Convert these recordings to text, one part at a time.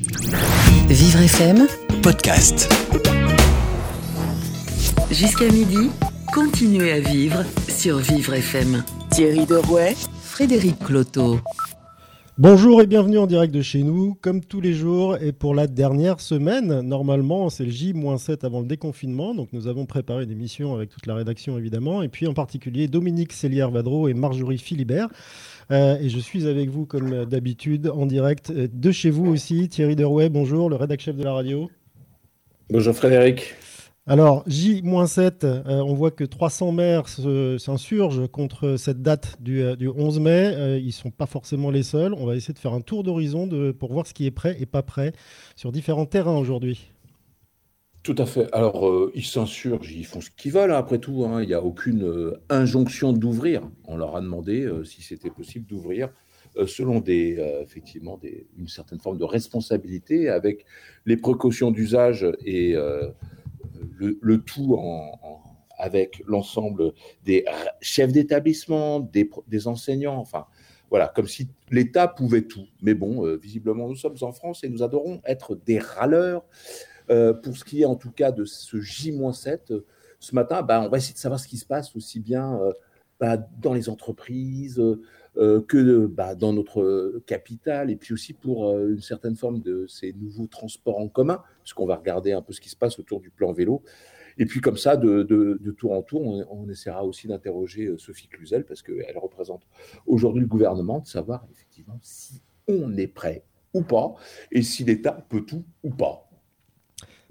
Vivre FM, podcast. jusqu'à midi, continuez à vivre sur Vivre FM. Thierry Derouet, Frédéric Cloteau. Bonjour et bienvenue en direct de chez nous, comme tous les jours et pour la dernière semaine. Normalement, c'est le J-7 avant le déconfinement, donc nous avons préparé une émission avec toute la rédaction évidemment, et puis en particulier Dominique Célière-Vadreau et Marjorie Philibert. Euh, et je suis avec vous comme d'habitude en direct euh, de chez vous aussi. Thierry Derouet, bonjour, le rédac chef de la radio. Bonjour Frédéric. Alors, J-7, euh, on voit que 300 maires s'insurgent contre cette date du, euh, du 11 mai. Euh, ils ne sont pas forcément les seuls. On va essayer de faire un tour d'horizon pour voir ce qui est prêt et pas prêt sur différents terrains aujourd'hui. Tout à fait. Alors, euh, ils s'insurgent, ils font ce qu'ils veulent, hein, après tout. hein. Il n'y a aucune euh, injonction d'ouvrir. On leur a demandé euh, si c'était possible d'ouvrir selon des, effectivement une certaine forme de responsabilité, avec les précautions d'usage et le, tout avec l'ensemble des chefs d'établissement, des, des enseignants, enfin, voilà, comme si l'État pouvait tout. Mais bon, visiblement, nous sommes en France et nous adorons être des râleurs. Euh, pour ce qui est en tout cas de ce J-7, euh, ce matin, bah, on va essayer de savoir ce qui se passe aussi bien euh, bah, dans les entreprises que bah, dans notre capitale, et puis aussi pour une certaine forme de ces nouveaux transports en commun, puisqu'on va regarder un peu ce qui se passe autour du plan vélo. Et puis comme ça, de, tour en tour, on, essaiera aussi d'interroger Sophie Cluzel, parce qu'elle représente aujourd'hui le gouvernement, de savoir effectivement si on est prêt ou pas, et si l'État peut tout ou pas.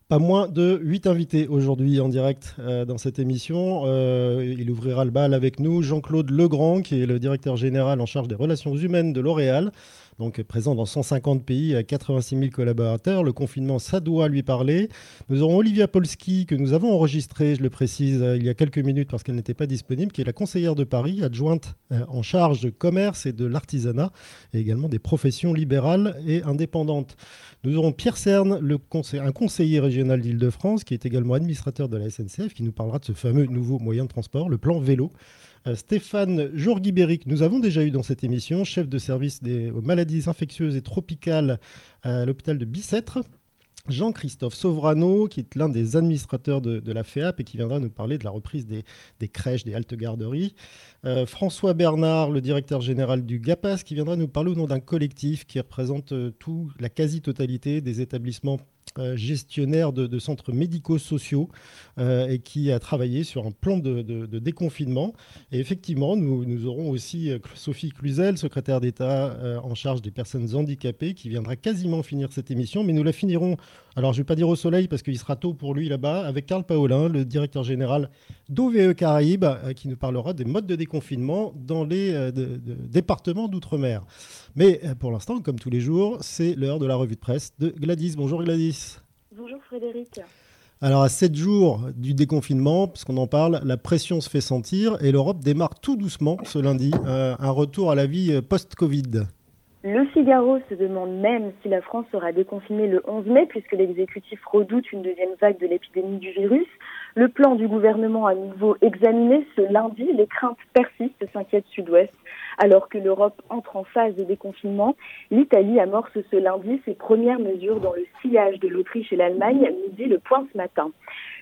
Pas moins de 8 invités aujourd'hui en direct euh, dans cette émission. Euh, il ouvrira le bal avec nous Jean-Claude Legrand, qui est le directeur général en charge des relations humaines de L'Oréal. Donc présent dans 150 pays à 86 000 collaborateurs. Le confinement, ça doit lui parler. Nous aurons Olivia Polski, que nous avons enregistré, je le précise, euh, il y a quelques minutes parce qu'elle n'était pas disponible, qui est la conseillère de Paris, adjointe euh, en charge de commerce et de l'artisanat, et également des professions libérales et indépendantes. Nous aurons Pierre Cerne, un conseiller régional d'Île-de-France, qui est également administrateur de la SNCF, qui nous parlera de ce fameux nouveau moyen de transport, le plan vélo. Euh, Stéphane Jourguibéric, nous avons déjà eu dans cette émission, chef de service des aux maladies infectieuses et tropicales à l'hôpital de Bicêtre. Jean-Christophe Sovrano, qui est l'un des administrateurs de, la FEAP et qui viendra nous parler de la reprise des, des crèches, des haltes garderies. Euh, François Bernard, le directeur général du GAPAS, qui viendra nous parler au nom d'un collectif qui représente euh, tout, la quasi-totalité des établissements euh, gestionnaires de, centres médico-sociaux et qui a travaillé sur un plan de, déconfinement. Et effectivement, nous, aurons aussi Sophie Cluzel, secrétaire d'État en charge des personnes handicapées, qui viendra quasiment finir cette émission, mais nous la finirons, alors je ne vais pas dire au soleil parce qu'il sera tôt pour lui là-bas, avec Carl Paolin, le directeur général d'OVE Caraïbes, euh, qui nous parlera des modes de déconfinement dans les euh, de- de- départements d'outre-mer. Mais euh, pour l'instant, comme tous les jours, c'est l'heure de la revue de presse de Gladys. Bonjour Gladys. Bonjour Frédéric. Alors à 7 jours du déconfinement, puisqu'on en parle, la pression se fait sentir et l'Europe démarre tout doucement ce lundi euh, un retour à la vie post-Covid. Le Figaro se demande même si la France sera déconfinée le 11 mai puisque l'exécutif redoute une deuxième vague de l'épidémie du virus. Le plan du gouvernement à nouveau examiné ce lundi. Les craintes persistent, s'inquiète Sud-Ouest. Alors que l'Europe entre en phase de déconfinement, l'Italie amorce ce lundi ses premières mesures dans le sillage de l'Autriche et l'Allemagne, dit le point ce matin.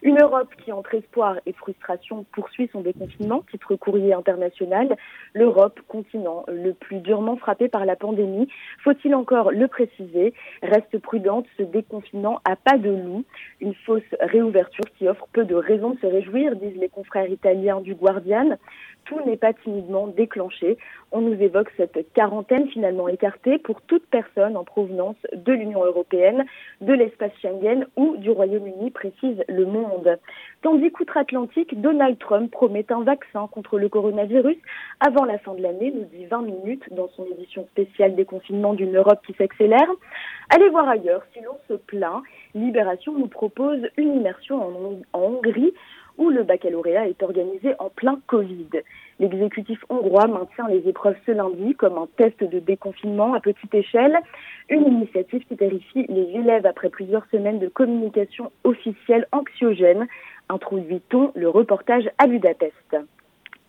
Une Europe qui, entre espoir et frustration, poursuit son déconfinement, titre courrier international. L'Europe, continent le plus durement frappé par la pandémie, faut-il encore le préciser, reste prudente, ce déconfinement à pas de loup, une fausse réouverture qui offre peu de raisons de se réjouir, disent les confrères italiens du Guardian. Tout n'est pas timidement déclenché. On nous évoque cette quarantaine finalement écartée pour toute personne en provenance de l'Union européenne, de l'espace Schengen ou du Royaume-Uni, précise Le Monde. Tandis qu'outre-Atlantique, Donald Trump promet un vaccin contre le coronavirus avant la fin de l'année, nous dit 20 minutes dans son édition spéciale des confinements d'une Europe qui s'accélère. Allez voir ailleurs si l'on se plaint. Libération nous propose une immersion en, Hong- en Hongrie où le baccalauréat est organisé en plein Covid. L'exécutif hongrois maintient les épreuves ce lundi comme un test de déconfinement à petite échelle, une initiative qui terrifie les élèves après plusieurs semaines de communication officielle anxiogène, introduit-on le reportage à Budapest.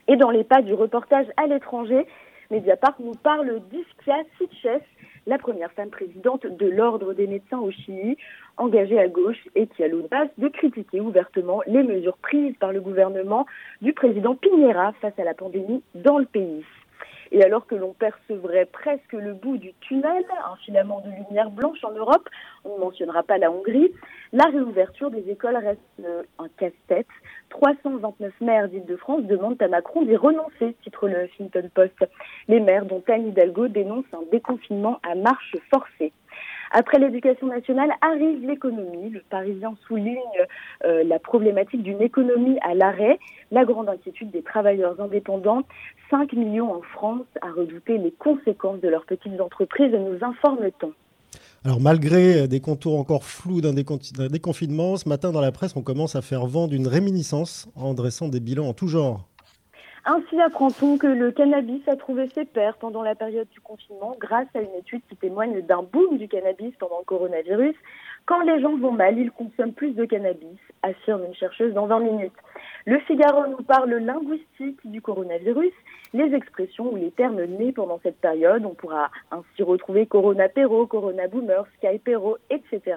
Et dans les pas du reportage à l'étranger, Mediapart nous parle d'Iskia Sitches, la première femme présidente de l'Ordre des médecins au Chili, engagée à gauche et qui a l'audace de critiquer ouvertement les mesures prises par le gouvernement du président Piñera face à la pandémie dans le pays. Et alors que l'on percevrait presque le bout du tunnel, un filament de lumière blanche en Europe, on ne mentionnera pas la Hongrie, la réouverture des écoles reste euh, un casse-tête. 329 maires d'Île-de-France demandent à Macron d'y renoncer, titre le Huffington Post. Les maires, dont Anne Hidalgo, dénoncent un déconfinement à marche forcée. Après l'éducation nationale arrive l'économie. Le Parisien souligne euh, la problématique d'une économie à l'arrêt, la grande inquiétude des travailleurs indépendants. 5 millions en France à redouter les conséquences de leurs petites entreprises, nous informe-t-on. Alors malgré des contours encore flous d'un déconfinement, ce matin dans la presse, on commence à faire vent d'une réminiscence en dressant des bilans en tout genre. Ainsi apprend-on que le cannabis a trouvé ses pairs pendant la période du confinement grâce à une étude qui témoigne d'un boom du cannabis pendant le coronavirus. Quand les gens vont mal, ils consomment plus de cannabis, affirme une chercheuse dans 20 minutes. Le Figaro nous parle linguistique du coronavirus, les expressions ou les termes nés pendant cette période. On pourra ainsi retrouver Corona Péro, Corona Boomer, Skypero, etc.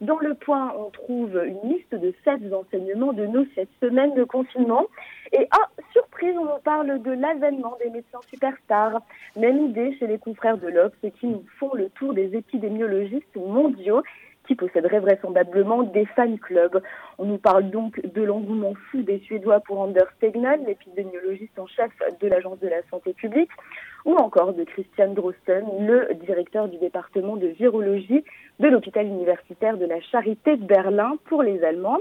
Dans le point, on trouve une liste de sept enseignements de nos sept semaines de confinement. Et ah, surprise, on nous parle de l'avènement des médecins superstars. Même idée chez les confrères de l'Obs qui nous font le tour des épidémiologistes mondiaux qui posséderaient vraisemblablement des fan clubs. On nous parle donc de l'engouement fou des Suédois pour Anders Tegnell, l'épidémiologiste en chef de l'Agence de la santé publique, ou encore de Christian Drosten, le directeur du département de virologie de l'hôpital universitaire de la Charité de Berlin pour les Allemands.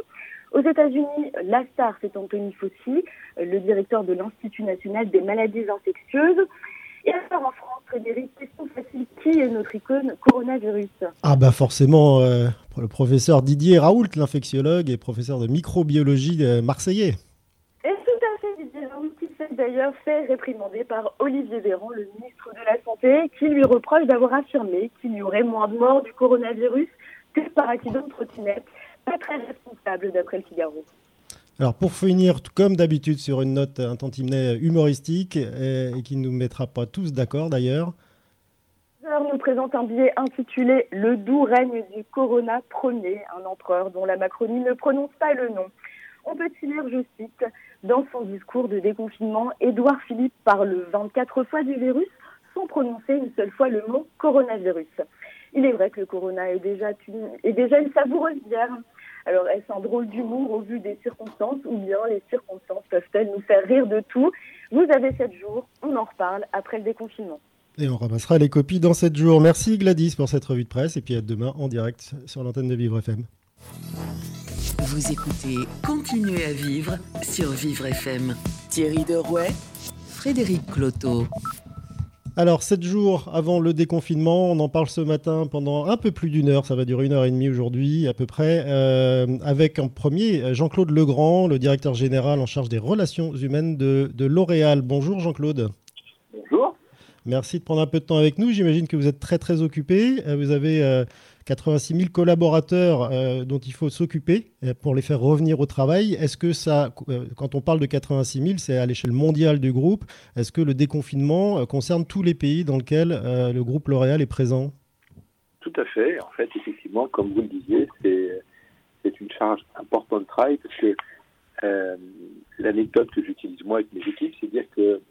Aux États-Unis, la star, c'est Anthony Fauci, le directeur de l'Institut national des maladies infectieuses. Et alors en France, Frédéric, question facile, qui est notre icône coronavirus Ah bah forcément, euh, le professeur Didier Raoult, l'infectiologue et professeur de microbiologie euh, marseillais. Et tout à fait, Didier Raoult, qui s'est d'ailleurs fait réprimander par Olivier Véran, le ministre de la Santé, qui lui reproche d'avoir affirmé qu'il y aurait moins de morts du coronavirus que par accident de trottinette. Pas très responsable d'après le Figaro. Alors pour finir, comme d'habitude, sur une note un tantinet humoristique et, qui ne nous mettra pas tous d'accord d'ailleurs. nous présente un billet intitulé Le doux règne du Corona premier, un empereur dont la Macronie ne prononce pas le nom. On peut y lire, je cite, dans son discours de déconfinement, Édouard Philippe parle 24 fois du virus sans prononcer une seule fois le mot coronavirus. Il est vrai que le corona est déjà une, savoureuse bière. Alors, est-ce un drôle d'humour au vu des circonstances ou bien les circonstances peuvent-elles nous faire rire de tout? Vous avez 7 jours, on en reparle après le déconfinement. Et on ramassera les copies dans 7 jours. Merci Gladys pour cette revue de presse et puis à demain en direct sur l'antenne de Vivre FM. Vous écoutez Continuez à vivre sur Vivre FM. Thierry Derouet, Frédéric Cloteau. Alors, sept jours avant le déconfinement, on en parle ce matin pendant un peu plus d'une heure, ça va durer une heure et demie aujourd'hui à peu près, euh, avec en premier Jean-Claude Legrand, le directeur général en charge des relations humaines de, de L'Oréal. Bonjour Jean-Claude. Bonjour. Merci de prendre un peu de temps avec nous. J'imagine que vous êtes très très occupé. Euh, vous avez euh, 86 000 collaborateurs euh, dont il faut s'occuper euh, pour les faire revenir au travail. Est-ce que ça, euh, quand on parle de 86 000, c'est à l'échelle mondiale du groupe Est-ce que le déconfinement concerne tous les pays dans lesquels le groupe L'Oréal est présent? Tout à fait. En fait, effectivement, comme vous le disiez, c'est une charge importante de travail parce que l'anecdote que j'utilise moi avec mes équipes, c'est dire que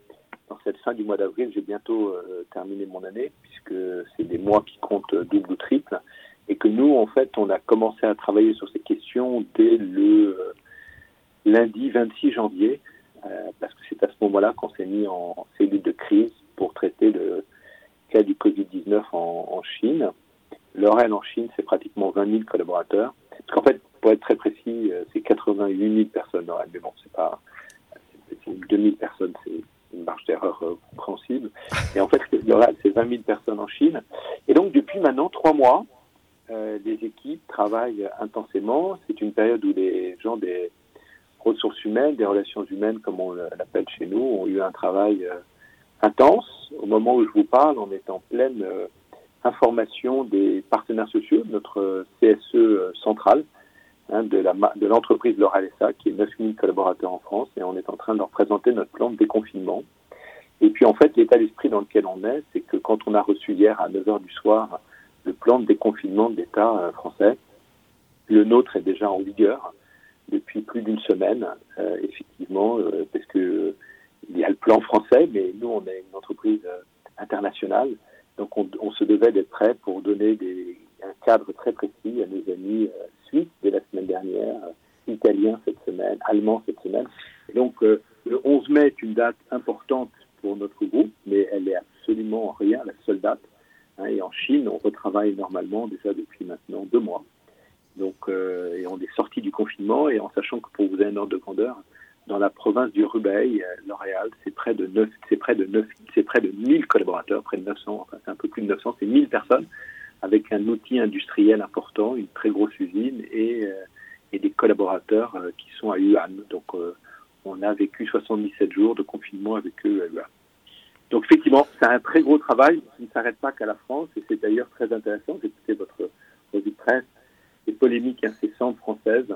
dans cette fin du mois d'avril, j'ai bientôt terminé mon année, puisque c'est des mois qui comptent double ou triple et que nous, en fait, on a commencé à travailler sur ces questions dès le euh, lundi 26 janvier, euh, parce que c'est à ce moment-là qu'on s'est mis en cellule de crise pour traiter le cas du Covid-19 en, Chine. L'Oréal en Chine, c'est pratiquement 20 000 collaborateurs. Parce qu'en fait, pour être très précis, euh, c'est 88 000 personnes L'Oréal, mais bon, c'est pas 2 000 personnes, c'est une marge d'erreur compréhensible. Et en fait, l'Oréal, c'est 20 000 personnes en Chine. Et donc, depuis maintenant trois mois, euh, les équipes travaillent intensément. C'est une période où les gens des ressources humaines, des relations humaines, comme on l'appelle chez nous, ont eu un travail euh, intense. Au moment où je vous parle, on est en pleine euh, information des partenaires sociaux, notre CSE central, hein, de l'entreprise de qui est 9000 collaborateurs en France, et on est en train de leur présenter notre plan de déconfinement. Et puis en fait, l'état d'esprit dans lequel on est, c'est que quand on a reçu hier à 9h du soir le plan de déconfinement de l'État euh, français, le nôtre est déjà en vigueur depuis plus d'une semaine, euh, effectivement, euh, parce que il y a le plan français, mais nous, on est une entreprise internationale, donc on, se devait d'être prêt pour donner un cadre très précis à nos amis suisses dès la semaine dernière, italiens cette semaine, allemands cette semaine. Donc le 11 mai est une date importante pour notre groupe, mais elle est absolument rien la seule date. Et en Chine, on retravaille normalement déjà depuis maintenant deux mois. Donc, euh, et on est sorti du confinement et en sachant que pour vous donner un ordre de grandeur, dans la province du Hubei, euh, L'Oréal, c'est près de 9, c'est près de 9, c'est près de 1000 collaborateurs, près de 900, enfin c'est un peu plus de 900, c'est 1000 personnes avec un outil industriel important, une très grosse usine et, euh, et des collaborateurs qui sont à Yuan. Donc, on a vécu 77 jours de confinement avec eux à Yuan. Donc effectivement, c'est un très gros travail qui ne s'arrête pas qu'à la France et c'est d'ailleurs très intéressant. J'écoutais votre revue de presse. Les polémiques incessantes françaises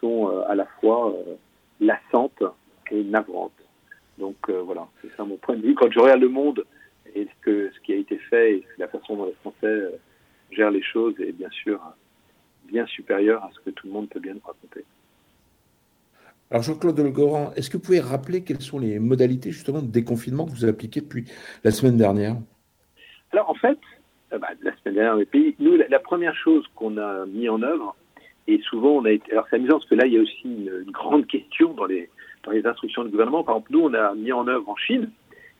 sont euh, à la fois euh, lassantes et navrantes. Donc euh, voilà, c'est ça mon point de vue. Quand je regarde le monde et ce, que, ce qui a été fait et la façon dont les Français gèrent les choses est bien sûr bien supérieure à ce que tout le monde peut bien nous raconter. Alors Jean-Claude Legoran, est-ce que vous pouvez rappeler quelles sont les modalités justement de déconfinement que vous appliquez depuis la semaine dernière? Alors en fait, euh, bah, la semaine dernière, nous, la, première chose qu'on a mis en œuvre, et souvent on a été, alors c'est amusant parce que là il y a aussi une, grande question dans les, dans les instructions du gouvernement. Par exemple, nous on a mis en œuvre en Chine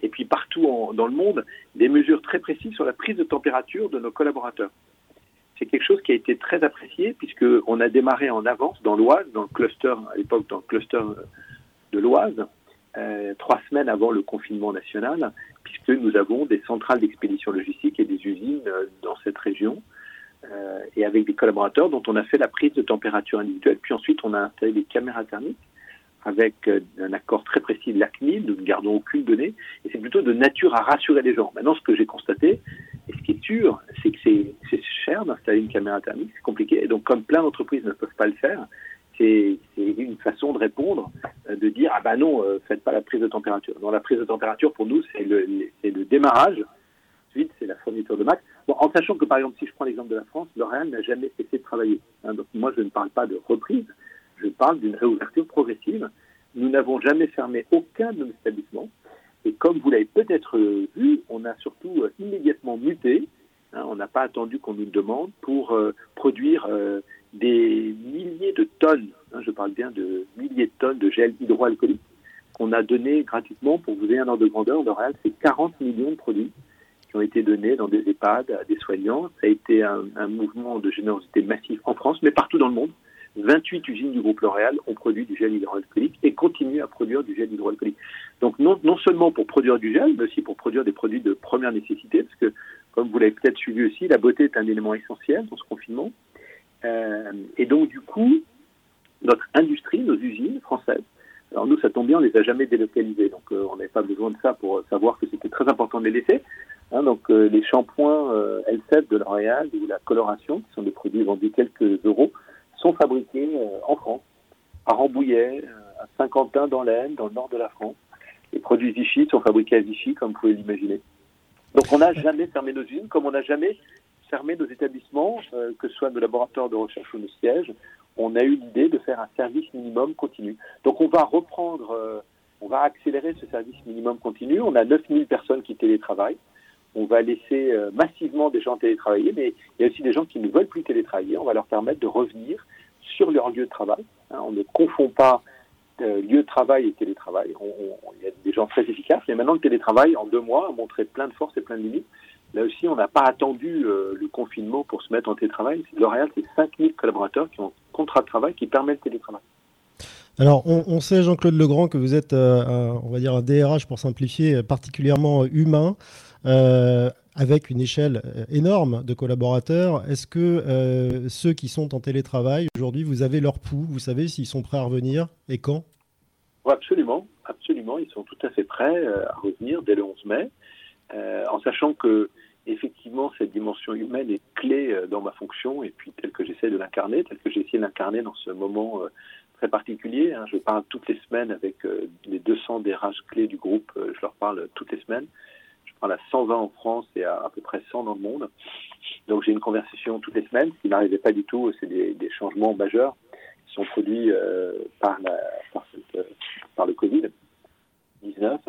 et puis partout dans le monde des mesures très précises sur la prise de température de nos collaborateurs c'est quelque chose qui a été très apprécié puisqu'on a démarré en avance dans l'Oise, dans le cluster, à l'époque dans le cluster de l'Oise, euh, trois semaines avant le confinement national, puisque nous avons des centrales d'expédition logistique et des usines euh, dans cette région, euh, et avec des collaborateurs dont on a fait la prise de température individuelle. Puis ensuite, on a installé des caméras thermiques avec euh, un accord très précis de l'ACNIL, nous ne gardons aucune donnée, et c'est plutôt de nature à rassurer les gens. Maintenant, ce que j'ai constaté, et ce qui est sûr, c'est que c'est cher d'installer une caméra thermique, c'est compliqué, et donc comme plein d'entreprises ne peuvent pas le faire, c'est une façon de répondre, euh, de dire ah ben non, euh, faites pas la prise de température. Dans la prise de température, pour nous, c'est le, le, démarrage. Ensuite, c'est la fourniture de max. Bon, en sachant que par exemple, si je prends l'exemple de la France, L'Oréal n'a jamais cessé de travailler. Hein. donc moi, je ne parle pas de reprise, je parle d'une réouverture progressive. Nous n'avons jamais fermé aucun de nos établissements. Et comme vous l'avez peut-être vu, on a surtout euh, immédiatement muté. Hein, on n'a pas attendu qu'on nous demande pour euh, produire euh, des milliers de tonnes, hein, je parle bien de milliers de tonnes de gel hydroalcoolique qu'on a donné gratuitement pour vous ayez un ordre de grandeur. L'Oréal, c'est 40 millions de produits qui ont été donnés dans des EHPAD des soignants. Ça a été un mouvement de générosité massif en France, mais partout dans le monde. 28 usines du groupe L'Oréal ont produit du gel hydroalcoolique et continuent à produire du gel hydroalcoolique. Donc non, non seulement pour produire du gel, mais aussi pour produire des produits de première nécessité, parce que comme vous l'avez peut-être suivi aussi, la beauté est un élément essentiel dans ce confinement. Euh, et donc du coup, notre industrie, nos usines françaises, alors nous, ça tombe bien, on les a jamais délocalisées, donc euh, on n'avait pas besoin de ça pour savoir que c'était très important de les laisser. Hein, donc euh, les shampoings L7 de L'Oréal ou la coloration, qui sont des produits vendus quelques euros, sont fabriqués euh, en France, à Rambouillet, euh, à Saint-Quentin dans l'Aisne, dans le nord de la France. Les produits Vichy sont fabriqués à Vichy, comme vous pouvez l'imaginer. Donc on n'a jamais fermé nos usines, comme on n'a jamais fermé nos établissements, euh, que ce soit nos laboratoires de recherche ou nos sièges. On a eu l'idée de faire un service minimum continu. Donc on va reprendre, on va accélérer ce service minimum continu. On a 9000 personnes qui télétravaillent on va laisser euh, massivement des gens télétravailler, mais il y a aussi des gens qui ne veulent plus télétravailler. On va leur permettre de revenir sur leur lieu de travail. Hein. on ne confond pas euh, lieu de travail et télétravail. il y a des gens très efficaces, mais maintenant le télétravail, en deux mois, a montré plein de forces et plein de limites. Là aussi, on n'a pas attendu euh, le confinement pour se mettre en télétravail. L'Oréal, c'est 5000 collaborateurs qui ont un contrat de travail qui permet le télétravail. Alors, on, sait, Jean-Claude Legrand, que vous êtes, on va dire, un DRH, pour simplifier, particulièrement humain. Euh, avec une échelle euh, énorme de collaborateurs. Est-ce que euh, ceux qui sont en télétravail aujourd'hui, vous avez leur pouls? Vous savez s'ils sont prêts à revenir et quand? Absolument, absolument. Ils sont tout à fait prêts à revenir dès le 11 mai, en sachant que effectivement cette dimension humaine est clé dans ma fonction et puis telle que j'essaie de l'incarner, telle que j'ai essayé de l'incarner dans ce moment très particulier. Hein. Je parle toutes les semaines avec les 200 DRH clés du groupe. je leur parle toutes les semaines. Parle à 120 en France et à à peu près 100 dans le monde. Donc j'ai une conversation toutes les semaines, ce qui n'arrivait pas du tout. C'est des, changements majeurs qui sont produits par, la, par, cette, par le Covid. 19.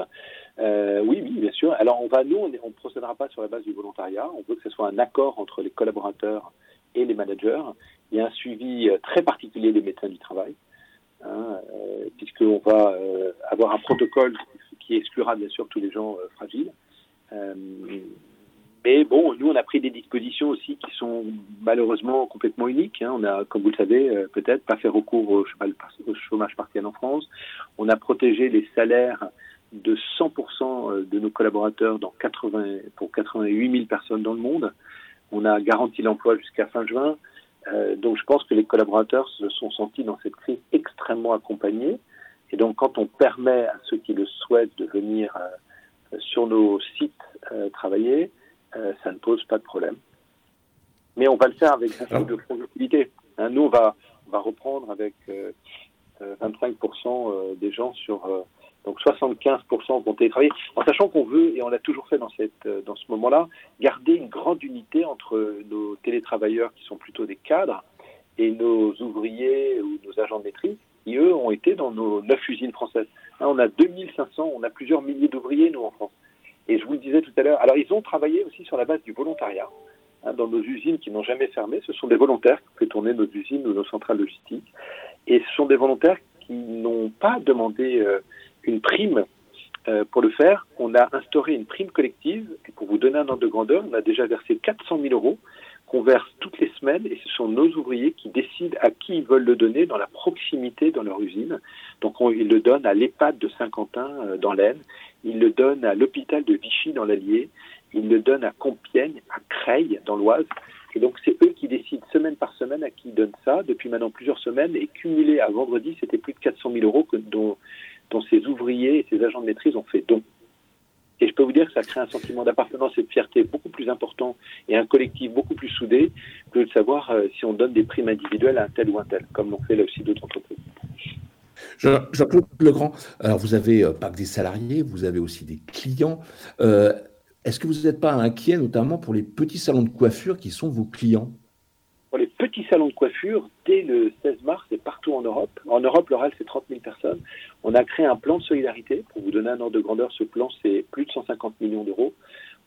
Euh, oui, oui, bien sûr. Alors, on va, nous, on ne procédera pas sur la base du volontariat. On veut que ce soit un accord entre les collaborateurs et les managers. Il y a un suivi euh, très particulier des médecins du travail, hein, euh, puisqu'on va euh, avoir un protocole qui exclura bien sûr tous les gens euh, fragiles. Euh, mais bon, nous, on a pris des dispositions aussi qui sont malheureusement complètement uniques. Hein. On a, comme vous le savez, peut-être pas fait recours au chômage, partiel en France. On a protégé les salaires de 100% de nos collaborateurs dans 80, pour 88 000 personnes dans le monde. On a garanti l'emploi jusqu'à fin juin. Euh, donc je pense que les collaborateurs se sont sentis dans cette crise extrêmement accompagnés. Et donc quand on permet à ceux qui le souhaitent de venir euh, sur nos sites euh, travailler, ça ne pose pas de problème. Mais on va le faire avec beaucoup de productivité. Hein, nous, on va, on va reprendre avec 25% des gens sur donc 75% vont télétravailler, en sachant qu'on veut, et on l'a toujours fait dans, cette, euh, dans ce moment-là, garder une grande unité entre nos télétravailleurs qui sont plutôt des cadres et nos ouvriers ou nos agents de maîtrise qui, eux, ont été dans nos neuf usines françaises. Hein, on a 2500, on a plusieurs milliers d'ouvriers, nous, en France. Et je vous le disais tout à l'heure, alors ils ont travaillé aussi sur la base du volontariat. Hein, dans nos usines qui n'ont jamais fermé, ce sont des volontaires qui fait tourner nos usines ou nos centrales logistiques. Et ce sont des volontaires qui n'ont pas demandé euh, une prime euh, pour le faire. On a instauré une prime collective. Et pour vous donner un ordre de grandeur, on a déjà versé 400 000 euros qu'on verse toutes les semaines et ce sont nos ouvriers qui décident à qui ils veulent le donner dans la proximité dans leur usine. Donc on, ils le donnent à l'EHPAD de Saint-Quentin euh, dans l'Aisne, ils le donnent à l'hôpital de Vichy dans l'Allier, ils le donnent à Compiègne, à Creil dans l'Oise. Et donc c'est eux qui décident semaine par semaine à qui ils donnent ça depuis maintenant plusieurs semaines et cumulé à vendredi c'était plus de 400 000 euros que, dont dont ces ouvriers et ces agents de maîtrise ont fait don. Et je peux vous dire que ça crée un sentiment d'appartenance et de fierté beaucoup plus important et un collectif beaucoup plus soudé que de savoir euh, si on donne des primes individuelles à un tel ou un tel, comme l'ont fait là aussi d'autres entreprises. Jean-Claude Legrand, alors vous avez euh, pas que des salariés, vous avez aussi des clients. Euh, Est-ce que vous n'êtes pas inquiet, notamment pour les petits salons de coiffure qui sont vos clients? Les petits salons de coiffure, dès le 16 mars et partout en Europe, en Europe, l'oral, c'est 30 000 personnes, on a créé un plan de solidarité. Pour vous donner un ordre de grandeur, ce plan, c'est plus de 150 millions d'euros.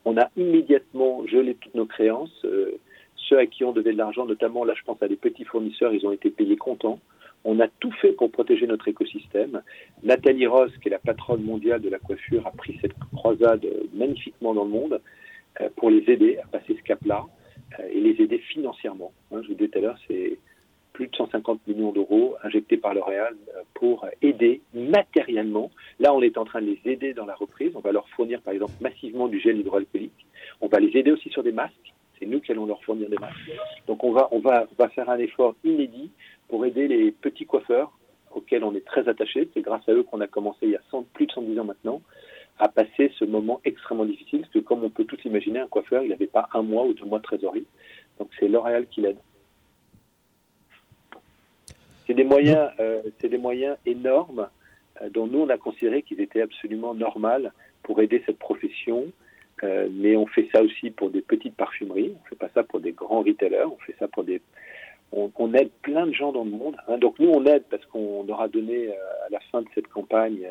On a immédiatement gelé toutes nos créances. Euh, ceux à qui on devait de l'argent, notamment, là, je pense à des petits fournisseurs, ils ont été payés contents. On a tout fait pour protéger notre écosystème. Nathalie Ross, qui est la patronne mondiale de la coiffure, a pris cette croisade magnifiquement dans le monde euh, pour les aider à passer ce cap-là. Euh, et les aider financièrement. Hein, je vous disais tout à l'heure, c'est plus de 150 millions d'euros injectés par L'Oréal euh, pour aider matériellement. Là, on est en train de les aider dans la reprise. On va leur fournir, par exemple, massivement du gel hydroalcoolique. On va les aider aussi sur des masques. C'est nous qui allons leur fournir des masques. Donc, on va, on va, on va faire un effort inédit pour aider les petits coiffeurs auxquels on est très attaché. C'est grâce à eux qu'on a commencé il y a 100, plus de 110 ans maintenant à passer ce moment extrêmement difficile, parce que comme on peut tous imaginer, un coiffeur, il n'avait pas un mois ou deux mois de trésorerie. Donc c'est L'Oréal qui l'aide. C'est des moyens, euh, c'est des moyens énormes euh, dont nous on a considéré qu'ils étaient absolument normaux pour aider cette profession. Euh, mais on fait ça aussi pour des petites parfumeries. On fait pas ça pour des grands retailers. On fait ça pour des. On, on aide plein de gens dans le monde. Hein. Donc nous on aide parce qu'on aura donné euh, à la fin de cette campagne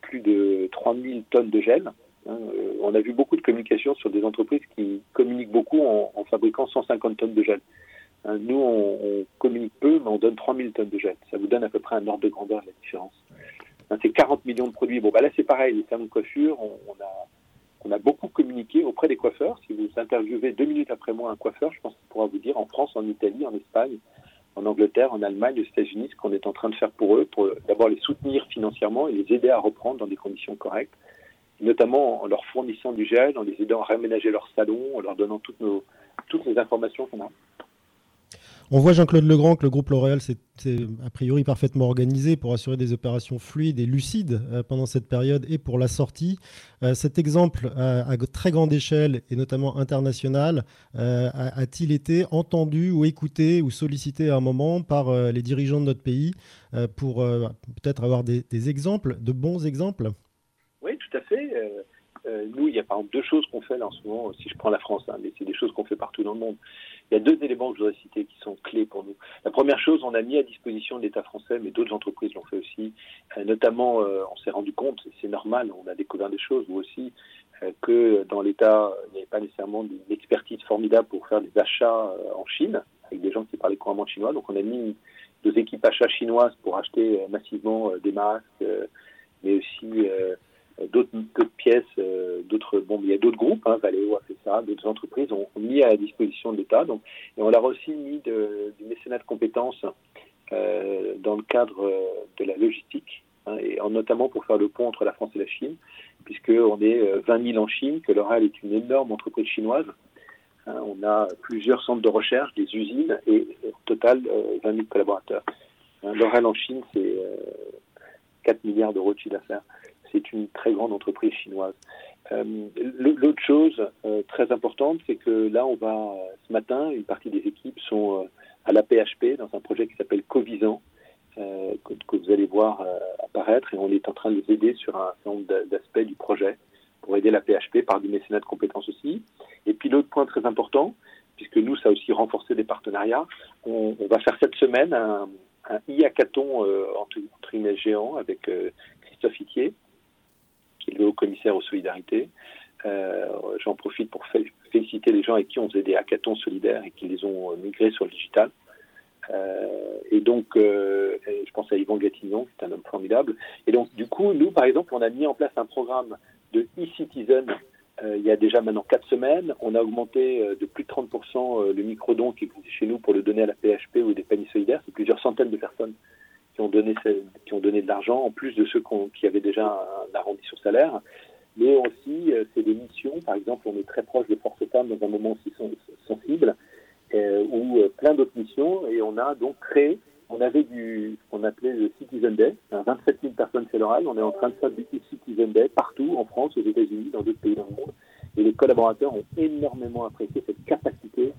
plus de 3000 tonnes de gel. Hein, euh, on a vu beaucoup de communication sur des entreprises qui communiquent beaucoup en, fabriquant 150 tonnes de gel. Hein, nous, on, communique peu, mais on donne 3000 tonnes de gel. Ça vous donne à peu près un ordre de grandeur de la différence. Hein, c'est 40 millions de produits. Bon, bah là, c'est pareil. Les salons de coiffure, on a beaucoup communiqué auprès des coiffeurs. Si vous interviewez deux minutes après moi un coiffeur, je pense qu'il pourra vous dire en France, en Italie, en Espagne, en Angleterre, en Allemagne, aux États-Unis, ce qu'on est en train de faire pour eux, pour d'abord les soutenir financièrement et les aider à reprendre dans des conditions correctes, notamment en leur fournissant du gel, en les aidant à réaménager leur salon, en leur donnant toutes, nos, toutes les informations qu'on a. On voit Jean-Claude Legrand que le groupe L'Oréal s'est a priori parfaitement organisé pour assurer des opérations fluides et lucides euh, pendant cette période et pour la sortie. Euh, cet exemple à, très grande échelle et notamment internationale euh, a-t-il été entendu ou écouté ou sollicité à un moment par les dirigeants de notre pays pour peut-être avoir des, des, exemples, de bons exemples? Oui, tout à fait. nous, il y a par exemple deux choses qu'on fait là en ce moment, si je prends la France, hein, mais c'est des choses qu'on fait partout dans le monde. Il y a deux éléments que je voudrais citer qui sont clés pour nous. La première chose, on a mis à disposition l'État français, mais d'autres entreprises l'ont fait aussi. Euh, notamment, euh, on s'est rendu compte, c'est normal, on a découvert des choses, vous aussi, euh, que dans l'État, il n'y avait pas nécessairement une expertise formidable pour faire des achats en Chine, avec des gens qui parlaient couramment chinois. Donc on a mis deux équipes achats chinoises pour acheter massivement des masques, mais aussi euh, d'autres bon, il y a d'autres groupes, hein, Valeo a fait ça, d'autres entreprises ont, mis à la disposition de l'État. Donc, et on leur a aussi mis du mécénat de compétences euh, dans le cadre euh, de la logistique, hein, et en, notamment pour faire le pont entre la France et la Chine, puisqu'on est 20 000 en Chine, que L'Oréal est une énorme entreprise chinoise. Hein, on a plusieurs centres de recherche, des usines, et au total 20 000 collaborateurs. Hein, L'Oréal en Chine, c'est 4 milliards d'euros de chiffre d'affaires c'est une très grande entreprise chinoise. Euh, l'autre chose euh, très importante, c'est que là, on va ce matin, une partie des équipes sont euh, à la PHP dans un projet qui s'appelle Covisan, que, vous allez voir apparaître, et on est en train de les aider sur un certain nombre d'aspects du projet pour aider la PHP par du mécénat de compétences aussi. Et puis l'autre point très important, puisque nous, ça a aussi renforcé des partenariats, on, va faire cette semaine un, un e-hackathon entre, entre géant avec Christophe Itier, qui est le haut-commissaire aux solidarités. Euh, j'en profite pour féliciter les gens avec qui on faisait des hackathons solidaires et qui les ont migrés sur le digital. Euh, et donc, euh, je pense à Yvan Gatignon, qui est un homme formidable. Et donc, du coup, nous, par exemple, on a mis en place un programme de e-citizen il y a déjà maintenant quatre semaines. On a augmenté de plus de 30% le micro-don qui existe chez nous pour le donner à la PHP ou des paniers solidaires. C'est plusieurs centaines de personnes qui ont donné, qui ont donné de l'argent, en plus de ceux qui avaient déjà un, arrondi sur salaire. Mais aussi, euh, c'est des missions. Par exemple, on est très proche des forces femmes dans un moment aussi sensible, euh, ou euh, plein d'autres missions. Et on a donc créé, on avait du, ce qu'on appelait le Citizen Day, 27 000 personnes chez l'oral. On est en train de faire du Citizen Day partout, en France, aux États-Unis, dans d'autres pays dans le monde. Et les collaborateurs ont énormément apprécié cette capacité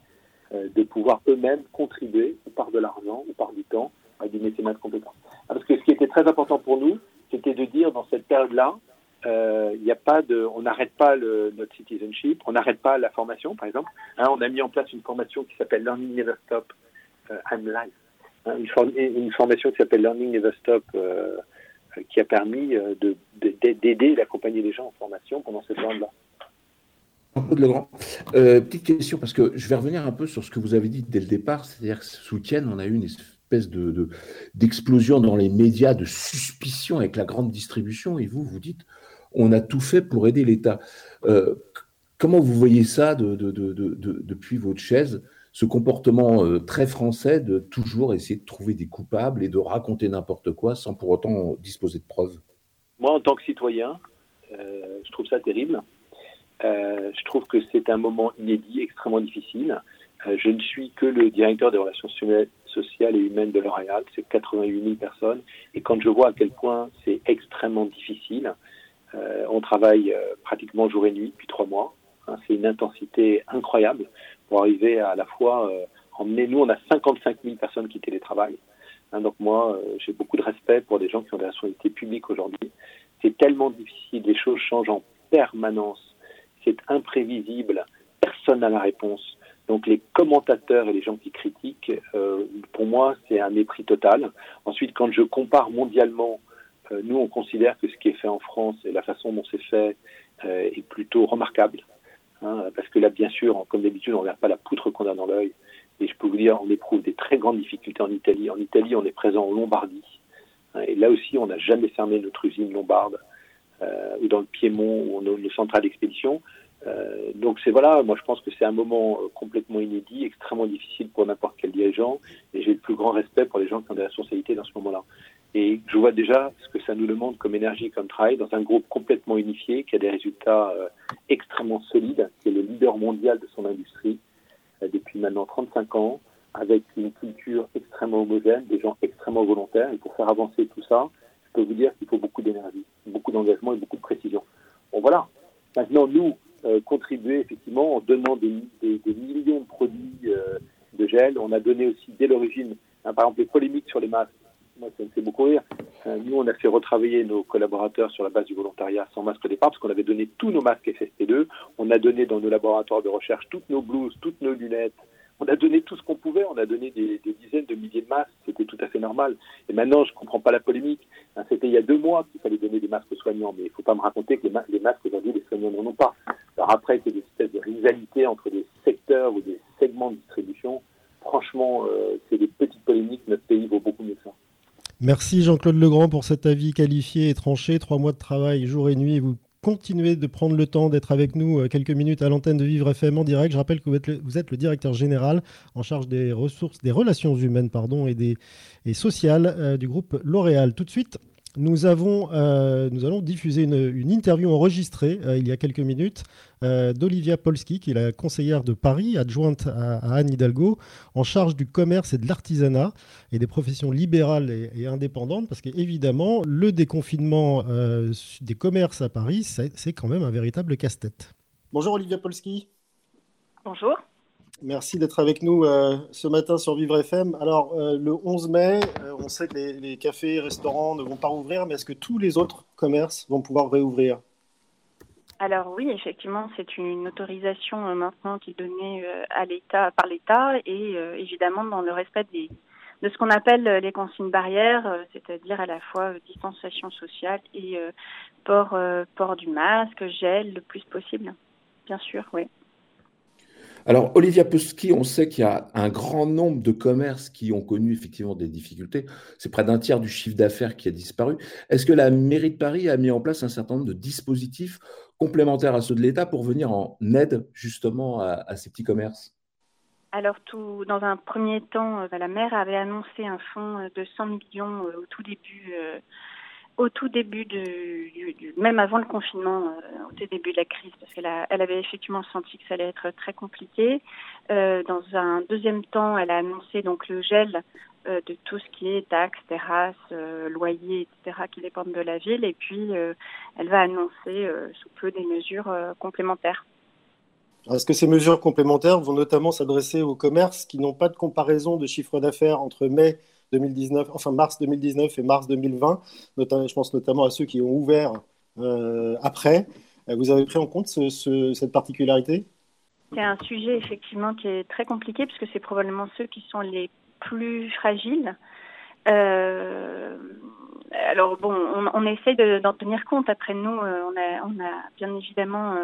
euh, de pouvoir eux-mêmes contribuer, ou par de l'argent, ou par du temps, à du mécénat de compétences. Ah, parce que ce qui était très important pour nous, c'était de dire dans cette période-là, euh, n'y a pas on n'arrête pas notre citizenship, on n'arrête pas la formation, par exemple. Hein, on a mis en place une formation qui s'appelle Learning Never Stop euh, I'm Live. Hein, une, formation qui s'appelle Learning Never Stop, euh, qui a permis d'aider et d'accompagner les gens en formation pendant cette période-là. Legrand, petite question, parce que je vais revenir un peu sur ce que vous avez dit dès le départ, c'est-à-dire que ce week-end, on a eu une de, d'explosion dans les médias, de suspicion avec la grande distribution, et vous, vous dites, on a tout fait pour aider l'État. Euh, comment vous voyez ça de, depuis votre chaise, ce comportement euh, très français de toujours essayer de trouver des coupables et de raconter n'importe quoi sans pour autant disposer de preuves? Moi, en tant que citoyen, euh, je trouve ça terrible. je trouve que c'est un moment inédit, extrêmement difficile. je ne suis que le directeur des relations sociale et humaine de L'Oréal. C'est 88 000 personnes. Et quand je vois à quel point c'est extrêmement difficile, euh, on travaille euh, pratiquement jour et nuit depuis trois mois. Hein, c'est une intensité incroyable pour arriver à, la fois euh, emmener. Nous, on a 55 000 personnes qui télétravaillent. Hein, donc moi, j'ai beaucoup de respect pour des gens qui ont des responsabilités publiques aujourd'hui. C'est tellement difficile, les choses changent en permanence. C'est imprévisible. Personne n'a la réponse. Donc les commentateurs et les gens qui critiquent, euh, pour moi, c'est un mépris total. Ensuite, quand je compare mondialement, euh, nous, on considère que ce qui est fait en France et la façon dont c'est fait euh, est plutôt remarquable. Hein, parce que là, bien sûr, comme d'habitude, on ne regarde pas la poutre qu'on a dans l'œil. Et je peux vous dire, on éprouve des très grandes difficultés en Italie. En Italie, on est présent en Lombardie. Hein, et là aussi, on n'a jamais fermé notre usine lombarde. ou dans le Piémont, où on a nos centrales d'expédition. Euh, donc c'est voilà, moi je pense que c'est un moment euh, complètement inédit, extrêmement difficile pour n'importe quel dirigeant, et j'ai le plus grand respect pour les gens qui ont des responsabilités dans ce moment-là. Et je vois déjà ce que ça nous demande comme énergie, comme travail, dans un groupe complètement unifié, qui a des résultats euh, extrêmement solides, qui est le leader mondial de son industrie depuis maintenant 35 ans, avec une culture extrêmement homogène, des gens extrêmement volontaires. Et pour faire avancer tout ça, je peux vous dire qu'il faut beaucoup d'énergie, beaucoup d'engagement et beaucoup de précision. Bon voilà. Maintenant, nous, euh, contribuer effectivement en donnant des, millions de produits euh, de gel. On a donné aussi dès l'origine, hein, par exemple, les polémiques sur les masques. Moi, ça me fait beaucoup rire. Euh, nous, on a fait retravailler nos collaborateurs sur la base du volontariat sans masque au départ, parce qu'on avait donné tous nos masques FFP2. On a donné dans nos laboratoires de recherche toutes nos blouses, toutes nos lunettes, on a donné tout ce qu'on pouvait, on a donné des, dizaines de milliers de masques, c'était tout à fait normal. Et maintenant, je ne comprends pas la polémique. C'était il y a deux mois qu'il fallait donner des masques aux soignants, mais il ne faut pas me raconter que les, masques aujourd'hui, les soignants n'en ont pas. Alors après, c'est des espèces de rivalité entre des secteurs ou des segments de distribution. Franchement, euh, c'est des petites polémiques, notre pays vaut beaucoup mieux que ça. Merci Jean-Claude Legrand pour cet avis qualifié et tranché. Trois mois de travail, jour et nuit. Vous continuer de prendre le temps d'être avec nous euh, quelques minutes à l'antenne de Vivre FM en direct. Je rappelle que vous êtes le, directeur général en charge des ressources, des relations humaines et sociales euh, du groupe L'Oréal. Tout de suite, nous, avons, euh, nous allons diffuser une, interview enregistrée euh, il y a quelques minutes euh, d'Olivia Polski, qui est la conseillère de Paris, adjointe à, Anne Hidalgo, en charge du commerce et de l'artisanat et des professions libérales et, indépendantes, parce qu'évidemment, le déconfinement des commerces à Paris, c'est quand même un véritable casse-tête. Bonjour Olivia Polski. Bonjour. Merci d'être avec nous euh, ce matin sur Vivre FM. Alors, euh, le 11 mai, euh, on sait que les, les, cafés et restaurants ne vont pas rouvrir, mais est-ce que tous les autres commerces vont pouvoir réouvrir? Alors oui, effectivement, c'est une autorisation maintenant qui est donnée à l'État par l'État et évidemment dans le respect de ce qu'on appelle les consignes barrières, c'est-à-dire à la fois distanciation sociale et port du masque, gel le plus possible, bien sûr, oui. Alors, Olivia Pesky, on sait qu'il y a un grand nombre de commerces qui ont connu effectivement des difficultés. C'est près d'un tiers du chiffre d'affaires qui a disparu. Est-ce que la mairie de Paris a mis en place un certain nombre de dispositifs complémentaires à ceux de l'État pour venir en aide justement à, ces petits commerces? Alors, tout, dans un premier temps, euh, la maire avait annoncé un fonds de 100 millions euh, au tout début euh, au tout début du, même avant le confinement, euh, au tout début de la crise, parce qu'elle elle avait effectivement senti que ça allait être très compliqué. Euh, dans un deuxième temps, elle a annoncé donc le gel euh, de tout ce qui est taxes, terrasses, loyers, etc., qui dépendent de la ville. Et puis, elle va annoncer sous peu des mesures complémentaires. Est-ce que ces mesures complémentaires vont notamment s'adresser aux commerces qui n'ont pas de comparaison de chiffre d'affaires entre mai 2019, enfin mars 2019 et mars 2020, notamment, je pense notamment à ceux qui ont ouvert euh, après. Euh, vous avez pris en compte cette particularité? C'est un sujet effectivement qui est très compliqué puisque c'est probablement ceux qui sont les plus fragiles. Euh, alors bon, on, on essaie d'en tenir compte. Après nous, on a, bien évidemment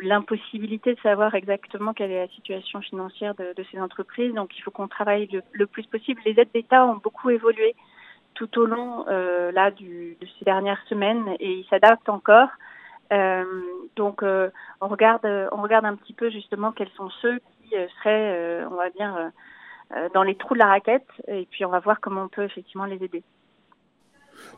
l'impossibilité de savoir exactement quelle est la situation financière de, de ces entreprises. Donc il faut qu'on travaille le, plus possible. Les aides d'État ont beaucoup évolué tout au long euh, là du, de ces dernières semaines et ils s'adaptent encore. Euh, donc euh, on regarde on regarde un petit peu justement quels sont ceux qui seraient on va dire dans les trous de la raquette et puis on va voir comment on peut effectivement les aider.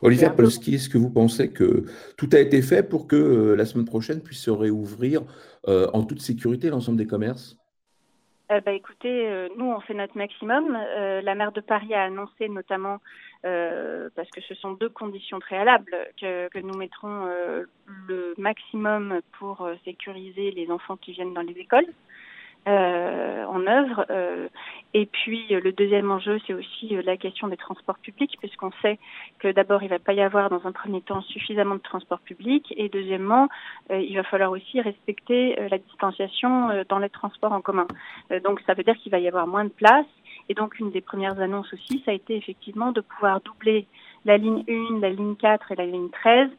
Olivier Polski, est-ce que vous pensez que tout a été fait pour que euh, la semaine prochaine puisse se réouvrir euh, en toute sécurité l'ensemble des commerces? Euh, bah, écoutez, nous on fait notre maximum. la maire de Paris a annoncé notamment, parce que ce sont deux conditions préalables, que, que nous mettrons le maximum pour sécuriser les enfants qui viennent dans les écoles. Euh, en œuvre. Euh, et puis le deuxième enjeu, c'est aussi euh, la question des transports publics, puisqu'on sait que d'abord, il ne va pas y avoir dans un premier temps suffisamment de transports publics, et deuxièmement, il va falloir aussi respecter la distanciation dans les transports en commun. donc ça veut dire qu'il va y avoir moins de place. Et donc une des premières annonces aussi, ça a été effectivement de pouvoir doubler la ligne 1, la ligne 4 et la ligne 13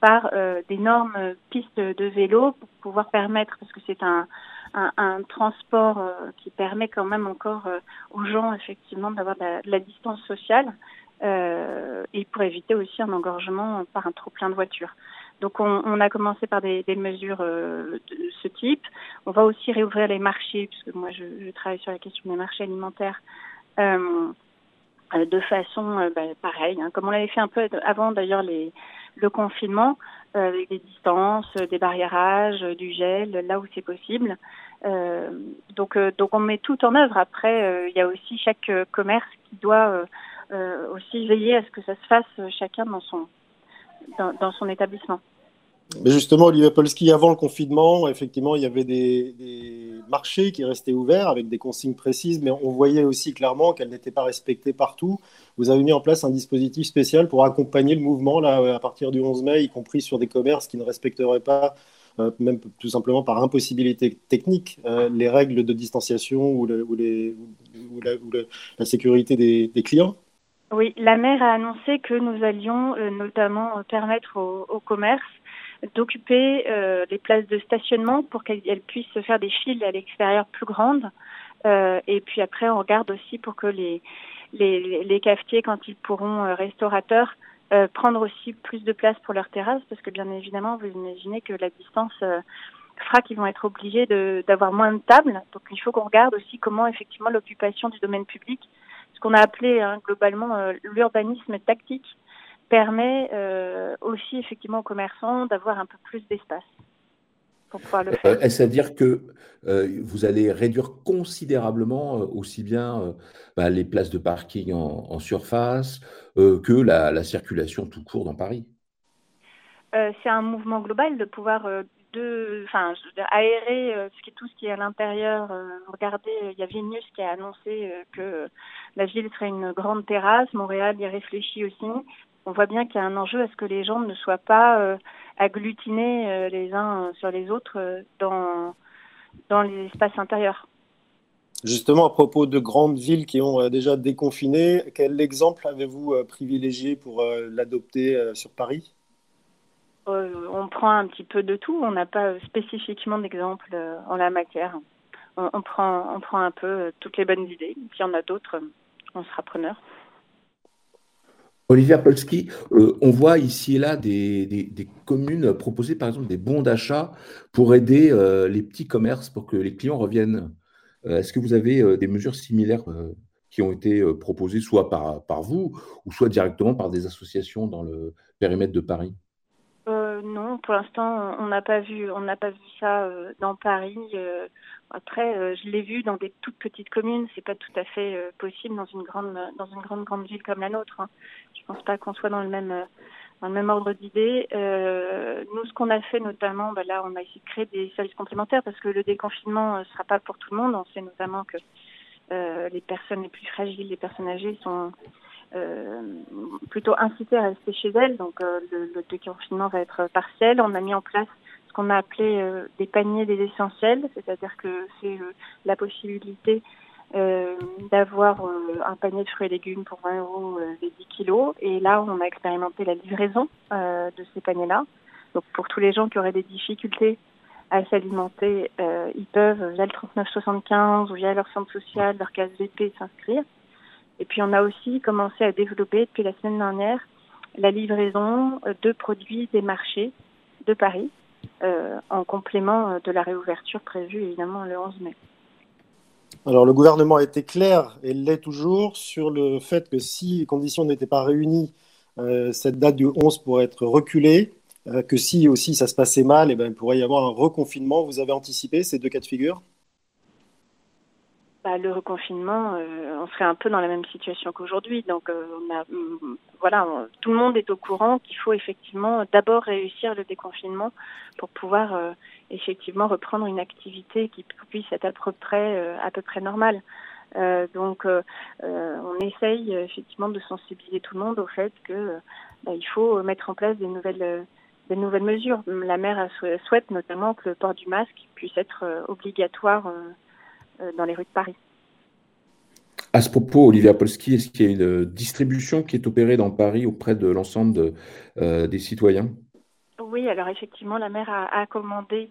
par d'énormes pistes de vélo pour pouvoir permettre, parce que c'est un, un, transport euh, qui permet quand même encore euh, aux gens effectivement d'avoir de, la distance sociale euh, et pour éviter aussi un engorgement par un trop plein de voitures. Donc on, a commencé par des, mesures de ce type. On va aussi réouvrir les marchés, puisque moi je, travaille sur la question des marchés alimentaires. De façon bah, pareille, hein, comme on l'avait fait un peu avant d'ailleurs les, le confinement, avec des distances, des barriérages, du gel, là où c'est possible. donc, donc on met tout en œuvre. Après, il y a aussi chaque commerce qui doit aussi veiller à ce que ça se fasse chacun dans son, dans son établissement. Mais justement, Olivier Polski, avant le confinement, effectivement, il y avait des, marchés qui restaient ouverts avec des consignes précises, mais on voyait aussi clairement qu'elles n'étaient pas respectées partout. Vous avez mis en place un dispositif spécial pour accompagner le mouvement là, à partir du 11 mai, y compris sur des commerces qui ne respecteraient pas, euh, même tout simplement par impossibilité technique, euh, les règles de distanciation ou, la, sécurité des, clients. Oui, la maire a annoncé que nous allions euh, notamment permettre aux, aux commerces d'occuper euh, les places de stationnement pour qu'elles puissent faire des files à l'extérieur plus grandes. Euh, et puis après, on regarde aussi pour que les, les, les cafetiers, quand ils pourront, euh, restaurateurs, euh, prendre aussi plus de place pour leurs terrasses, parce que bien évidemment, vous imaginez que la distance euh, fera qu'ils vont être obligés d'avoir moins de tables. Donc il faut qu'on regarde aussi comment effectivement l'occupation du domaine public, ce qu'on a appelé hein, globalement l'urbanisme tactique, permet euh, aussi effectivement aux commerçants d'avoir un peu plus d'espace pour pouvoir le faire. Euh, est-ce à dire que euh, vous allez réduire considérablement aussi bien bah, les places de parking en, surface que la, circulation tout court dans Paris? C'est un mouvement global de pouvoir de, aérer ce qui est tout ce qui est à l'intérieur. regardez, il y a Vilnius qui a annoncé que la ville serait une grande terrasse. Montréal y réfléchit aussi on voit bien qu'il y a un enjeu à ce que les gens ne soient pas euh, agglutinés euh, les uns sur les autres euh, dans, dans les espaces intérieurs. Justement, à propos de grandes villes qui ont déjà déconfiné, quel exemple avez-vous privilégié pour l'adopter sur Paris? On prend un petit peu de tout. On n'a pas spécifiquement d'exemple en la matière. On, prend, on prend un peu toutes les bonnes idées. S'il y en a d'autres, on sera preneur. Olivier Polski, euh, on voit ici et là des, communes proposer par exemple des bons d'achat pour aider euh, les petits commerces pour que les clients reviennent. Euh, est-ce que vous avez des mesures similaires qui ont été proposées soit par, vous ou soit directement par des associations dans le périmètre de Paris? Non, pour l'instant, on n'a pas vu ça dans Paris. Après, je l'ai vu dans des toutes petites communes. C'est pas tout à fait possible dans une grande, dans une grande grande ville comme la nôtre. Hein. Je pense pas qu'on soit dans le même euh, dans le même ordre d'idées. Euh, nous, ce qu'on a fait notamment, bah là, on a essayé de créer des services complémentaires parce que le déconfinement ne euh, sera pas pour tout le monde. On sait notamment que euh, les personnes les plus fragiles, les personnes âgées, sont euh, plutôt incitées à rester chez elles. Donc, euh, le, le, déconfinement va être partiel. On a mis en place ce qu'on a appelé des paniers des essentiels, c'est-à-dire que c'est la possibilité euh, d'avoir euh, un panier de fruits et légumes pour 20 euros euh, les 10 kilos. Et là, on a expérimenté la livraison de ces paniers-là. Donc pour tous les gens qui auraient des difficultés à s'alimenter, ils peuvent via le 3975 ou via leur centre social, leur case VP s'inscrire. Et puis on a aussi commencé à développer depuis la semaine dernière la livraison de produits des marchés de Paris en complément de la réouverture prévue évidemment le 11 mai. Alors le gouvernement a été clair, et l'est toujours, sur le fait que si les conditions n'étaient pas réunies, euh, cette date du 11 pourrait être reculée, euh, que si aussi ça se passait mal, eh ben, il pourrait y avoir un reconfinement. Vous avez anticipé ces deux cas de figure? Bah, le reconfinement, euh, on serait un peu dans la même situation qu'aujourd'hui. Donc, euh, mm, voilà, tout le monde est au courant qu'il faut effectivement d'abord réussir le déconfinement pour pouvoir euh, effectivement reprendre une activité qui puisse être à peu près, normale. donc, on essaye effectivement de sensibiliser tout le monde au fait que bah, il faut mettre en place des nouvelles nouvelles mesures. La maire souhaite notamment que le port du masque puisse être obligatoire dans les rues de Paris. À ce propos, Olivia Polski, est-ce qu'il y a une distribution qui est opérée dans Paris auprès de l'ensemble euh, des citoyens? Oui, alors effectivement, la maire a, commandé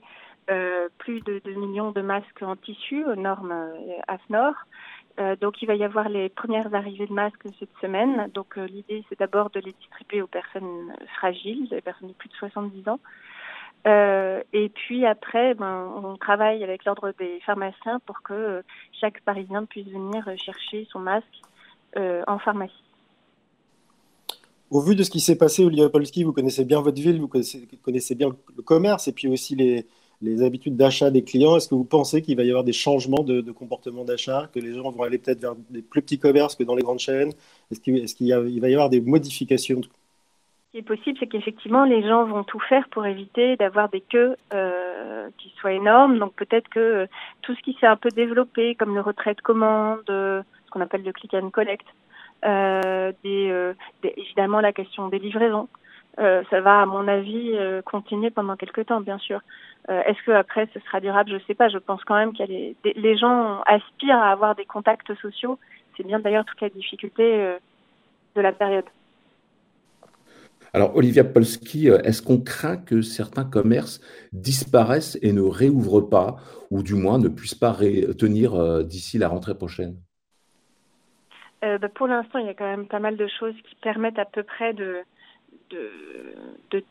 euh, plus de 2 millions de masques en tissu aux normes AFNOR. donc il va y avoir les premières arrivées de masques cette semaine. Donc l'idée c'est d'abord de les distribuer aux personnes fragiles, les personnes de plus de 70 ans. Euh, et puis après, ben, on travaille avec l'ordre des pharmaciens pour que euh, chaque Parisien puisse venir chercher son masque euh, en pharmacie. Au vu de ce qui s'est passé, Olivier Polski, vous connaissez bien votre ville, vous connaissez, bien le commerce et puis aussi les habitudes d'achat des clients. Est-ce que vous pensez qu'il va y avoir des changements de, comportement d'achat, que les gens vont aller peut-être vers des plus petits commerces que dans les grandes chaînes? Est-ce qu'il va y avoir des modifications? Ce qui est possible, c'est qu'effectivement, les gens vont tout faire pour éviter d'avoir des queues euh, qui soient énormes. Donc peut-être que euh, tout ce qui s'est un peu développé, comme le retrait de commande, ce qu'on appelle le click and collect, des, évidemment la question des livraisons. Euh, ça va, à mon avis, euh, continuer pendant quelques temps, bien sûr. Euh, est-ce que après ce sera durable? Je ne sais pas. Je pense quand même que les, gens aspirent à avoir des contacts sociaux. C'est bien d'ailleurs toute la difficulté de la période. Alors, Olivia Polski, est-ce qu'on craint que certains commerces disparaissent et ne réouvrent pas, ou du moins ne puissent pas tenir d'ici la rentrée prochaine? Bah, Pour l'instant, il y a quand même pas mal de choses qui permettent à peu près de,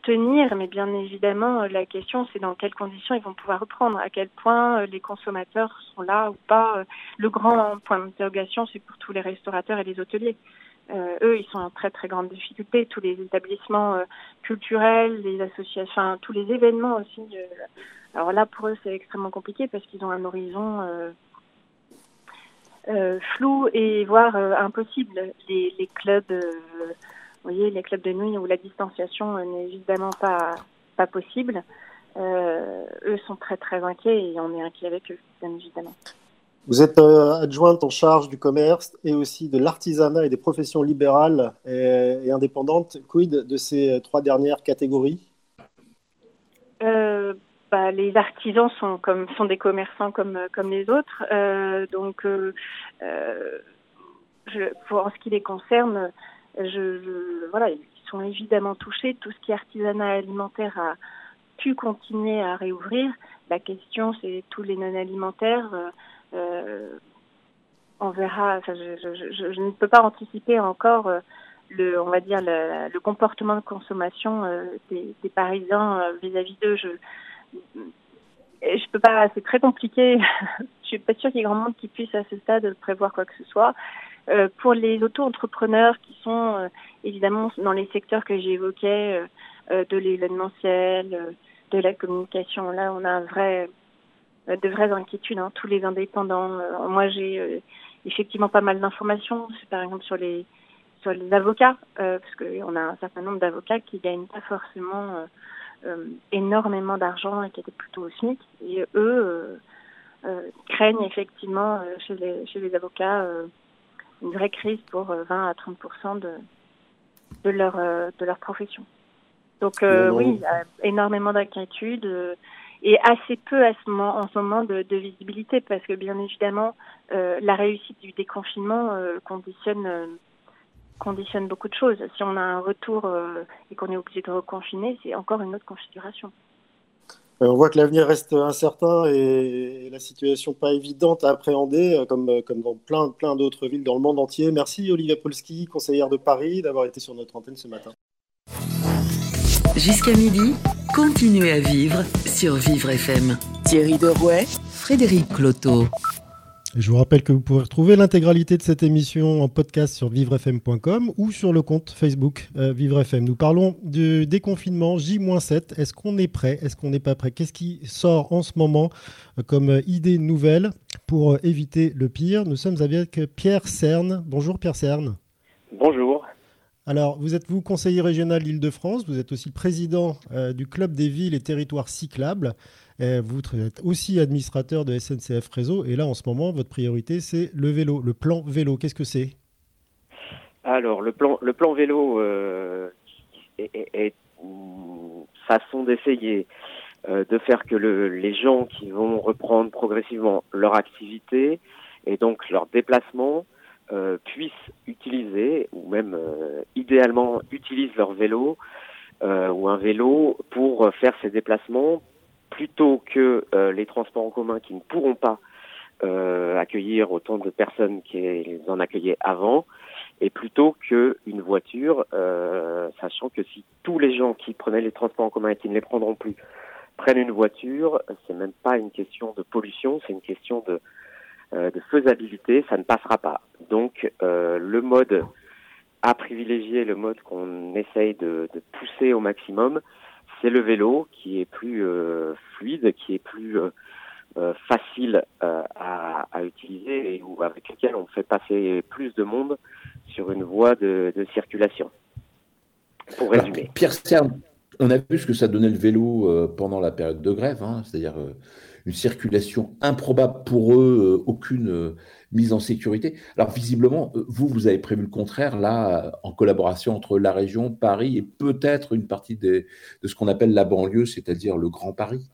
tenir, mais bien évidemment, la question, c'est dans quelles conditions ils vont pouvoir reprendre, à quel point euh, les consommateurs sont là ou pas. Le grand point d'interrogation, c'est pour tous les restaurateurs et les hôteliers. Euh, eux, ils sont en très très grande difficulté. Tous les établissements euh, culturels, les associations, tous les événements aussi. alors là, pour eux, c'est extrêmement compliqué parce qu'ils ont un horizon flou et voire impossible. Les, clubs vous voyez, les clubs de nuit où la distanciation n'est évidemment pas, pas possible, euh, eux sont très très inquiets et on est inquiet avec eux, bien évidemment. Vous êtes euh, adjointe en charge du commerce et aussi de l'artisanat et des professions libérales et, indépendantes. Quid de ces trois dernières catégories? Euh, bah, Les artisans sont, comme, sont des commerçants comme, comme les autres. donc, en ce qui les concerne, je, voilà, ils sont évidemment touchés. Tout ce qui est artisanat alimentaire a pu continuer à réouvrir. La question, c'est tous les non alimentaires. Euh, on verra. Je, ne peux pas anticiper encore euh, le, on va dire le, comportement de consommation euh, des, Parisiens vis-à-vis d'eux. Je, je peux pas. C'est très compliqué. je suis pas sûre qu'il y ait grand monde qui puisse à ce stade prévoir quoi que ce soit. Pour les auto-entrepreneurs qui sont évidemment dans les secteurs que euh, de l'événementiel, de la communication, là on a un vrai, de vraies inquiétudes, hein, tous les indépendants. moi j'ai effectivement pas mal d'informations, par exemple sur les sur les avocats, parce qu'on a un certain nombre d'avocats qui gagnent pas forcément énormément d'argent et qui étaient plutôt au SMIC, et eux craignent effectivement chez les chez les avocats une vraie crise pour 20 euh, à 30 de, de, leur, euh, de leur profession. Donc euh, oui, il y a énormément d'inquiétudes et assez peu à ce moment, en ce moment de, de visibilité parce que bien évidemment la réussite du déconfinement conditionne conditionne beaucoup de choses. Si on a un retour et qu'on est obligé de reconfiner, c'est encore une autre configuration. Euh, on voit que l'avenir reste incertain et la situation pas évidente à appréhender, euh, comme, euh, comme dans plein, plein d'autres villes dans le monde entier. Merci Olivia Polski, conseillère de Paris, d'avoir été sur notre antenne ce matin. Jusqu'à midi, continuez à vivre sur Vivre FM. Thierry Derouet, Frédéric Cloteau je vous rappelle que vous pouvez retrouver l'intégralité de cette émission en podcast sur vivrefm.com ou sur le compte Facebook euh, VivreFM. Nous parlons du déconfinement J-7. Est-ce qu'on est prêt? Est-ce qu'on n'est pas prêt? Qu'est-ce qui sort en ce moment euh, comme idée nouvelle pour euh, éviter le pire? Nous sommes avec Pierre Cerne. Bonjour Pierre Cerne. Bonjour. Alors, vous êtes vous conseiller régional Île-de-France, vous êtes aussi président du club des villes et territoires cyclables. Vous êtes aussi administrateur de SNCF Réseau. Et là, en ce moment, votre priorité, c'est le vélo, le plan vélo. Qu'est-ce que c'est? Alors, le plan, le plan vélo euh, est, une façon d'essayer euh, de faire que le, les gens qui vont reprendre progressivement leur activité et donc leur déplacement euh, puissent utiliser, ou même idéalement utilisent leur vélo ou un vélo pour faire ces déplacements plutôt que euh, les transports en commun qui ne pourront pas euh, accueillir autant de personnes qu'ils en accueillaient avant, et plutôt qu'une voiture, euh, sachant que si tous les gens qui prenaient les transports en commun et qui ne les prendront plus prennent une voiture, c'est même pas une question de pollution, c'est une question de, de faisabilité, ça ne passera pas. Donc le mode à privilégier, le mode qu'on essaye de, de pousser au maximum, c'est le vélo qui est plus fluide, qui est plus facile à, utiliser et avec lequel on fait passer plus de monde sur une voie de, circulation. Pour résumer. Pierre on a vu ce que ça donnait le vélo pendant la période de grève, hein, c'est-à-dire une circulation improbable pour eux, aucune mise en sécurité. Alors visiblement, euh, vous, vous avez prévu le contraire, là, en collaboration entre la région, Paris et peut-être une partie de ce qu'on appelle la banlieue, c'est-à-dire le Grand Paris.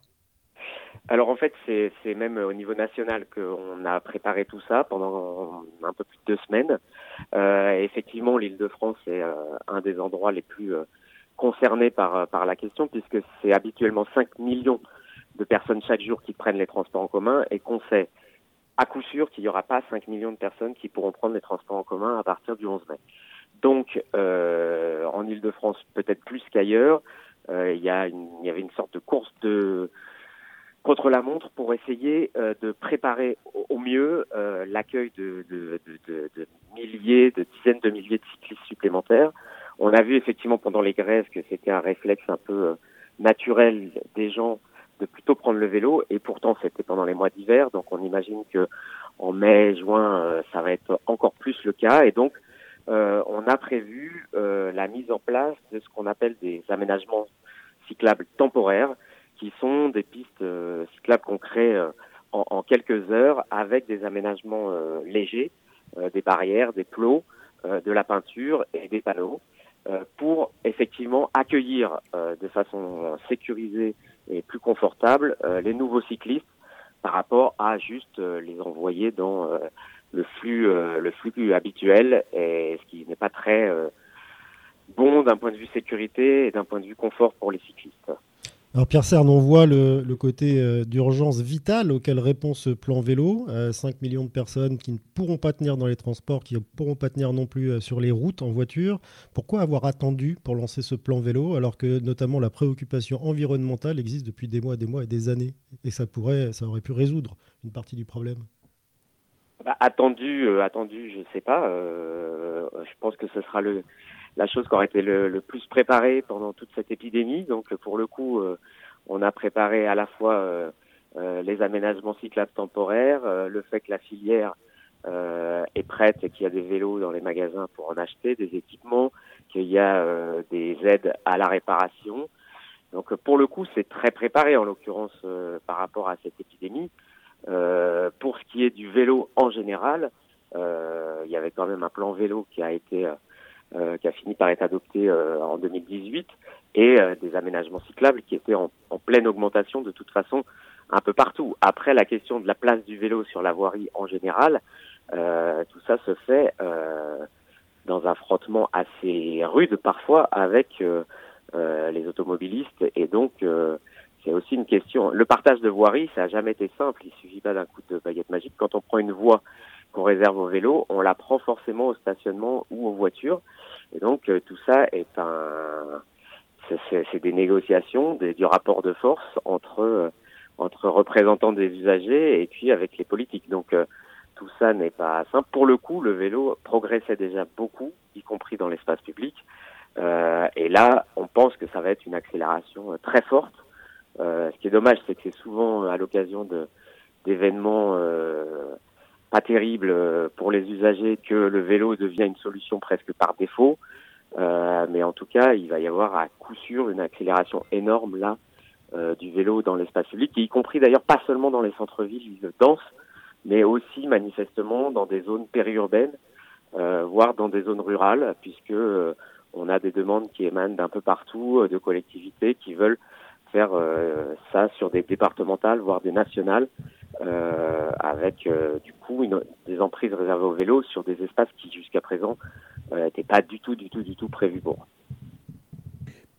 Alors en fait, c'est même au niveau national qu'on a préparé tout ça pendant un peu plus de deux semaines. Euh, effectivement, l'Île-de-France est euh, un des endroits les plus concernés par, par la question, puisque c'est habituellement 5 millions de personnes chaque jour qui prennent les transports en commun et qu'on sait à coup sûr qu'il n'y aura pas 5 millions de personnes qui pourront prendre les transports en commun à partir du 11 mai. Donc, euh, en Ile-de-France, peut-être plus qu'ailleurs, euh, il, y il y avait une sorte de course de contre la montre pour essayer euh, de préparer au, mieux euh, l'accueil de, de, de, de, milliers, de dizaines de milliers de cyclistes supplémentaires. On a vu effectivement pendant les grèves que c'était un réflexe un peu euh, naturel des gens de plutôt prendre le vélo. Et pourtant c'était pendant les mois d'hiver. Donc on imagine que en mai juin euh, ça va être encore plus le cas. Et donc euh, on a prévu euh, la mise en place de ce qu'on appelle des aménagements cyclables temporaires qui sont des pistes cyclables qu'on crée en, en, quelques heures avec des aménagements légers des barrières des plots de la peinture et des panneaux pour effectivement accueillir de façon sécurisée et plus confortable euh, les nouveaux cyclistes par rapport à juste euh, les envoyer dans euh, le flux le flux habituel et ce qui n'est pas très bon d'un point de vue sécurité et d'un point de vue confort pour les cyclistes. Alors Pierre Cern, on voit le, côté euh, d'urgence vitale auquel répond ce plan vélo. 5 euh, millions de personnes qui ne pourront pas tenir dans les transports, qui ne pourront pas tenir non plus euh, sur les routes en voiture. Pourquoi avoir attendu pour lancer ce plan vélo alors que notamment la préoccupation environnementale existe depuis des mois, des mois et des années? Et ça pourrait, ça aurait pu résoudre une partie du problème. Bah, attendu, attendu, je ne sais pas. je pense que ce sera le la chose qui aurait été le, plus préparée pendant toute cette épidémie. Donc pour le coup, euh, on a préparé à la fois euh, euh, les aménagements cyclables temporaires, le fait que la filière est prête et qu'il y a des vélos dans les magasins pour en acheter, des équipements, qu'il y a des aides à la réparation. Donc pour le coup, c'est très préparé en l'occurrence par rapport à cette épidémie. pour ce qui est du vélo en général, il y avait quand même un plan vélo qui a été qui a fini par être adopté euh, en 2018, et euh, des aménagements cyclables qui étaient en, en, pleine augmentation de toute façon un peu partout. Après, la question de la place du vélo sur la voirie en général, tout ça se fait dans un frottement assez rude parfois avec les automobilistes, et donc c'est aussi une question. Le partage de voirie, ça n'a jamais été simple. Il suffit pas d'un coup de baguette magique. Quand on prend une voie qu'on réserve au vélo, on la prend forcément au stationnement ou aux voitures. Et donc euh, tout ça est un, c'est des négociations, des, du rapport de force entre euh, entre représentants des usagers et puis avec les politiques. Donc euh, tout ça n'est pas simple. Pour le coup, le vélo progressait déjà beaucoup, y compris dans l'espace public. et là, on pense que ça va être une accélération très forte. ce qui est dommage, c'est que c'est souvent à l'occasion d'événements pas terrible euh, pour les usagers que le vélo devient une solution presque par défaut. Euh, mais en tout cas, il va y avoir à coup sûr une accélération énorme là euh, du vélo dans l'espace public, y compris d'ailleurs pas seulement dans les centres-villes denses, mais aussi manifestement dans des zones périurbaines, euh, voire dans des zones rurales, puisque euh, on a des demandes qui émanent d'un peu partout, de collectivités qui veulent faire ça sur des départementales, voire des nationales, euh, avec euh, du coup des emprises réservées au vélo sur des espaces qui jusqu'à présent n'étaient euh, pas du tout, du tout, du tout prévus pour.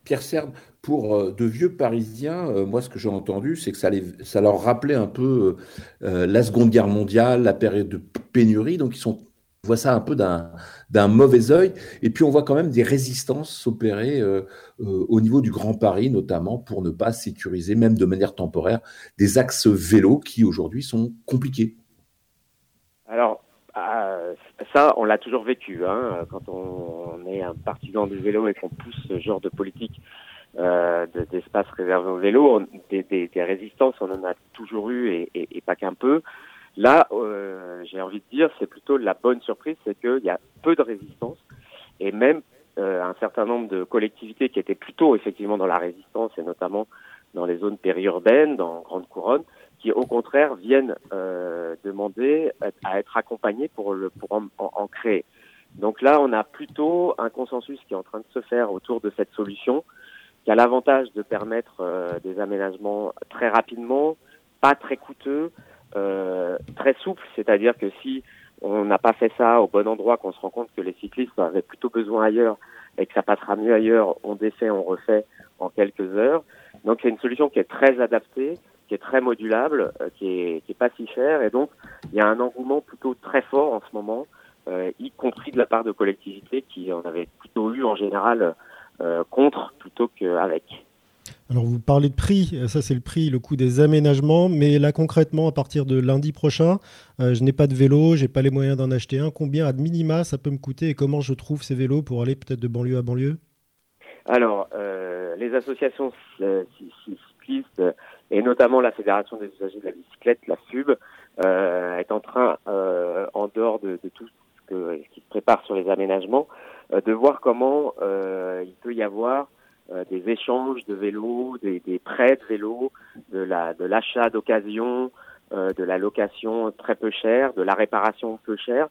Pierre Serbe, pour de vieux Parisiens, moi ce que j'ai entendu, c'est que ça, ça, leur rappelait un peu la Seconde Guerre mondiale, la période de pénurie, donc ils sont voit ça un peu d'un mauvais œil. Et puis on voit quand même des résistances s'opérer euh, euh, au niveau du Grand Paris, notamment pour ne pas sécuriser, même de manière temporaire, des axes vélos qui aujourd'hui sont compliqués. Alors, euh, ça, on l'a toujours vécu. Hein, quand on, est un partisan du vélo et qu'on pousse ce genre de politique, d'espace réservé au vélo. Des, résistances, on en a toujours eu et pas qu'un peu. Là, euh, j'ai envie de dire, c'est plutôt la bonne surprise, c'est qu'il y a peu de résistance et même euh, un certain nombre de collectivités qui étaient plutôt effectivement dans la résistance et notamment dans les zones périurbaines, dans Grande Couronne, qui au contraire viennent euh, demander à être accompagnées pour, le, pour en, en, créer. Donc là, on a plutôt un consensus qui est en train de se faire autour de cette solution, qui a l'avantage de permettre euh, des aménagements très rapidement, pas très coûteux, très souple, c'est-à-dire que si on n'a pas fait ça au bon endroit, qu'on se rend compte que les cyclistes avaient plutôt besoin ailleurs et que ça passera mieux ailleurs, on défait, on refait en quelques heures. Donc c'est une solution qui est très adaptée, qui est très modulable, euh, qui, est, qui est pas si chère et donc il y a un engouement plutôt très fort en ce moment, euh, y compris de la part de collectivités qui en avaient plutôt eu en général euh, contre plutôt qu'avec. Alors vous parlez de prix, ça c'est le prix, le coût des aménagements, mais là concrètement à partir de lundi prochain, euh, je n'ai pas de vélo, j'ai pas les moyens d'en acheter un. Combien à minima ça peut me coûter et comment je trouve ces vélos pour aller peut-être de banlieue à banlieue? Alors euh, les associations cyclistes et notamment la Fédération des usagers de la bicyclette, la euh, est en train, euh, en dehors de, tout ce, que, ce, qui se prépare sur les aménagements, euh, de voir comment il peut y avoir euh, des échanges de vélos, des, des, prêts de vélos, de la de l'achat d'occasion, euh, de la location très peu chère, de la réparation peu chère.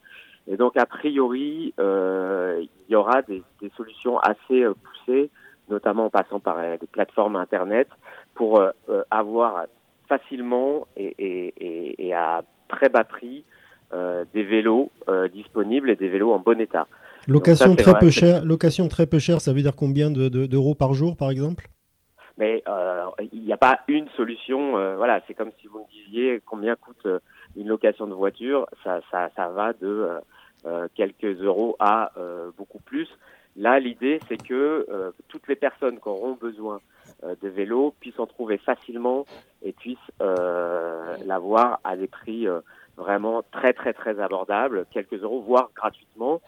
Et donc a priori, euh, il y aura des, des solutions assez euh, poussées, notamment en passant par des plateformes internet, pour avoir facilement et, et, et, et, à très bas prix des vélos disponibles et des vélos en bon état. Location très peu chère. Location très peu chère, ça veut dire combien d'euros de, par jour, par exemple? Mais euh, il n'y a pas une solution. Euh, voilà, c'est comme si vous me disiez combien coûte euh, une location de voiture. Ça, ça, ça va de euh, quelques euros à beaucoup plus. Là, l'idée, c'est que toutes les personnes qui auront besoin de vélos puissent en trouver facilement et puissent l'avoir à des prix vraiment très très très abordables, quelques euros, voire gratuitement.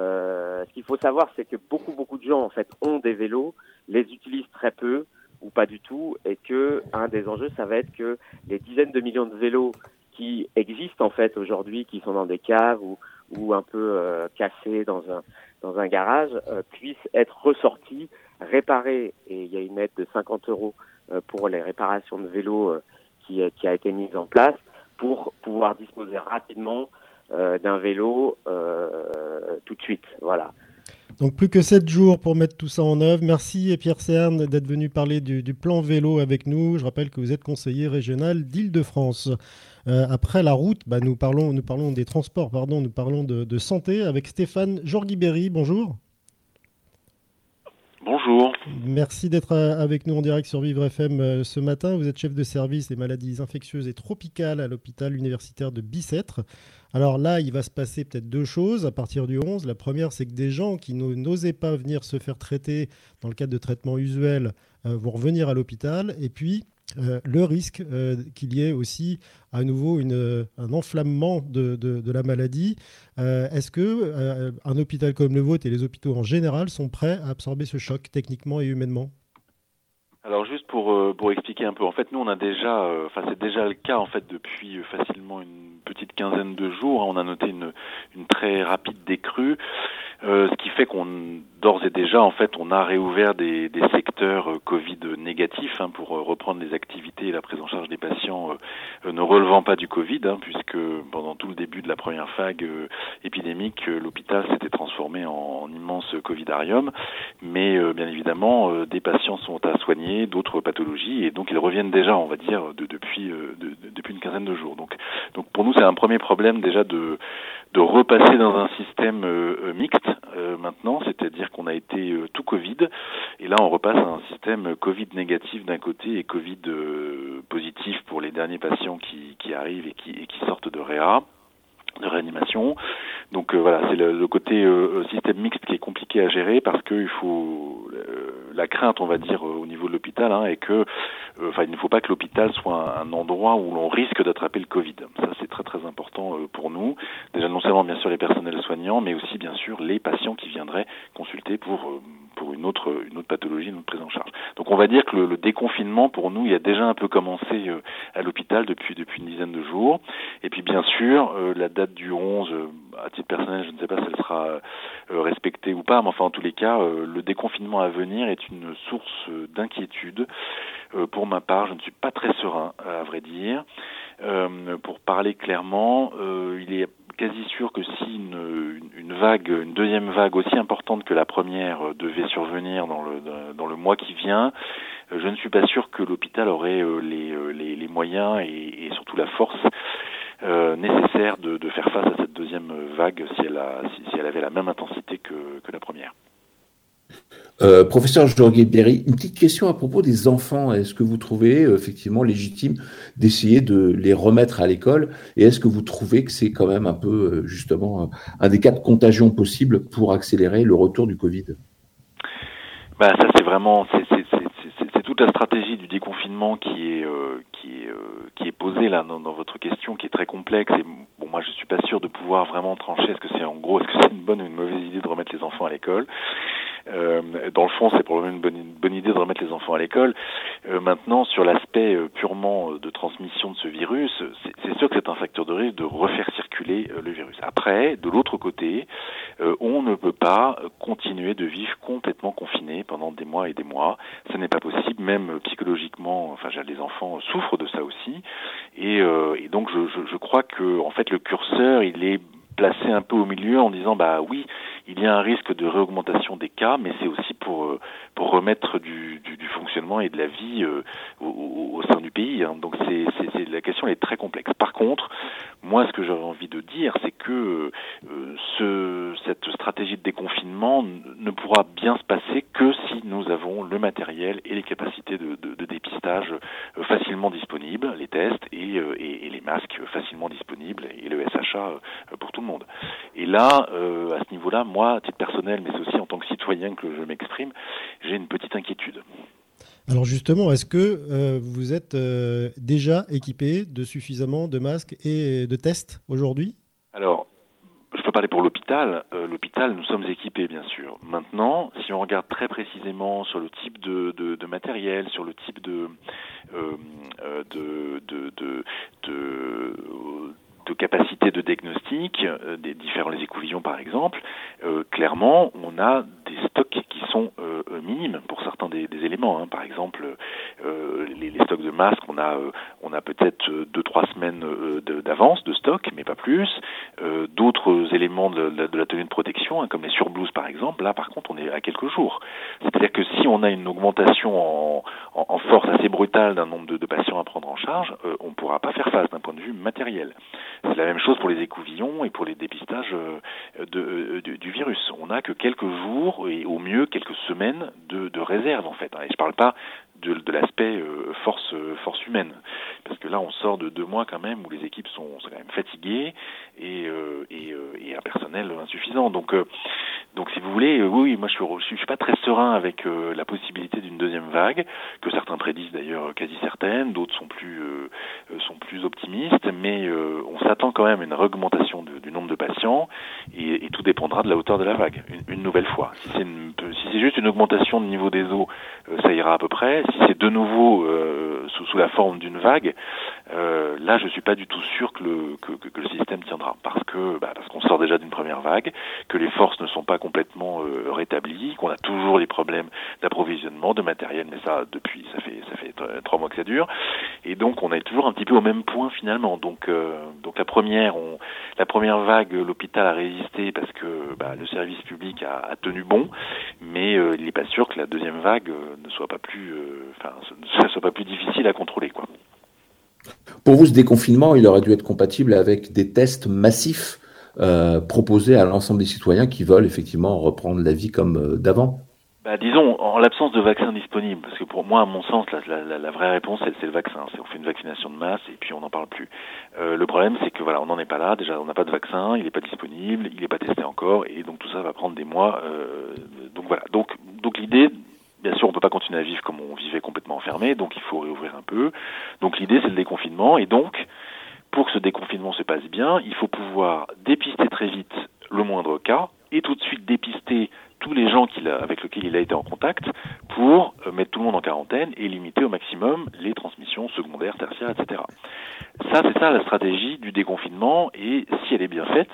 Euh, ce qu'il faut savoir, c'est que beaucoup, beaucoup de gens en fait ont des vélos, les utilisent très peu ou pas du tout, et que un des enjeux, ça va être que les dizaines de millions de vélos qui existent en fait aujourd'hui, qui sont dans des caves ou, un peu euh, cassés dans un garage, euh, puissent être ressortis, réparés. Et il y a une aide de 50 euros pour les réparations de vélos qui, a été mise en place pour pouvoir disposer rapidement d'un vélo euh, tout de suite. Voilà. Donc plus que 7 jours pour mettre tout ça en œuvre. Merci Pierre Cerne d'être venu parler du, du, plan vélo avec nous. Je rappelle que vous êtes conseiller régional d'Île-de-France. Euh, après la route, bah, nous, parlons, nous parlons des transports, pardon, nous parlons de, de santé avec Stéphane Jorguiberi. Bonjour. Bonjour. Merci d'être avec nous en direct sur Vivre FM ce matin. Vous êtes chef de service des maladies infectieuses et tropicales à l'hôpital universitaire de Bicêtre. Alors là, il va se passer peut-être deux choses à partir du 11. La première, c'est que des gens qui n'osaient pas venir se faire traiter dans le cadre de traitements usuels euh, vont revenir à l'hôpital. Et puis, euh, le risque euh, qu'il y ait aussi à nouveau une, un enflammement de, la maladie. Euh, Est-ce que euh, un hôpital comme le vôtre et les hôpitaux en général sont prêts à absorber ce choc techniquement et humainement? Alors juste pour euh, expliquer un peu, en fait nous on a déjà, euh, enfin c'est déjà le cas en fait depuis euh, facilement une petite quinzaine de jours, hein, on a noté une une très rapide décrue, ce qui fait qu'on d'ores et déjà en fait on a réouvert des, des secteurs Covid négatifs hein, pour reprendre les activités et la prise en charge des patients ne relevant pas du Covid, hein, puisque pendant tout le début de la première vague épidémique, l'hôpital s'était transformé en, en, immense Covidarium, mais bien évidemment des patients sont à soigner d'autres pathologies et donc ils reviennent déjà, on va dire, de, depuis euh, de, de, depuis une quinzaine de jours. Donc donc pour nous c'est un premier problème déjà de de repasser dans un système euh, euh mixte euh, maintenant, c'est-à-dire qu'on a été tout Covid et là on repasse à un système Covid négatif d'un côté et Covid positif pour les derniers patients qui, qui arrivent et qui, et qui sortent de réa de réanimation. Donc euh, voilà, c'est le, le, côté euh, système mixte qui est compliqué à gérer parce qu'il faut euh, la crainte, on va dire, au niveau de l'hôpital, hein, est que, enfin, il ne faut pas que l'hôpital soit un, un, endroit où l'on risque d'attraper le Covid. Ça, c'est très très important pour nous. Déjà non seulement bien sûr les personnels soignants, mais aussi bien sûr les patients qui viendraient consulter pour pour ou une autre, une autre pathologie, une autre prise en charge. Donc on va dire que le, déconfinement, pour nous, il a déjà un peu commencé euh, à l'hôpital depuis, depuis une dizaine de jours. Et puis bien sûr, euh, la date du 11, à titre personnel, je ne sais pas si elle sera respectée ou pas, mais enfin en tous les cas, le déconfinement à venir est une source d'inquiétude. pour ma part, je ne suis pas très serein, à vrai dire. pour parler clairement, il est quasi sûr que si une, vague, une deuxième vague aussi importante que la première euh, devait survenir dans le, mois qui vient, euh, je ne suis pas sûr que l'hôpital aurait euh, les, moyens et, surtout la force nécessaire de, faire face à cette deuxième vague si elle, avait la même intensité que la première. Euh, professeur Jorge Berry, une petite question à propos des enfants. Est-ce que vous trouvez euh, effectivement légitime d'essayer de les remettre à l'école? Et est-ce que vous trouvez que c'est quand même un peu euh, justement un des cas de contagion possibles pour accélérer le retour du Covid? Bah, Ça, c'est vraiment c'est toute la stratégie du déconfinement qui est qui est posée là dans, dans, votre question, qui est très complexe. Et bon, moi, je suis pas sûr de pouvoir vraiment trancher. Est-ce que c'est en gros, est-ce que c'est une bonne ou une mauvaise idée de remettre les enfants à l'école? Euh, dans le fond, c'est probablement une bonne, une bonne, idée de remettre les enfants à l'école. Euh, maintenant, sur l'aspect euh, purement de transmission de ce virus, c'est sûr que c'est un facteur de risque de refaire circuler le virus. Après, de l'autre côté, on ne peut pas continuer de vivre complètement confiné pendant des mois et des mois. Ce n'est pas possible, même psychologiquement. Enfin, les enfants souffrent de ça aussi, et, et donc je, je, je crois que en fait le curseur, il est placé un peu au milieu en disant bah oui, il y a un risque de réaugmentation des cas, mais c'est aussi pour euh, remettre du, fonctionnement et de la vie euh, au, sein du pays. Hein. Donc c'est, la question est très complexe. Par contre, moi ce que j'aurais envie de dire, c'est que euh, ce, cette stratégie de déconfinement ne pourra bien se passer que si nous avons le matériel et les capacités de, dépistage facilement disponibles, les tests et, les masques facilement disponibles et le SHA pour tout le monde. Et là, à ce niveau-là, moi, à titre personnel, mais aussi en tant que citoyen que je m'exprime, j'ai une petite inquiétude. Alors justement, est-ce que euh, vous êtes euh, déjà équipé de suffisamment de masques et de tests aujourd'hui? Alors, je peux parler pour l'hôpital. Euh, l'hôpital, nous sommes équipés, bien sûr. Maintenant, si on regarde très précisément sur le type de, de, de matériel, sur le type de, de, de, de de capacité de diagnostic euh, des différents écouvillons par exemple, euh, clairement on a des stocks qui sont euh, minimes pour certains des, éléments. Hein. Par exemple, les, les, stocks de masques, on a on a peut-être deux trois semaines d'avance de, stock, mais pas plus. D'autres éléments de, la tenue de protection, hein, comme les surblouses par exemple, là par contre on est à quelques jours. C'est-à-dire que si on a une augmentation en, force assez brutale d'un nombre de, patients à prendre en charge, on ne pourra pas faire face d'un point de vue matériel. C'est la même chose pour les écouvillons et pour les dépistages euh, euh, du virus. On n'a que quelques jours et au mieux quelques semaines de, réserve en fait. Et je ne parle pas de, l'aspect euh, force force humaine. Parce que là on sort de deux mois quand même où les équipes sont, quand même fatiguées et, euh, et, euh, et, un personnel insuffisant. Donc donc si vous voulez oui moi je suis je suis pas très serein avec la possibilité d'une deuxième vague que certains prédisent d'ailleurs quasi certaines. D'autres sont plus sont plus optimistes. Mais on s'attend quand même à une augmentation du nombre de patients et, tout dépendra de la hauteur de la vague une, nouvelle fois. Si c'est si juste une augmentation de niveau des eaux ça ira à peu près c'est de nouveau euh, sous, la forme d'une vague, euh, là je suis pas du tout sûr que le, que, le système tiendra parce que bah, parce qu'on sort déjà d'une première vague, que les forces ne sont pas complètement euh, rétablies, qu'on a toujours les problèmes d'approvisionnement, de matériel, mais ça depuis ça fait ça fait trois mois que ça dure, et donc on est toujours un petit peu au même point finalement. Donc donc la première on, la première vague l'hôpital a résisté parce que bah, le service public a, tenu bon, mais il n'est pas sûr que la deuxième vague ne soit pas plus enfin, ne soit pas plus difficile à contrôler. Quoi. Pour vous, ce déconfinement, il aurait dû être compatible avec des tests massifs euh, proposés à l'ensemble des citoyens qui veulent effectivement reprendre la vie comme euh, d'avant? Bah, disons, en l'absence de vaccins disponibles, parce que pour moi, à mon sens, la, la, la vraie réponse, c'est le vaccin. C'est on fait une vaccination de masse et puis on n'en parle plus. Euh, le problème, c'est que voilà, on n'en est pas là. Déjà, on n'a pas de vaccin, il n'est pas disponible, il n'est pas testé encore, et donc tout ça va prendre des mois. Euh, donc voilà. Donc, donc l'idée, Bien sûr, on ne peut pas continuer à vivre comme on vivait complètement enfermé, donc il faut réouvrir un peu. Donc l'idée, c'est le déconfinement, et donc, pour que ce déconfinement se passe bien, il faut pouvoir dépister très vite le moindre cas, et tout de suite dépister tous les gens avec lesquels il a été en contact pour euh, mettre tout le monde en quarantaine et limiter au maximum les transmissions secondaires, tertiaires, etc. Ça, c'est ça la stratégie du déconfinement et si elle est bien faite,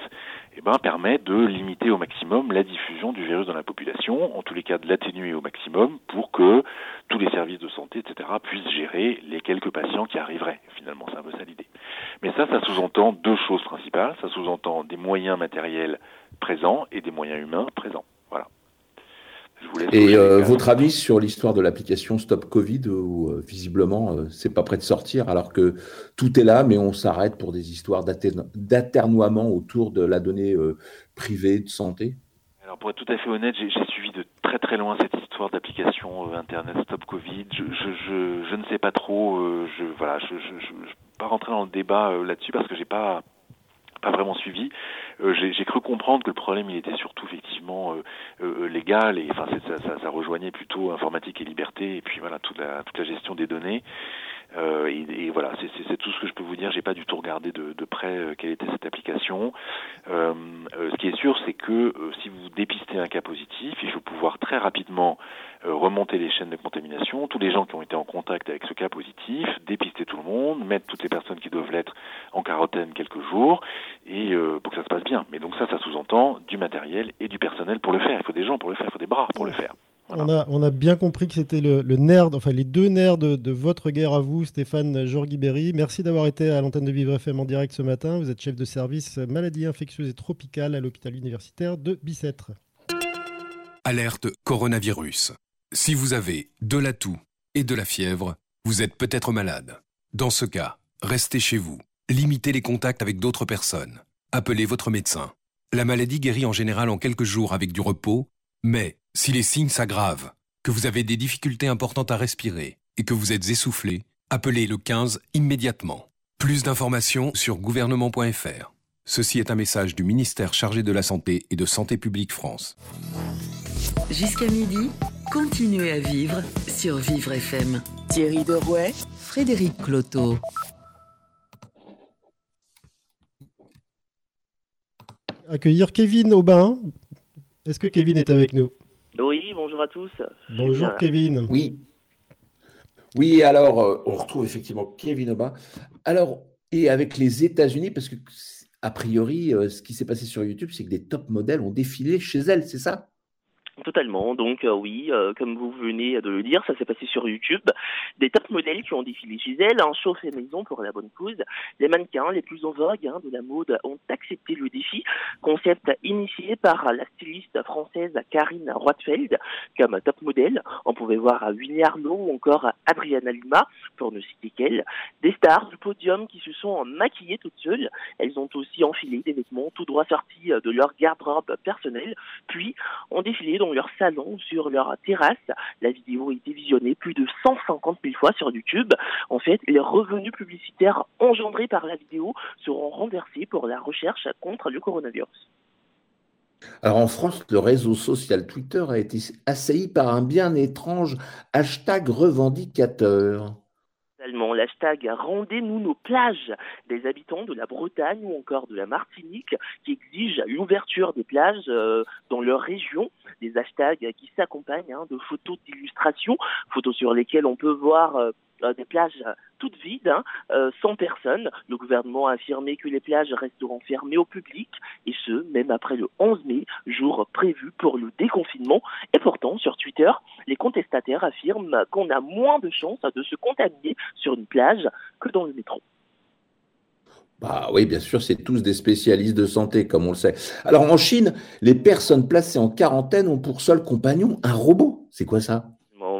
eh ben, permet de limiter au maximum la diffusion du virus dans la population, en tous les cas de l'atténuer au maximum pour que tous les services de santé, etc., puissent gérer les quelques patients qui arriveraient. Finalement, c'est un peu ça l'idée. Mais ça, ça sous-entend deux choses principales. Ça sous-entend des moyens matériels présents et des moyens humains présents. Et euh, votre avis sur l'histoire de l'application Stop Covid, où euh, visiblement euh, c'est pas prêt de sortir, alors que tout est là, mais on s'arrête pour des histoires d'aternoiement autour de la donnée privée de santé? Alors pour être tout à fait honnête, j'ai suivi de très très loin cette histoire d'application Internet Stop Covid. Je, je, je, je, ne sais pas trop. je voilà, je, pas rentrer dans le débat là-dessus parce que j'ai pas pas vraiment suivi. Euh, j'ai cru comprendre que le problème il était surtout effectivement euh, euh, légal et enfin ça, rejoignait plutôt informatique et liberté et puis voilà toute la toute la gestion des données. Et, voilà, c'est tout ce que je peux vous dire. J'ai pas du tout regardé de, près quelle était cette application. Ce qui est sûr, c'est que si vous dépistez un cas positif, il faut pouvoir très rapidement remonter les chaînes de contamination, tous les gens qui ont été en contact avec ce cas positif, dépister tout le monde, mettre toutes les personnes qui doivent l'être en quarantaine quelques jours, et pour que ça se passe bien. Mais donc ça, ça sous-entend du matériel et du personnel pour le faire. Il faut des gens pour le faire, il faut des bras pour le faire. On, a, on, a, bien compris que c'était le, le, nerf, enfin les deux nerfs de, votre guerre à vous, Stéphane Jorgiberi. Merci d'avoir été à l'antenne de Vivre FM en direct ce matin. Vous êtes chef de service maladies infectieuses et tropicales à l'hôpital universitaire de Bicêtre. Alerte coronavirus. Si vous avez de la toux et de la fièvre, vous êtes peut-être malade. Dans ce cas, restez chez vous. Limitez les contacts avec d'autres personnes. Appelez votre médecin. La maladie guérit en général en quelques jours avec du repos, mais si les signes s'aggravent, que vous avez des difficultés importantes à respirer et que vous êtes essoufflé, appelez le 15 immédiatement. Plus d'informations sur gouvernement.fr. Ceci est un message du ministère chargé de la Santé et de Santé publique France. Jusqu'à midi, continuez à vivre sur Vivre FM. Thierry Derouet, Frédéric Cloteau. Accueillir Kevin Aubin. Est-ce que Kevin est avec nous? Oui, bonjour à tous. Bonjour Kevin. Oui. Oui, alors euh, on retrouve effectivement Kevin Aubin. Alors, et avec les États-Unis, parce que a priori, euh, ce qui s'est passé sur YouTube, c'est que des top modèles ont défilé chez elle, c'est ça? Totalement. Donc euh, oui, euh, comme vous venez de le dire, ça s'est passé sur YouTube. Des top modèles qui ont défilé chez elle, un show fait maison pour la bonne cause. Les mannequins les plus en vogue hein, de la mode ont accepté le défi, concept initié par la styliste française Karine Roitfeld comme top modèle. On pouvait voir Winnie Arnaud ou encore Adriana Lima, pour ne citer qu'elle. Des stars du podium qui se sont maquillées toutes seules. Elles ont aussi enfilé des vêtements tout droit sortis de leur garde-robe personnelle, puis ont défilé leur salon, sur leur terrasse. La vidéo a été visionnée plus de 150 000 fois sur YouTube. En fait, les revenus publicitaires engendrés par la vidéo seront renversés pour la recherche contre le coronavirus. Alors en France, le réseau social Twitter a été assailli par un bien étrange hashtag revendicateur. L'hashtag Rendez-nous nos plages des habitants de la Bretagne ou encore de la Martinique qui exigent l'ouverture des plages euh, dans leur région. Des hashtags qui s'accompagnent hein, de photos d'illustration, photos sur lesquelles on peut voir euh, des plages toutes vides, hein, euh, sans personne. Le gouvernement a affirmé que les plages resteront fermées au public, et ce, même après le 11 mai, jour prévu pour le déconfinement. Et pourtant, sur Twitter, les contestataires affirment qu'on a moins de chances de se contaminer sur une plage que dans le métro. Bah oui, bien sûr, c'est tous des spécialistes de santé, comme on le sait. Alors en Chine, les personnes placées en quarantaine ont pour seul compagnon un robot. C'est quoi ça?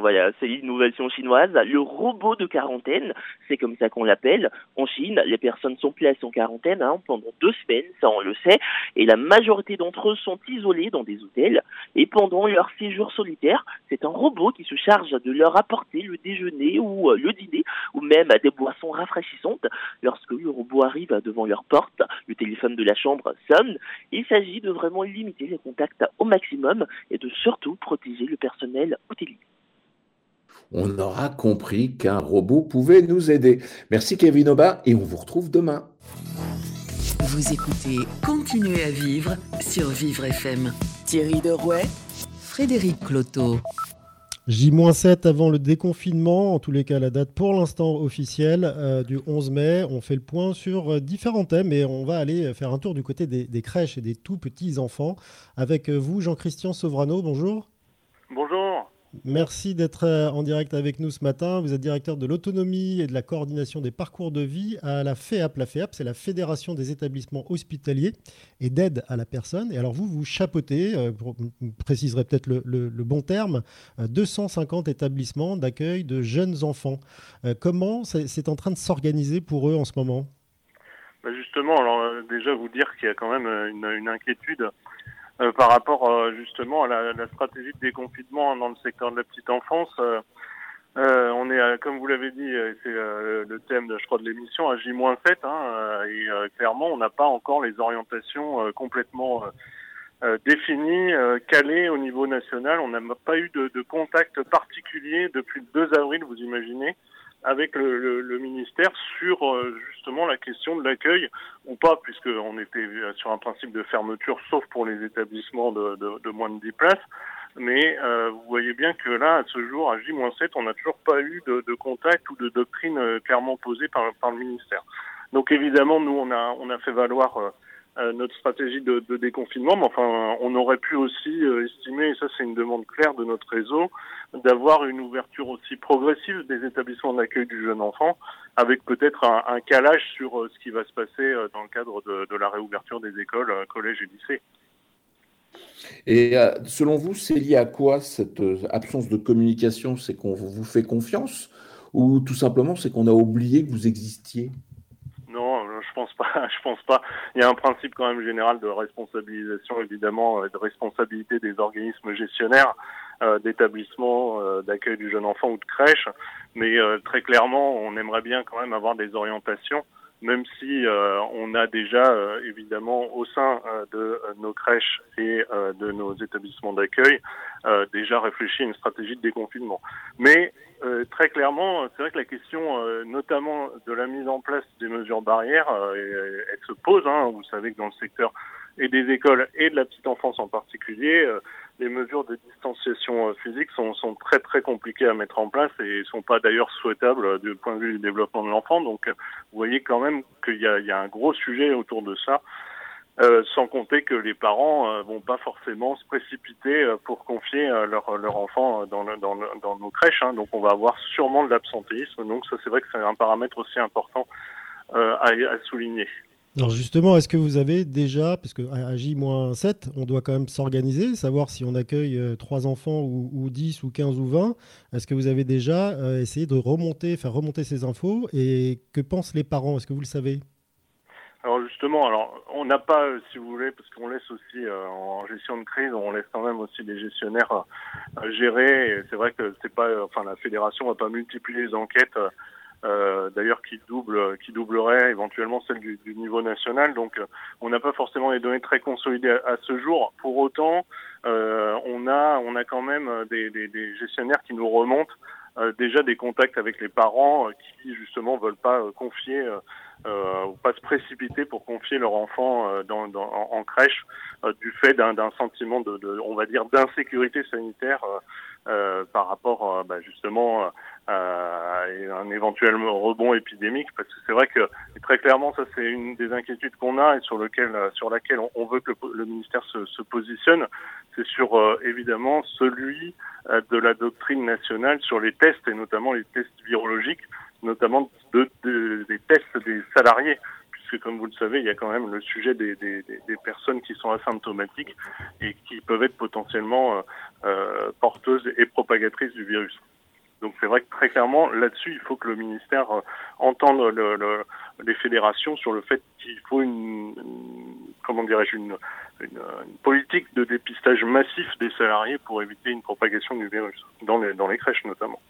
Voilà, c'est l'innovation chinoise. Le robot de quarantaine, c'est comme ça qu'on l'appelle. En Chine, les personnes sont placées en quarantaine hein, pendant deux semaines, ça on le sait, et la majorité d'entre eux sont isolés dans des hôtels. Et pendant leur séjour solitaire, c'est un robot qui se charge de leur apporter le déjeuner ou euh, le dîner, ou même des boissons rafraîchissantes. Lorsque le robot arrive devant leur porte, le téléphone de la chambre sonne. Il s'agit de vraiment limiter les contacts au maximum et de surtout protéger le personnel hôtelier on aura compris qu'un robot pouvait nous aider. Merci Kevin Oba et on vous retrouve demain. Vous écoutez Continuez à vivre sur Vivre FM. Thierry Derouet, Frédéric Cloteau. J-7 avant le déconfinement, en tous les cas la date pour l'instant officielle euh, du 11 mai. On fait le point sur euh, différents thèmes et on va aller faire un tour du côté des, des crèches et des tout petits enfants. Avec euh, vous, Jean-Christian Sovrano, bonjour. Bonjour. Merci d'être euh, en direct avec nous ce matin. Vous êtes directeur de l'autonomie et de la coordination des parcours de vie à la FEAP. La FEAP, c'est la Fédération des établissements hospitaliers et d'aide à la personne. Et alors vous, vous chapeautez, euh, vous préciserez peut-être le, bon terme, 250 euh, établissements d'accueil de jeunes enfants. comment c'est en train de s'organiser pour eux en ce moment? Bah, Justement, alors déjà vous dire qu'il y a quand même une inquiétude euh, par rapport euh, justement à la, la, stratégie de déconfinement dans le secteur de la petite enfance. Euh, euh on est, comme vous l'avez dit, c'est le thème, de, je crois, de l'émission à J-7, hein, et clairement, on n'a pas encore les orientations complètement définies, calées au niveau national. On n'a pas eu de, de, contact particulier depuis le 2 avril, vous imaginez avec le, le, ministère sur euh, justement la question de l'accueil ou pas, puisqu'on était sur un principe de fermeture, sauf pour les établissements de, de, de moins de 10 places. Mais euh, vous voyez bien que là, à ce jour, à J-7, on n'a toujours pas eu de, de, contact ou de doctrine euh, clairement posée par, par le ministère. Donc évidemment, nous, on a, on a fait valoir euh, notre stratégie de, déconfinement, mais enfin, on aurait pu aussi euh, estimer, et ça c'est une demande claire de notre réseau, d'avoir une ouverture aussi progressive des établissements d'accueil du jeune enfant, avec peut-être un, calage sur euh, ce qui va se passer dans le cadre de, la réouverture des écoles, collèges et lycées. Et selon vous, c'est lié à quoi cette absence de communication? C'est qu'on vous fait confiance? Ou tout simplement c'est qu'on a oublié que vous existiez? Pense pas. Je pense pas. Il y a un principe quand même général de responsabilisation, évidemment, euh, de responsabilité des organismes gestionnaires euh, d'établissements euh, d'accueil du jeune enfant ou de crèche. Mais très clairement, on aimerait bien quand même avoir des orientations même si euh, on a déjà euh, évidemment au sein euh, de nos crèches et de nos établissements d'accueil déjà réfléchi à une stratégie de déconfinement. Mais très clairement, c'est vrai que la question, notamment de la mise en place des mesures barrières, elle, se pose. Hein. Vous savez que dans le secteur et des écoles et de la petite enfance en particulier, euh, les mesures de distanciation euh, physique sont, sont, très très compliquées à mettre en place et sont pas d'ailleurs souhaitables euh, du point de vue du développement de l'enfant. Donc vous voyez quand même qu'il y a, y a un gros sujet autour de ça. Euh, sans compter que les parents euh, vont pas forcément se précipiter pour confier leur, leur enfant dans, le, dans, le, dans, nos crèches. Hein. Donc on va avoir sûrement de l'absentéisme. Donc ça c'est vrai que c'est un paramètre aussi important à, à souligner. Alors justement, est-ce que vous avez déjà, parce qu'à J-7, on doit quand même s'organiser, savoir si on accueille euh, trois enfants ou, ou, 10 ou 15 ou 20, est-ce que vous avez déjà euh, essayé de remonter, faire remonter ces infos et que pensent les parents? Est-ce que vous le savez? Alors justement, alors on n'a pas, euh, si vous voulez, parce qu'on laisse aussi en gestion de crise, on laisse quand même aussi les gestionnaires gérer. C'est vrai que c'est pas, enfin la fédération va pas multiplier les enquêtes euh, d'ailleurs qui double, qui doublerait éventuellement celle du, du niveau national. Donc, euh, on n'a pas forcément les données très consolidées à, ce jour. Pour autant, euh, on a, on a quand même des, des, des gestionnaires qui nous remontent déjà des contacts avec les parents qui justement veulent pas confier euh, ou pas se précipiter pour confier leur enfant dans, dans, en, crèche du fait d'un sentiment de, de, on va dire, d'insécurité sanitaire par rapport bah, justement euh, un éventuel rebond épidémique, parce que c'est vrai que très clairement, ça c'est une des inquiétudes qu'on a et sur lequel, sur laquelle on, veut que le, ministère se, se positionne, c'est sur euh, évidemment celui euh, de la doctrine nationale sur les tests et notamment les tests virologiques, notamment de, des tests des salariés puisque comme vous le savez, il y a quand même le sujet des, des, des personnes qui sont asymptomatiques et qui peuvent être potentiellement euh, porteuses et propagatrices du virus. Donc c'est vrai que très clairement, là-dessus, il faut que le ministère euh, entende le, le, les fédérations sur le fait qu'il faut une, comment dirais-je, une, une, politique de dépistage massif des salariés pour éviter une propagation du virus, dans les, dans les crèches notamment.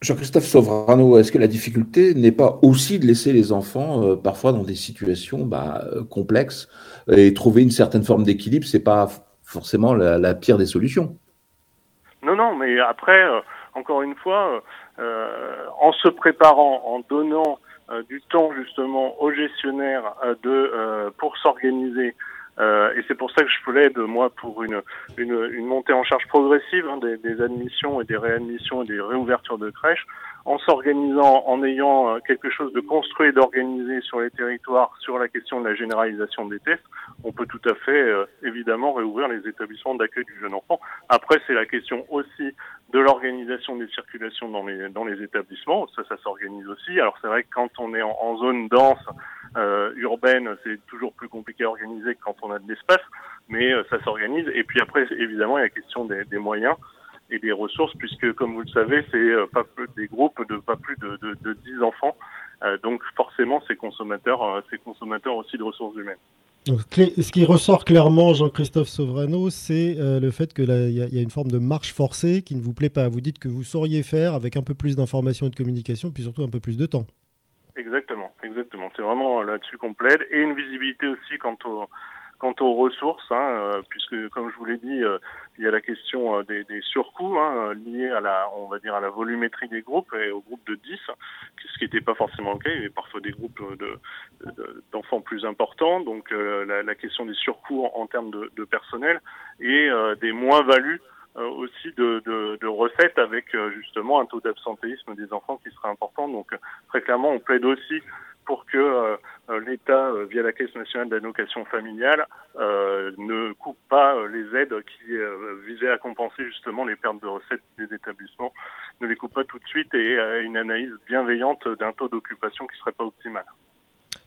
Jean-Christophe Sovrano, est-ce que la difficulté n'est pas aussi de laisser les enfants euh, parfois dans des situations bah, euh, complexes et trouver une certaine forme d'équilibre, c'est pas forcément la, la, pire des solutions? Non, non, mais après, encore une fois, euh, en se préparant, en donnant du temps justement aux gestionnaires de pour s'organiser euh, et c'est pour ça que je plaide, moi, pour une, une, une montée en charge progressive hein, des, des, admissions et des réadmissions et des réouvertures de crèches, en s'organisant, en ayant euh, quelque chose de construit et d'organisé sur les territoires sur la question de la généralisation des tests, on peut tout à fait, euh, évidemment, réouvrir les établissements d'accueil du jeune enfant. Après, c'est la question aussi de l'organisation des circulations dans les, dans les établissements. Ça, ça s'organise aussi. Alors, c'est vrai que quand on est en, zone dense, euh, urbaine, c'est toujours plus compliqué à organiser quand on a de l'espace, mais euh, ça s'organise. Et puis après, évidemment, il y a la question des, des, moyens et des ressources, puisque comme vous le savez, c'est euh, pas plus, des groupes de pas plus de, de, de 10 enfants. Euh, donc forcément, c'est consommateurs, c'est consommateurs aussi de ressources humaines. Ce qui ressort clairement, Jean-Christophe Sovrano, c'est euh, le fait qu'il y, y, a une forme de marche forcée qui ne vous plaît pas. Vous dites que vous sauriez faire avec un peu plus d'informations et de communication, puis surtout un peu plus de temps. Exactement, exactement. C'est vraiment là-dessus qu'on plaide et une visibilité aussi quant aux quant aux ressources, hein, euh, puisque comme je vous l'ai dit, euh, il y a la question euh, des, des, surcoûts hein, liés à la, on va dire à la volumétrie des groupes et au groupe de 10, ce qui n'était pas forcément le cas. Il y avait parfois des groupes d'enfants de, plus importants, donc la, la, question des surcoûts en, termes de, de, personnel et des moins-values euh, aussi de, de, de, recettes avec euh, justement un taux d'absentéisme des enfants qui serait important. Donc très clairement, on plaide aussi pour que euh, l'État, via la Caisse nationale d'allocation familiale, ne coupe pas les aides qui visaient à compenser justement les pertes de recettes des établissements, ne les coupe pas tout de suite et une analyse bienveillante d'un taux d'occupation qui serait pas optimal.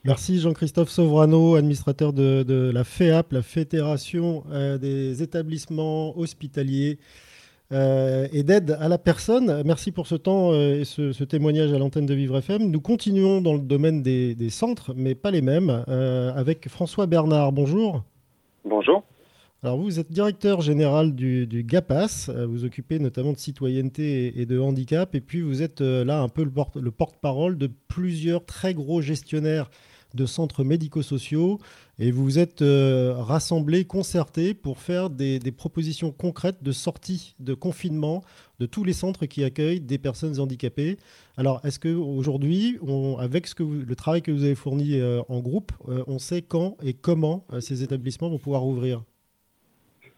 Merci Jean-Christophe Sovrano, administrateur de, de, la FEAP, la Fédération euh, des établissements hospitaliers euh, et d'aide à la personne. Merci pour ce temps euh, et ce, ce, témoignage à l'antenne de Vivre FM. Nous continuons dans le domaine des, des centres, mais pas les mêmes, euh, avec François Bernard. Bonjour. Bonjour. Alors vous êtes directeur général du, du GAPAS, vous occupez notamment de citoyenneté et, et, de handicap, et puis vous êtes là un peu le porte-parole porte de plusieurs très gros gestionnaires de centres médico-sociaux et vous vous êtes euh, rassemblés, concertés pour faire des, propositions concrètes de sortie de confinement de tous les centres qui accueillent des personnes handicapées. Alors, est-ce qu'aujourd'hui, avec ce que vous, le travail que vous avez fourni euh, en groupe, euh, on sait quand et comment ces établissements vont pouvoir ouvrir?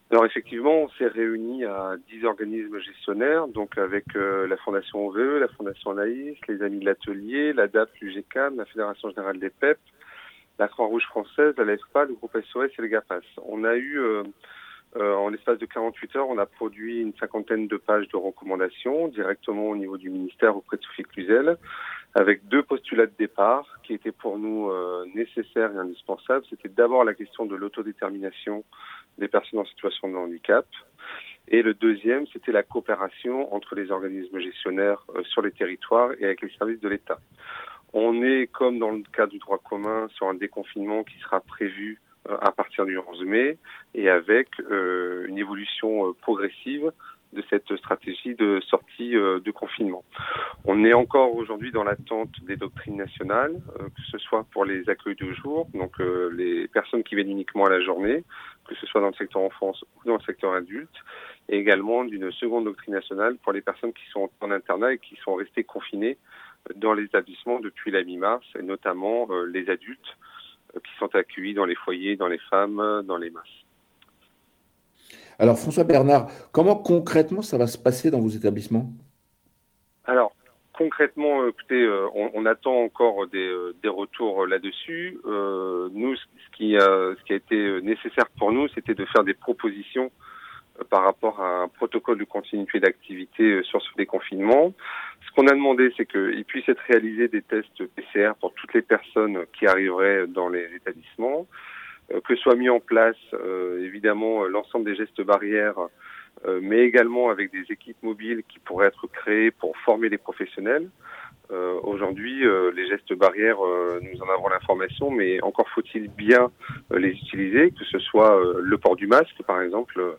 Alors effectivement, on s'est réunis à 10 organismes gestionnaires, donc avec la Fondation OVE, la Fondation Naïs, les Amis de l'Atelier, la DAP, l'UGCAM, la Fédération Générale des PEP, la Croix-Rouge française, la LEFPA, le groupe SOS et le GAPAS. On a eu, euh, euh, en l'espace de 48 heures, on a produit une cinquantaine de pages de recommandations directement au niveau du ministère auprès de Sophie Cluzel, avec deux postulats de départ qui étaient pour nous euh, nécessaires et indispensables. C'était d'abord la question de l'autodétermination des personnes en situation de handicap. Et le deuxième, c'était la coopération entre les organismes gestionnaires euh, sur les territoires et avec les services de l'État. On est, comme dans le cas du droit commun, sur un déconfinement qui sera prévu euh, à partir du 11 mai et avec euh, une évolution euh, progressive de cette stratégie de sortie euh, de confinement. On est encore aujourd'hui dans l'attente des doctrines nationales, euh, que ce soit pour les accueils de jour, donc euh, les personnes qui viennent uniquement à la journée, que ce soit dans le secteur enfance ou dans le secteur adulte, et également d'une seconde doctrine nationale pour les personnes qui sont en internat et qui sont restées confinées dans les établissements depuis la mi-mars, et notamment les adultes qui sont accueillis dans les foyers, dans les femmes, dans les masses. Alors, François Bernard, comment concrètement ça va se passer dans vos établissements? Alors, concrètement, écoutez, euh, on, on, attend encore des, euh, des retours là-dessus. Euh, nous, ce qui, a, ce qui a été nécessaire pour nous, c'était de faire des propositions par rapport à un protocole de continuité d'activité sur ce déconfinement. Ce qu'on a demandé, c'est qu'il puisse être réalisé des tests PCR pour toutes les personnes qui arriveraient dans les établissements. Euh, que soit mis en place euh, évidemment euh, l'ensemble des gestes barrières, mais également avec des équipes mobiles qui pourraient être créées pour former les professionnels. Euh, Aujourd'hui, euh, les gestes barrières, euh, nous en avons l'information, mais encore faut-il bien les utiliser, que ce soit le port du masque, par exemple.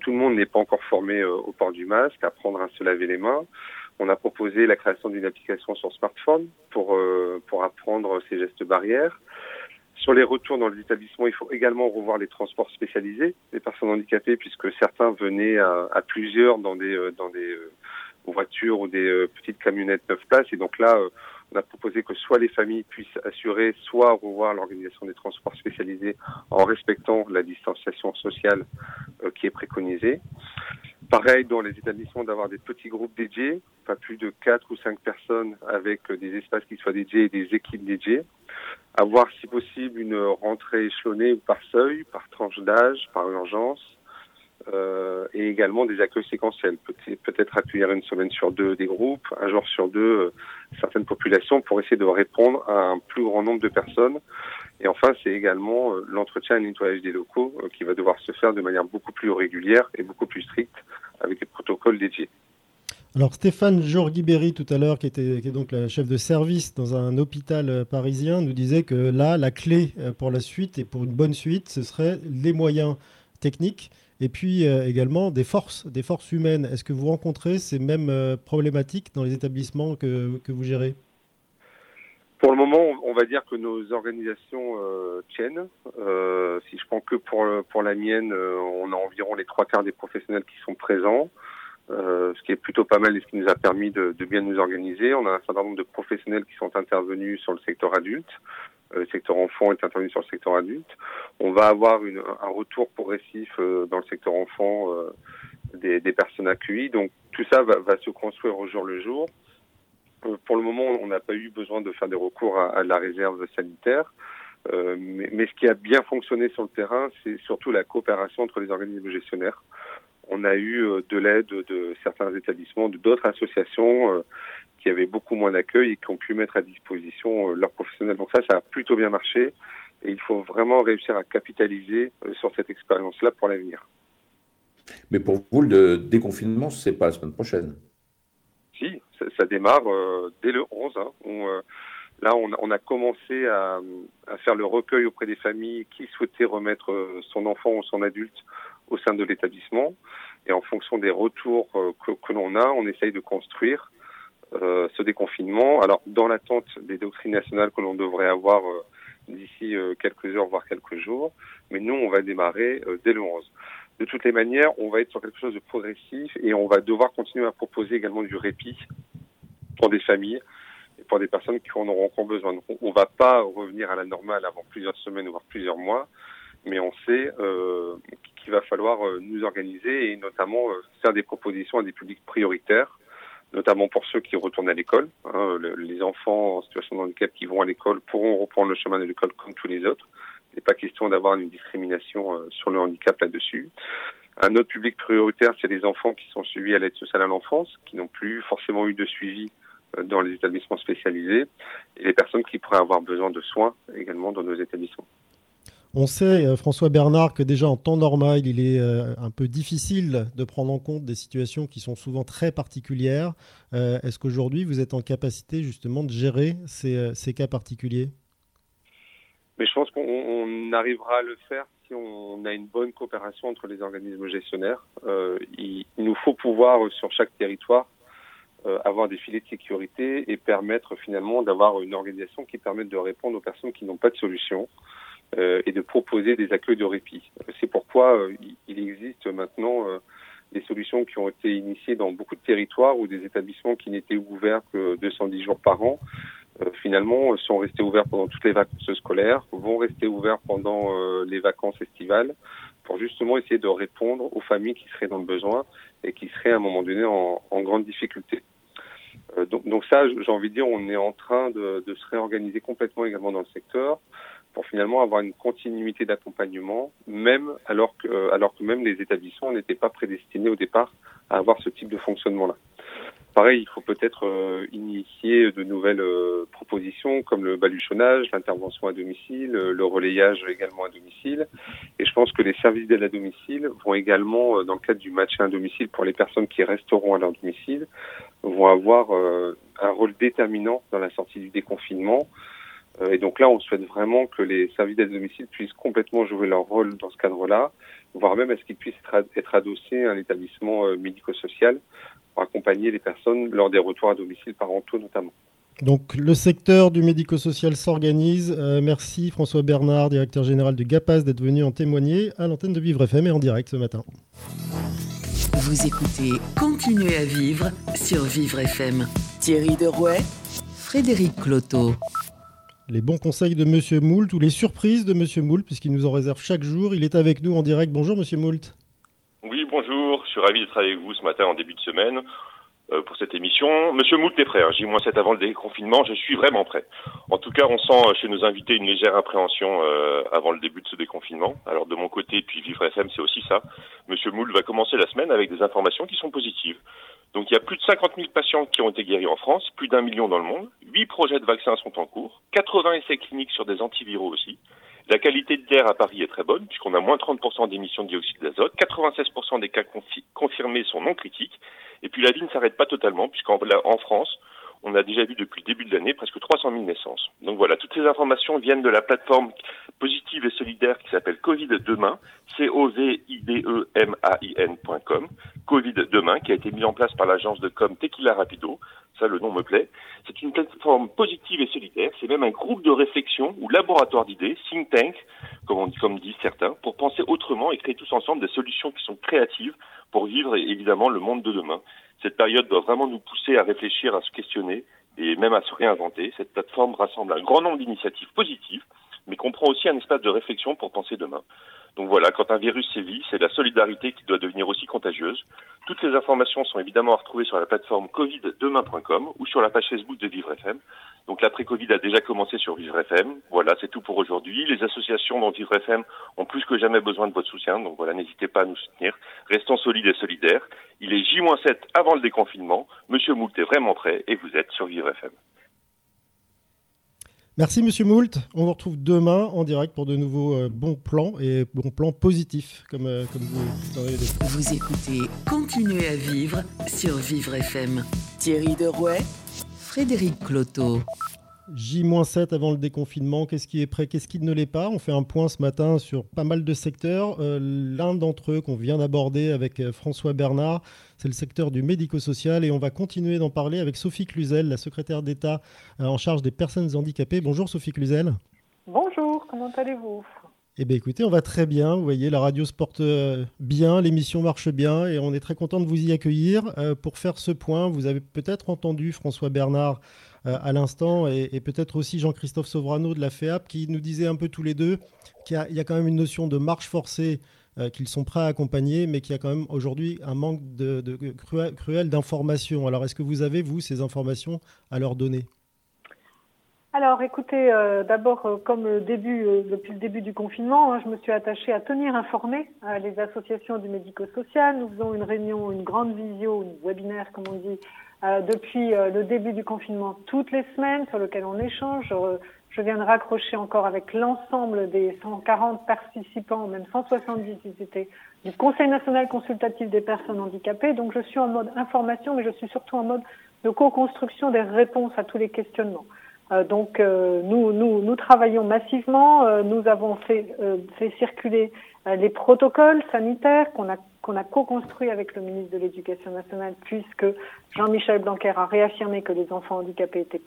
tout le monde n'est pas encore formé au port du masque, apprendre à se laver les mains. On a proposé la création d'une application sur smartphone pour pour apprendre ces gestes barrières. Sur les retours dans les établissements, il faut également revoir les transports spécialisés des personnes handicapées, puisque certains venaient à, à plusieurs dans des, dans des voitures ou des petites camionnettes neuf places. Et donc là, On a proposé que soit les familles puissent assurer, soit revoir l'organisation des transports spécialisés en respectant la distanciation sociale euh, qui est préconisée. Pareil dans les établissements d'avoir des petits groupes dédiés, pas plus de 4 ou 5 personnes avec euh, des espaces qui soient dédiés et des équipes dédiées. Avoir si possible une rentrée échelonnée par seuil, par tranche d'âge, par urgence euh, et également des accueils séquentiels. Peut-être accueillir une semaine sur deux des groupes, un jour sur deux euh, certaines populations pour essayer de répondre à un plus grand nombre de personnes. Et enfin, c'est également euh, l'entretien et le nettoyage des locaux qui va devoir se faire de manière beaucoup plus régulière et beaucoup plus stricte avec des protocoles dédiés. Alors Stéphane Jorgiberi tout à l'heure, qui était est donc la chef de service dans un hôpital parisien, nous disait que là, la clé pour la suite et pour une bonne suite, ce serait les moyens techniques et puis euh, également des forces, des forces humaines. Est-ce que vous rencontrez ces mêmes euh, problématiques dans les établissements que, que, vous gérez? Pour le moment, on va dire que nos organisations euh, tiennent. Si je prends que pour, pour la mienne, on a environ les trois quarts des professionnels qui sont présents. Ce qui est plutôt pas mal et ce qui nous a permis de, bien nous organiser. On a un certain nombre de professionnels qui sont intervenus sur le secteur adulte. Euh, le secteur enfant est intervenu sur le secteur adulte. On va avoir un retour progressif euh, dans le secteur enfant euh, des, personnes accueillies. Donc tout ça va, se construire au jour le jour. pour le moment, on n'a pas eu besoin de faire des recours à, la réserve sanitaire. Mais, ce qui a bien fonctionné sur le terrain, c'est surtout la coopération entre les organismes gestionnaires. On a eu de l'aide de certains établissements, d'autres associations qui avaient beaucoup moins d'accueil et qui ont pu mettre à disposition euh, leurs professionnels. Donc ça, ça a plutôt bien marché et il faut vraiment réussir à capitaliser euh, sur cette expérience-là pour l'avenir. Mais pour vous, le déconfinement, c'est pas la semaine prochaine Si, ça, ça démarre euh, dès le 11. Hein. On, euh, là, on, on, a commencé à, à, faire le recueil auprès des familles qui souhaitaient remettre son enfant ou son adulte au sein de l'établissement. Et en fonction des retours que, que l'on a, on essaye de construire euh, ce déconfinement. Alors, dans l'attente des doctrines nationales que l'on devrait avoir euh, d'ici euh, quelques heures, voire quelques jours, mais nous, on va démarrer dès le 11. De toutes les manières, on va être sur quelque chose de progressif et on va devoir continuer à proposer également du répit pour des familles et pour des personnes qui en auront encore besoin. Donc, on ne va pas revenir à la normale avant plusieurs semaines, voire plusieurs mois, mais on sait qu'il va falloir nous organiser et notamment faire des propositions à des publics prioritaires notamment pour ceux qui retournent à l'école. Hein, les enfants en situation de handicap qui vont à l'école pourront reprendre le chemin de l'école comme tous les autres. Il n'est pas question d'avoir une discrimination euh, sur le handicap là-dessus. Un autre public prioritaire, c'est les enfants qui sont suivis à l'aide sociale à l'enfance, qui n'ont plus forcément eu de suivi euh, dans les établissements spécialisés, et les personnes qui pourraient avoir besoin de soins également dans nos établissements. On sait, euh, François Bernard, que déjà en temps normal, il est euh, un peu difficile de prendre en compte des situations qui sont souvent très particulières. Euh, est-ce qu'aujourd'hui, vous êtes en capacité justement de gérer ces, cas particuliers? Mais je pense qu'on arrivera à le faire si on a une bonne coopération entre les organismes gestionnaires. Il, nous faut pouvoir, sur chaque territoire, avoir des filets de sécurité et permettre finalement d'avoir une organisation qui permette de répondre aux personnes qui n'ont pas de solution et de proposer des accueils de répit. C'est pourquoi euh, il existe maintenant euh, des solutions qui ont été initiées dans beaucoup de territoires où des établissements qui n'étaient ouverts que 210 jours par an finalement sont restés ouverts pendant toutes les vacances scolaires, vont rester ouverts pendant les vacances estivales pour justement essayer de répondre aux familles qui seraient dans le besoin et qui seraient à un moment donné en, en grande difficulté. donc, donc, ça, j'ai envie de dire, on est en train de, de se réorganiser complètement également dans le secteur pour finalement avoir une continuité d'accompagnement, même alors que, euh, alors que même les établissements n'étaient pas prédestinés au départ à avoir ce type de fonctionnement-là. Pareil, il faut peut-être euh, initier de nouvelles euh, propositions comme le baluchonnage, l'intervention à domicile, euh, le relayage également à domicile. Et je pense que les services d'aide à domicile vont également, euh, dans le cadre du maintien à domicile pour les personnes qui resteront à leur domicile, vont avoir un rôle déterminant dans la sortie du déconfinement. Et donc là, on souhaite vraiment que les services d'aide à domicile puissent complètement jouer leur rôle dans ce cadre-là, voire même à ce qu'ils puissent être adossés à un établissement médico-social pour accompagner les personnes lors des retours à domicile parentaux notamment. Donc le secteur du médico-social s'organise. Euh, merci François Bernard, directeur général du GAPAS, d'être venu en témoigner à l'antenne de Vivre FM et en direct ce matin. Vous écoutez Continuez à vivre sur Vivre FM. Thierry Derouet, Frédéric Cloteau. Les bons conseils de Monsieur Moult ou les surprises de Monsieur Moult, puisqu'il nous en réserve chaque jour. Il est avec nous en direct. Bonjour Monsieur Moult. Oui, bonjour. Je suis ravi d'être avec vous ce matin en début de semaine euh, pour cette émission. Monsieur Moult est prêt. Hein. J-7 avant le déconfinement, je suis vraiment prêt. En tout cas, on sent chez nos invités une légère appréhension euh, avant le début de ce déconfinement. Alors de mon côté, puis Vivre FM, c'est aussi ça. Monsieur Moult va commencer la semaine avec des informations qui sont positives. Donc il y a plus de 50 000 patients qui ont été guéris en France, plus d'un million dans le monde. Huit projets de vaccins sont en cours, 80 essais cliniques sur des antiviraux aussi. La qualité de l'air à Paris est très bonne, puisqu'on a moins 30% d'émissions de dioxyde d'azote, 96% des cas confirmés sont non critiques, et puis la vie ne s'arrête pas totalement, puisqu'en en France, on a déjà vu depuis le début de l'année presque 300 000 naissances. Donc voilà, toutes ces informations viennent de la plateforme positive et solidaire qui s'appelle Covid Demain, C-O-V-I-D-E-M-A-I-N.com, Covid Demain, qui a été mis en place par l'agence de com Tequila Rapido. Le nom me plaît. C'est une plateforme positive et solidaire. C'est même un groupe de réflexion ou laboratoire d'idées, think tank, comme dit, comme disent certains, pour penser autrement et créer tous ensemble des solutions qui sont créatives pour vivre évidemment le monde de demain. Cette période doit vraiment nous pousser à réfléchir, à se questionner et même à se réinventer. Cette plateforme rassemble un grand nombre d'initiatives positives, mais comprend aussi un espace de réflexion pour penser demain. Donc voilà, quand un virus sévit, c'est la solidarité qui doit devenir aussi contagieuse. Toutes les informations sont évidemment à retrouver sur la plateforme coviddemain.com ou sur la page Facebook de Vivre FM. Donc l'après-Covid a déjà commencé sur Vivre FM. Voilà, c'est tout pour aujourd'hui. Les associations dans Vivre FM ont plus que jamais besoin de votre soutien. Donc voilà, n'hésitez pas à nous soutenir. Restons solides et solidaires. Il est J-7 avant le déconfinement. Monsieur Moult est vraiment prêt et vous êtes sur Vivre FM. Merci Monsieur Moult. On vous retrouve demain en direct pour de nouveaux euh, bons plans et bons plans positifs comme, euh, comme vous Vous écoutez Continuez à vivre sur Vivre FM. Thierry Derouet, Frédéric Cloteau. J-7 avant le déconfinement, qu'est-ce qui est prêt, qu'est-ce qui ne l'est pas? On fait un point ce matin sur pas mal de secteurs. Euh, l'un d'entre eux qu'on vient d'aborder avec euh, François Bernard, c'est le secteur du médico-social et on va continuer d'en parler avec Sophie Cluzel, la secrétaire d'État euh, en charge des personnes handicapées. Bonjour Sophie Cluzel. Bonjour, comment allez-vous? Eh bien écoutez, on va très bien. Vous voyez, la radio se porte bien, l'émission marche bien et on est très content de vous y accueillir. pour faire ce point, vous avez peut-être entendu François Bernard à l'instant, et, peut-être aussi Jean-Christophe Sovrano de la FEAP, qui nous disait un peu tous les deux qu'il y, a quand même une notion de marche forcée euh, qu'ils sont prêts à accompagner, mais qu'il y a quand même aujourd'hui un manque cruel, d'informations. Alors, est-ce que vous avez, vous, ces informations à leur donner? Alors, écoutez, euh, d'abord, comme depuis le début du confinement, hein, je me suis attachée à tenir informées les associations du médico-social. Nous faisons une réunion, une grande visio, une webinaire, comme on dit, euh, depuis euh, le début du confinement toutes les semaines sur lequel on échange. Je, viens de raccrocher encore avec l'ensemble des 140 participants, même 170 ils étaient, du Conseil national consultatif des personnes handicapées. Donc je suis en mode information, mais je suis surtout en mode de co-construction des réponses à tous les questionnements. Euh, donc nous, nous, nous travaillons massivement. nous avons fait, fait circuler les protocoles sanitaires qu'on a qu'on a co-construit avec le ministre de l'Éducation nationale, puisque Jean-Michel Blanquer a réaffirmé que les enfants handicapés étaient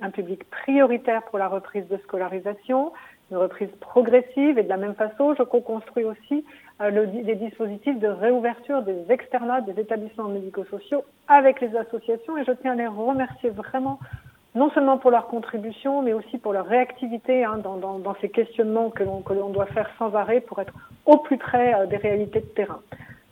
un, public prioritaire pour la reprise de scolarisation, une reprise progressive, et de la même façon, je co-construis aussi euh, le, les dispositifs de réouverture des externats des établissements médico-sociaux avec les associations, et je tiens à les remercier vraiment non seulement pour leur contribution, mais aussi pour leur réactivité hein, dans, ces questionnements que l'on doit faire sans arrêt pour être au plus près euh, des réalités de terrain.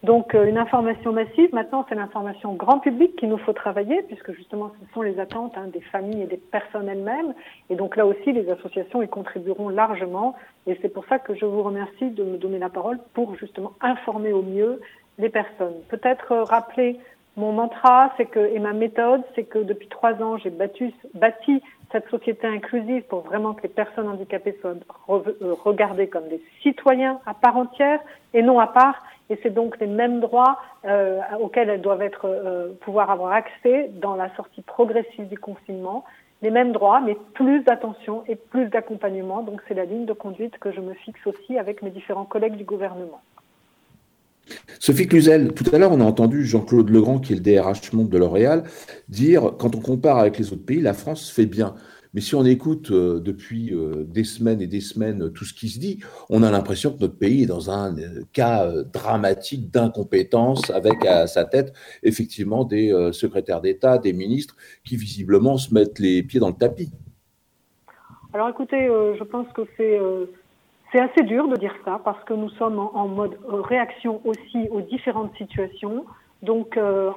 Donc euh, une information massive, maintenant c'est l'information grand public qu'il nous faut travailler, puisque justement ce sont les attentes hein, des familles et des personnes elles-mêmes. Et donc là aussi, les associations y contribueront largement. Et c'est pour ça que je vous remercie de me donner la parole pour justement informer au mieux les personnes. Peut-être euh, rappeler mon mantra, c'est que et ma méthode, c'est que depuis trois ans, j'ai bâti cette société inclusive pour vraiment que les personnes handicapées soient euh, regardées comme des citoyens à part entière et non à part. Et c'est donc les mêmes droits euh, auxquels elles doivent être, euh, pouvoir avoir accès dans la sortie progressive du confinement. Les mêmes droits, mais plus d'attention et plus d'accompagnement. Donc c'est la ligne de conduite que je me fixe aussi avec mes différents collègues du gouvernement. Sophie Cluzel, tout à l'heure, on a entendu Jean-Claude Legrand, qui est le DRH Monde de L'Oréal, dire quand on compare avec les autres pays, la France fait bien. Mais si on écoute euh, depuis euh, des semaines et des semaines tout ce qui se dit, on a l'impression que notre pays est dans un cas dramatique d'incompétence avec à sa tête effectivement des secrétaires d'État, des ministres qui visiblement se mettent les pieds dans le tapis. Alors écoutez, je pense que c'est c'est assez dur de dire ça parce que nous sommes en, mode réaction aussi aux différentes situations. Donc euh,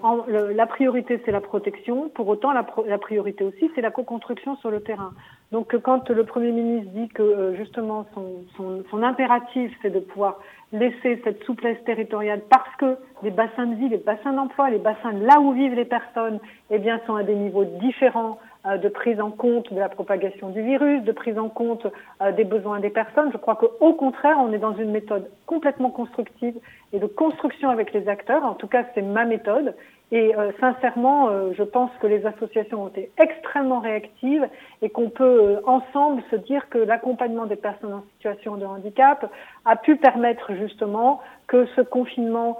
la priorité, c'est la protection. Pour autant, la, priorité aussi, c'est la co-construction sur le terrain. Donc quand le Premier ministre dit que euh, justement son, impératif, c'est de pouvoir laisser cette souplesse territoriale parce que les bassins de vie, les bassins d'emploi, les bassins là où vivent les personnes, eh bien, sont à des niveaux différents de prise en compte de la propagation du virus, de prise en compte euh, des besoins des personnes. Je crois qu'au contraire, on est dans une méthode complètement constructive et de construction avec les acteurs. En tout cas, c'est ma méthode. Et euh, sincèrement, je pense que les associations ont été extrêmement réactives et qu'on peut ensemble se dire que l'accompagnement des personnes en situation de handicap a pu permettre justement que ce confinement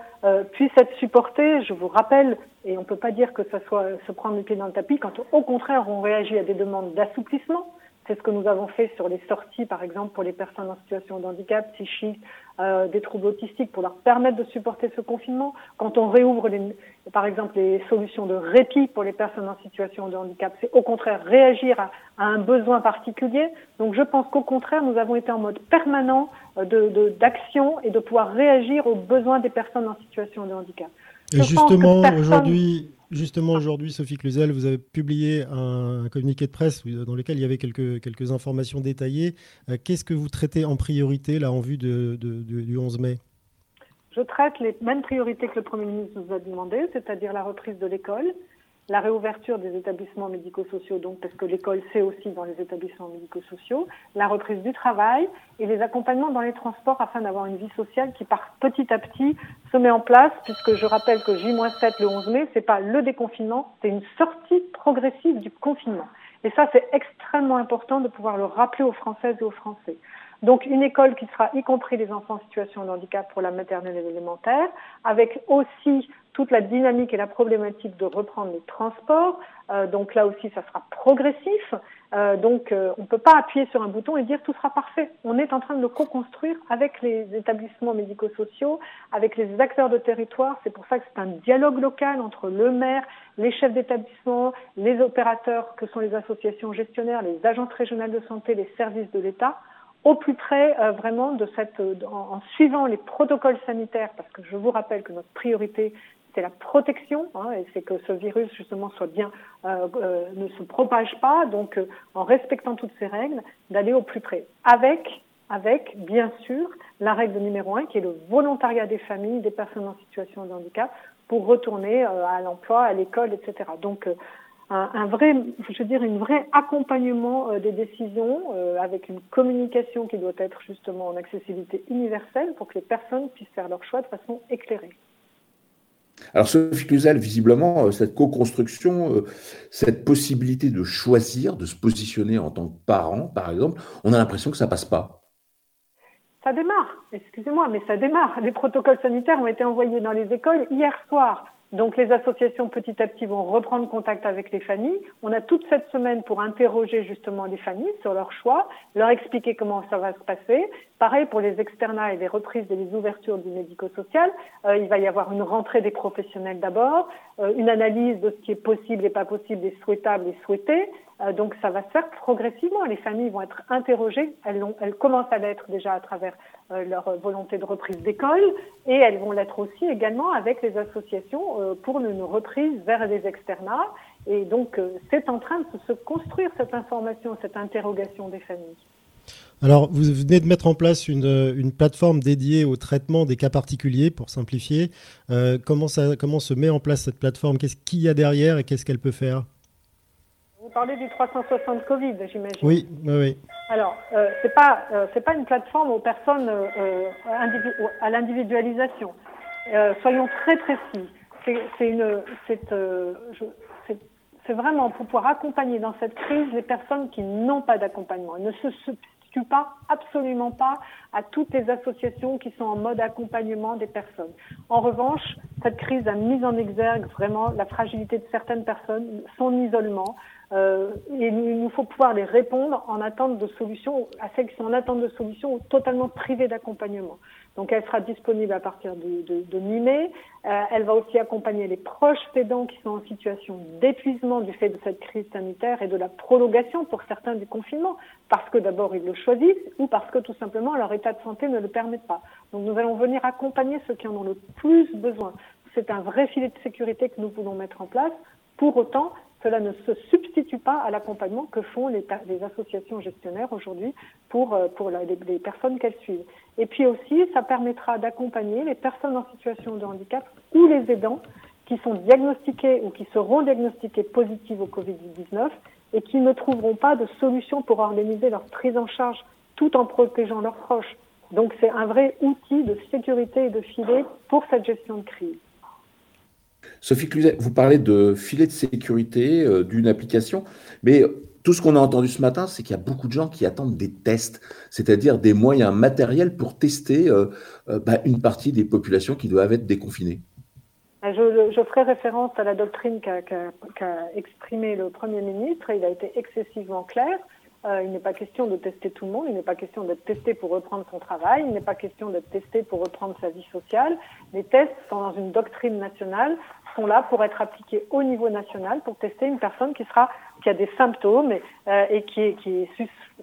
puisse être supporté. Je vous rappelle et on ne peut pas dire que ça soit se prendre le pied dans le tapis quand au contraire on réagit à des demandes d'assouplissement. C'est ce que nous avons fait sur les sorties, par exemple, pour les personnes en situation de handicap psychique, euh, des troubles autistiques, pour leur permettre de supporter ce confinement. Quand on réouvre, les, par exemple, les solutions de répit pour les personnes en situation de handicap, c'est au contraire réagir à, un besoin particulier. Donc je pense qu'au contraire, nous avons été en mode permanent euh, d'action de, et de pouvoir réagir aux besoins des personnes en situation de handicap. Et justement, aujourd'hui, justement aujourd'hui, Sophie Cluzel, vous avez publié un, communiqué de presse dans lequel il y avait quelques, informations détaillées. Euh, qu'est-ce que vous traitez en priorité là en vue du 11 mai? Je traite les mêmes priorités que le Premier ministre nous a demandé, c'est-à-dire la reprise de l'école, la réouverture des établissements médico-sociaux, donc parce que l'école c'est aussi dans les établissements médico-sociaux, la reprise du travail et les accompagnements dans les transports afin d'avoir une vie sociale qui part petit à petit se met en place, puisque je rappelle que J-7 le 11 mai, c'est pas le déconfinement, c'est une sortie progressive du confinement. Et ça, c'est extrêmement important de pouvoir le rappeler aux Françaises et aux Français. Donc une école qui sera, y compris les enfants en situation de handicap pour la maternelle et l'élémentaire, avec aussi toute la dynamique et la problématique de reprendre les transports. Euh, donc là aussi, ça sera progressif. Euh, donc euh, on ne peut pas appuyer sur un bouton et dire tout sera parfait. On est en train de le co-construire avec les établissements médico-sociaux, avec les acteurs de territoire. C'est pour ça que c'est un dialogue local entre le maire, les chefs d'établissement, les opérateurs que sont les associations gestionnaires, les agences régionales de santé, les services de l'État au plus près vraiment de cette, en, en, suivant les protocoles sanitaires, parce que je vous rappelle que notre priorité, c'est la protection, hein, et c'est que ce virus justement soit bien, euh, euh, ne se propage pas, donc euh, en respectant toutes ces règles, d'aller au plus près, avec, avec bien sûr la règle numéro un qui est le volontariat des familles, des personnes en situation de handicap, pour retourner à l'emploi, à l'école, etc. Donc un, un, vrai, je veux dire, un vrai accompagnement des décisions avec une communication qui doit être justement en accessibilité universelle pour que les personnes puissent faire leur choix de façon éclairée. Alors Sophie Cluzel, visiblement, euh, cette co-construction, euh, cette possibilité de choisir, de se positionner en tant que parent, par exemple, on a l'impression que ça passe pas. Ça démarre, excusez-moi, mais ça démarre. Les protocoles sanitaires ont été envoyés dans les écoles hier soir. Donc les associations petit à petit vont reprendre contact avec les familles. On a toute cette semaine pour interroger justement les familles sur leur choix, leur expliquer comment ça va se passer. Pareil pour les externats et les reprises et les ouvertures du médico-social. Euh, il va y avoir une rentrée des professionnels d'abord, euh, une analyse de ce qui est possible et pas possible et souhaitable et souhaité. Euh, donc ça va se faire progressivement. Les familles vont être interrogées. Elles, commencent à l'être déjà à travers euh, leur volonté de reprise d'école et elles vont l'être aussi également avec les associations euh, pour une reprise vers les externats. Et donc c'est en train de se construire cette information, cette interrogation des familles. Alors, vous venez de mettre en place une, plateforme dédiée au traitement des cas particuliers, pour simplifier. comment se met en place cette plateforme? Qu'est-ce qu'il y a derrière et qu'est-ce qu'elle peut faire? Parlez du 360 Covid, j'imagine. Oui, oui. Alors, euh, c'est pas euh, c'est pas une plateforme aux personnes euh, à l'individualisation. Euh, soyons très précis. C'est une c'est c'est vraiment pour pouvoir accompagner dans cette crise les personnes qui n'ont pas d'accompagnement. Ne se substituent pas absolument pas à toutes les associations qui sont en mode accompagnement des personnes. En revanche, cette crise a mis en exergue vraiment la fragilité de certaines personnes, son isolement. Euh, il nous faut pouvoir les répondre en attente de solutions, à celles qui sont en attente de solutions ou totalement privées d'accompagnement. Donc elle sera disponible à partir de mi-mai. Euh, elle va aussi accompagner les proches aidants qui sont en situation d'épuisement du fait de cette crise sanitaire et de la prolongation pour certains du confinement, parce que d'abord ils le choisissent ou parce que tout simplement leur état de santé ne le permet pas. Donc nous allons venir accompagner ceux qui en ont le plus besoin. C'est un vrai filet de sécurité que nous voulons mettre en place. Pour autant, cela ne se substitue pas à l'accompagnement que font les, associations gestionnaires aujourd'hui pour, euh, les personnes qu'elles suivent. Et puis aussi, ça permettra d'accompagner les personnes en situation de handicap ou les aidants qui sont diagnostiqués ou qui seront diagnostiqués positifs au Covid-19 et qui ne trouveront pas de solution pour organiser leur prise en charge tout en protégeant leurs proches. Donc c'est un vrai outil de sécurité et de filet pour cette gestion de crise. Sophie Cluzet, vous parlez de filet de sécurité euh, d'une application, mais tout ce qu'on a entendu ce matin, c'est qu'il y a beaucoup de gens qui attendent des tests, c'est-à-dire des moyens matériels pour tester euh, euh, bah, une partie des populations qui doivent être déconfinées. Je, je ferai référence à la doctrine qu'a qu qu exprimée le Premier ministre. Il a été excessivement clair. Euh, il n'est pas question de tester tout le monde, il n'est pas question d'être testé pour reprendre son travail, il n'est pas question d'être testé pour reprendre sa vie sociale. Les tests sont dans une doctrine nationale, sont là pour être appliqués au niveau national pour tester une personne qui a des symptômes et, euh, qui est,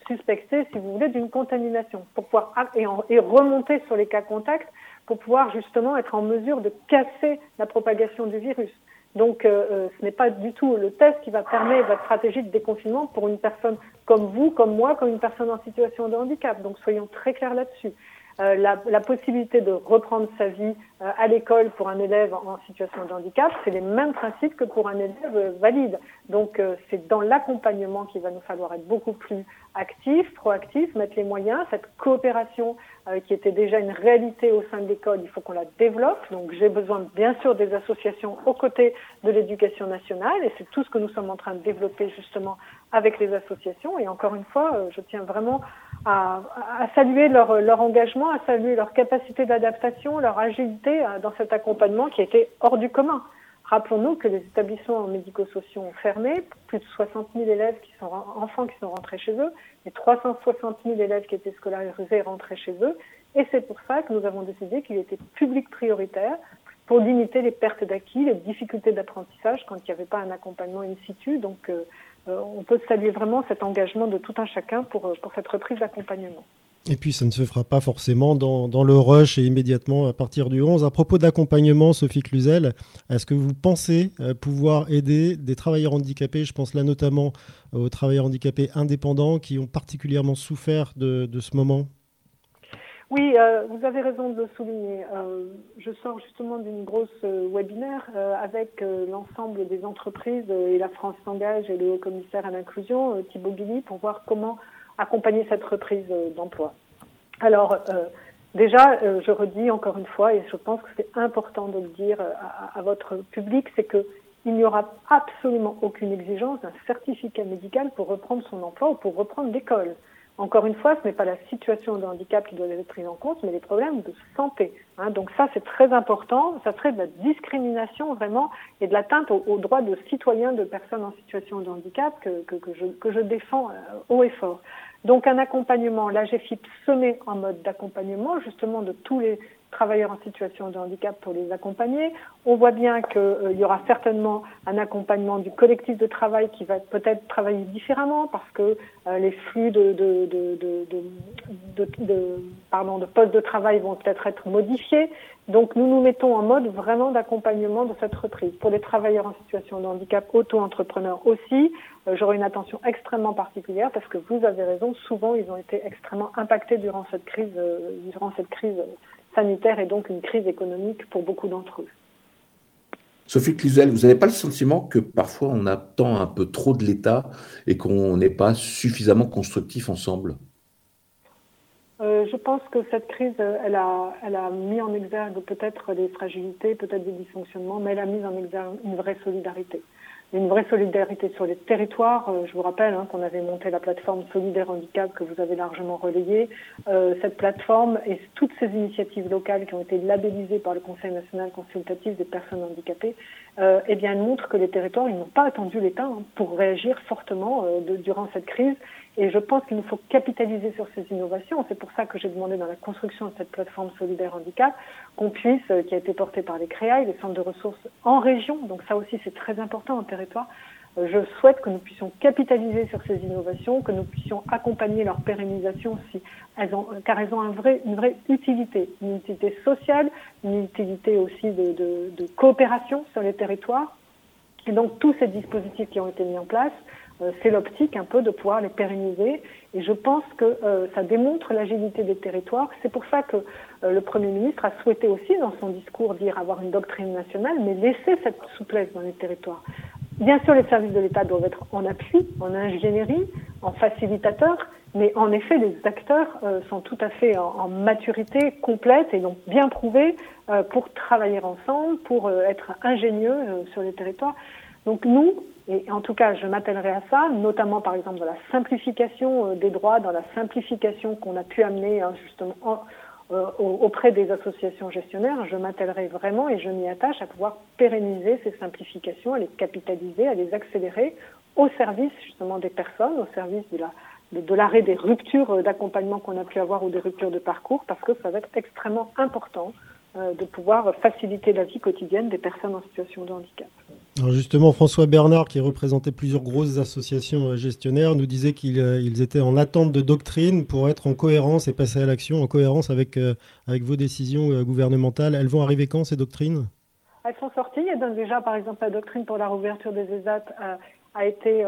suspectée, si vous voulez, d'une contamination, pour pouvoir et, et remonter sur les cas contacts pour pouvoir justement être en mesure de casser la propagation du virus. Donc, euh, ce n'est pas du tout le test qui va permettre votre stratégie de déconfinement pour une personne comme vous, comme moi, comme une personne en situation de handicap. Donc, soyons très clairs là-dessus. Euh, la, possibilité de reprendre sa vie euh, à l'école pour un élève en, situation de handicap, c'est les mêmes principes que pour un élève euh, valide. Donc, euh, c'est dans l'accompagnement qu'il va nous falloir être beaucoup plus actif, proactif, mettre les moyens. Cette coopération euh, qui était déjà une réalité au sein de l'école, il faut qu'on la développe. Donc j'ai besoin bien sûr des associations aux côtés de l'éducation nationale et c'est tout ce que nous sommes en train de développer justement avec les associations. Et encore une fois, euh, je tiens vraiment à, saluer leur, leur, engagement, à saluer leur capacité d'adaptation, leur agilité dans cet accompagnement qui été hors du commun. Rappelons-nous que les établissements médico-sociaux ont fermé, plus de 60 000 élèves qui sont enfants qui sont rentrés chez eux, et 360 000 élèves qui étaient scolarisés rentrés chez eux. Et c'est pour ça que nous avons décidé qu'il était public prioritaire pour limiter les pertes d'acquis, les difficultés d'apprentissage quand il n'y avait pas un accompagnement in situ. Donc, euh, on peut saluer vraiment cet engagement de tout un chacun pour, pour cette reprise d'accompagnement. Et puis ça ne se fera pas forcément dans, le rush et immédiatement à partir du 11. À propos d'accompagnement, Sophie Cluzel, est-ce que vous pensez pouvoir aider des travailleurs handicapés Je pense là notamment aux travailleurs handicapés indépendants qui ont particulièrement souffert de, ce moment? Oui, euh, vous avez raison de le souligner. Euh, je sors justement d'une grosse euh, webinaire avec l'ensemble des entreprises et la France s'engage et le haut commissaire à l'inclusion, Thibaut Guilly, pour voir comment accompagner cette reprise d'emploi. Alors, euh, déjà, euh, je redis encore une fois, et je pense que c'est important de le dire à, votre public, c'est que il n'y aura absolument aucune exigence d'un certificat médical pour reprendre son emploi ou pour reprendre l'école. Encore une fois, ce n'est pas la situation de handicap qui doit être prise en compte, mais les problèmes de santé. Hein. Donc ça, c'est très important. Ça serait de la discrimination vraiment et de l'atteinte aux, droits de citoyens de personnes en situation de handicap que, que, je, défends euh, haut et fort. Donc un accompagnement, là GFIP se met en mode d'accompagnement justement de tous les travailleurs en situation de handicap pour les accompagner. On voit bien qu'il euh, y aura certainement un accompagnement du collectif de travail qui va peut-être travailler différemment parce que euh, les flux de, de, de, de, pardon, de postes de travail vont peut-être être modifiés. Donc nous nous mettons en mode vraiment d'accompagnement de cette reprise. Pour les travailleurs en situation de handicap, auto-entrepreneurs aussi, euh, j'aurai une attention extrêmement particulière parce que vous avez raison, souvent ils ont été extrêmement impactés durant cette crise, euh, durant cette crise sanitaire et donc une crise économique pour beaucoup d'entre eux. Sophie Cluzel, vous n'avez pas le sentiment que parfois on attend un peu trop de l'État et qu'on n'est pas suffisamment constructif ensemble? Euh, je pense que cette crise, elle a, elle a mis en exergue peut-être des fragilités, peut-être des dysfonctionnements, mais elle a mis en exergue une vraie solidarité. une vraie solidarité sur les territoires. Euh, je vous rappelle hein, qu'on avait monté la plateforme Solidaire Handicap que vous avez largement relayée. Euh, cette plateforme et toutes ces initiatives locales qui ont été labellisées par le Conseil national consultatif des personnes handicapées, euh, eh bien, elles montrent que les territoires n'ont pas attendu l'État hein, pour réagir fortement euh, durant cette crise. Et je pense qu'il nous faut capitaliser sur ces innovations. C'est pour ça que j'ai demandé dans la construction de cette plateforme solidaire handicap qu'on puisse, euh, qui a été portée par les CREAI, les centres de ressources en région, donc ça aussi c'est très important en territoire, euh, je souhaite que nous puissions capitaliser sur ces innovations, que nous puissions accompagner leur pérennisation si elles ont, car elles ont un vrai, une vraie utilité, une utilité sociale, une utilité aussi de, de, de coopération sur les territoires. Et donc tous ces dispositifs qui ont été mis en place, c'est l'optique un peu de pouvoir les pérenniser. Et je pense que euh, ça démontre l'agilité des territoires. C'est pour ça que euh, le Premier ministre a souhaité aussi, dans son discours, dire avoir une doctrine nationale, mais laisser cette souplesse dans les territoires. Bien sûr, les services de l'État doivent être en appui, en ingénierie, en facilitateur, mais en effet, les acteurs sont tout à fait en, maturité complète et donc bien prouvés pour travailler ensemble, pour être ingénieux sur les territoires. Donc nous, et en tout cas, je m'attellerai à ça, notamment par exemple dans la simplification euh, des droits, dans la simplification qu'on a pu amener hein, justement euh, auprès des associations gestionnaires. Je m'attellerai vraiment et je m'y attache à pouvoir pérenniser ces simplifications, à les capitaliser, à les accélérer au service justement des personnes, au service de la de, l'arrêt des ruptures euh, d'accompagnement qu'on a pu avoir ou des ruptures de parcours, parce que ça va être extrêmement important de pouvoir faciliter la vie quotidienne des personnes en situation de handicap. Alors justement, François Bernard, qui représentait plusieurs grosses associations euh, gestionnaires, nous disait qu'ils euh, étaient en attente de doctrine pour être en cohérence et passer à l'action, en cohérence avec, euh, avec vos décisions gouvernementales. Elles vont arriver quand, ces doctrines? Elles sont sorties. Et donc déjà, par exemple, la doctrine pour la réouverture des ESAT a été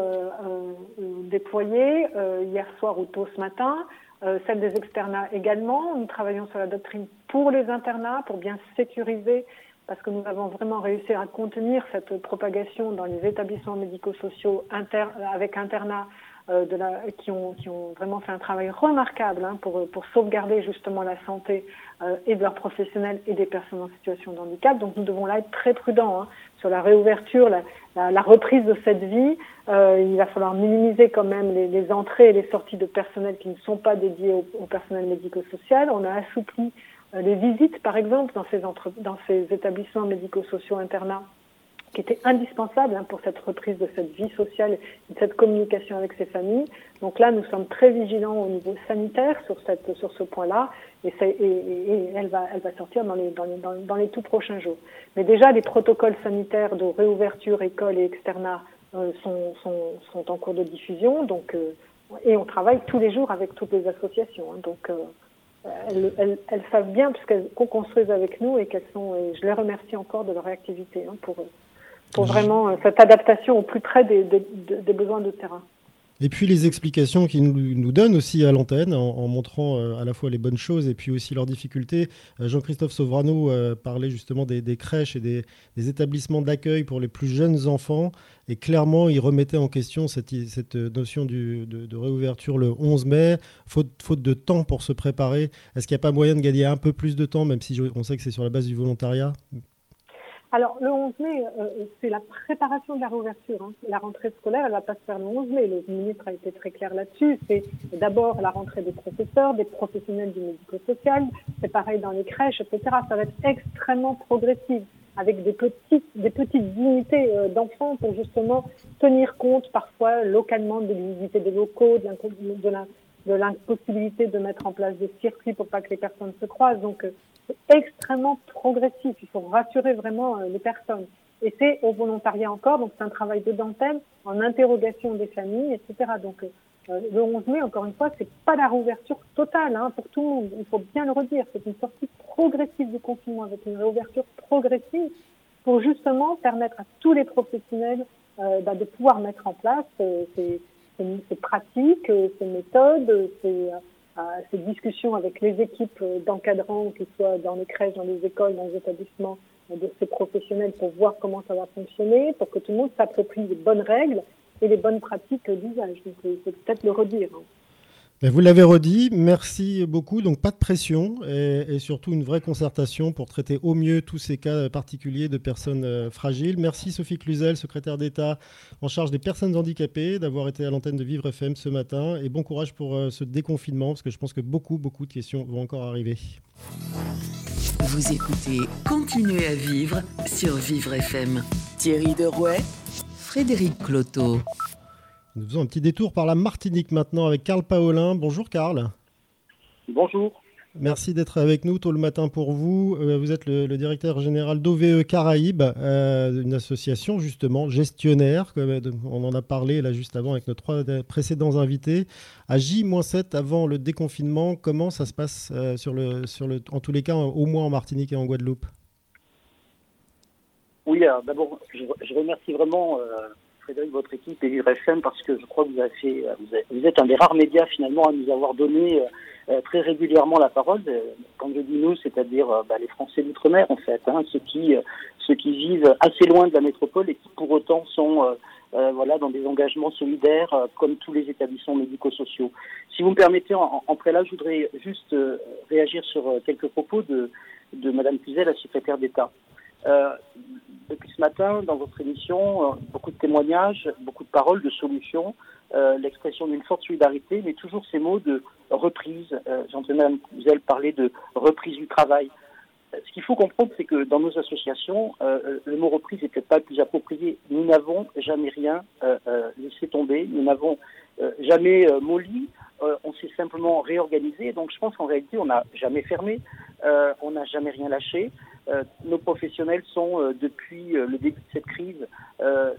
déployée hier soir ou tôt ce matin. Celle des externats également. Nous travaillons sur la doctrine pour les internats, pour bien sécuriser parce que nous avons vraiment réussi à contenir cette propagation dans les établissements médico-sociaux inter, avec internat euh, de la, qui, ont, qui ont vraiment fait un travail remarquable hein, pour, pour sauvegarder justement la santé euh, et de leurs professionnels et des personnes en situation de handicap. Donc nous devons là être très prudents hein, sur la réouverture, la, la, la, reprise de cette vie. Euh, il va falloir minimiser quand même les, les, entrées et les sorties de personnel qui ne sont pas dédiés au, au personnel médico-social. On a assoupli euh, les visites, par exemple, dans ces, entre... dans ces établissements médico-sociaux internats, qui étaient indispensables hein, pour cette reprise de cette vie sociale et de cette communication avec ces familles. Donc là, nous sommes très vigilants au niveau sanitaire sur, ce point-là, et, elle, va, sortir dans les, tout prochains jours. Mais déjà, les protocoles sanitaires de réouverture école et externat euh, sont, en cours de diffusion, donc, euh, et on travaille tous les jours avec toutes les associations. Hein, donc, euh, elles, savent bien puisqu'elles co-construisent avec nous et qu'elles sont, je les remercie encore de leur réactivité hein, pour, pour vraiment euh, cette adaptation au plus près des, des, besoins de terrain. Et puis les explications qu'ils nous, nous, donnent aussi à l'antenne en, montrant euh, à la fois les bonnes choses et puis aussi leurs difficultés. Euh, Jean-Christophe Sovrano parlait justement des, des crèches et des, établissements d'accueil pour les plus jeunes enfants. Et clairement, il remettait en question cette, cette notion du, de, de, réouverture le 11 mai, faute, faute de temps pour se préparer. Est-ce qu'il n'y a pas moyen de gagner un peu plus de temps, même si on sait que c'est sur la base du volontariat? Alors, le 11 mai, euh, c'est la préparation de la réouverture. Hein. La rentrée scolaire, elle va pas se faire le 11 mai. Le ministre a été très clair là-dessus. C'est d'abord la rentrée des professeurs, des professionnels du médico-social. C'est pareil dans les crèches, etc. Ça va être extrêmement progressif avec des petites, des petites unités euh, d'enfants pour justement tenir compte parfois localement de l'unité des locaux, de l'impossibilité de mettre en place des circuits pour pas que les personnes se croisent. Donc, euh, c'est extrêmement progressif. Il faut rassurer vraiment euh, les personnes. Et c'est au volontariat encore, donc c'est un travail de dentelle en interrogation des familles, etc. Donc, le 11 mai, encore une fois, c'est pas la réouverture totale hein, pour tout le monde. Il faut bien le redire. C'est une sortie progressive du confinement avec une réouverture progressive pour justement permettre à tous les professionnels euh, bah, de pouvoir mettre en place euh, ces, ces, pratiques, euh, ces méthodes, ces, euh, ces discussions avec les équipes d'encadrants, qu'ils soient dans les crèches, dans les écoles, dans les établissements, de ces professionnels pour voir comment ça va fonctionner, pour que tout le monde s'approprie les bonnes règles et les bonnes pratiques d'usage. Donc, c'est peut-être le redire. Hein. vous l'avez redit, merci beaucoup. Donc pas de pression et, surtout une vraie concertation pour traiter au mieux tous ces cas particuliers de personnes euh, fragiles. Merci Sophie Cluzel, secrétaire d'État en charge des personnes handicapées, d'avoir été à l'antenne de Vivre FM ce matin. Et bon courage pour euh, ce déconfinement, parce que je pense que beaucoup, beaucoup de questions vont encore arriver. Vous écoutez Continuez à vivre sur Vivre FM. Thierry Derouet, Frédéric Cloteau. Nous faisons un petit détour par la Martinique maintenant avec Karl Paolin. Bonjour Karl. Bonjour. Merci d'être avec nous tôt le matin pour vous. Euh, vous êtes le, directeur général d'OVE Caraïbes, euh, une association justement gestionnaire. On en a parlé là juste avant avec nos trois précédents invités. À J-7 avant le déconfinement, comment ça se passe euh, sur le, sur le, en tous les cas, au moins en Martinique et en Guadeloupe? Oui, d'abord, je, remercie vraiment Frédéric, votre équipe et Vivre FM, parce que je crois que vous, avez fait, vous, êtes un des rares médias finalement à nous avoir donné euh, euh, très régulièrement la parole. Euh, quand je dis nous, c'est-à-dire bah, les Français d'outre-mer en fait, hein, ceux qui ceux qui vivent assez loin de la métropole et qui pour autant sont voilà dans des engagements solidaires comme tous les établissements médico-sociaux. Si vous me permettez, en, en je voudrais juste réagir sur quelques propos de de Madame Puzel, la secrétaire d'État. Euh, depuis ce matin, dans votre émission, euh, beaucoup de témoignages, beaucoup de paroles, de solutions, euh, l'expression d'une forte solidarité, mais toujours ces mots de reprise. J'entendais Mme Couzel parler de reprise du travail. Ce qu'il faut comprendre, c'est que dans nos associations, le mot reprise n'est peut-être pas le plus approprié. Nous n'avons jamais rien laissé tomber, nous n'avons jamais molli, on s'est simplement réorganisé. Donc je pense qu'en réalité, on n'a jamais fermé, on n'a jamais rien lâché. Euh, nos professionnels sont, euh, depuis euh, le début de cette crise,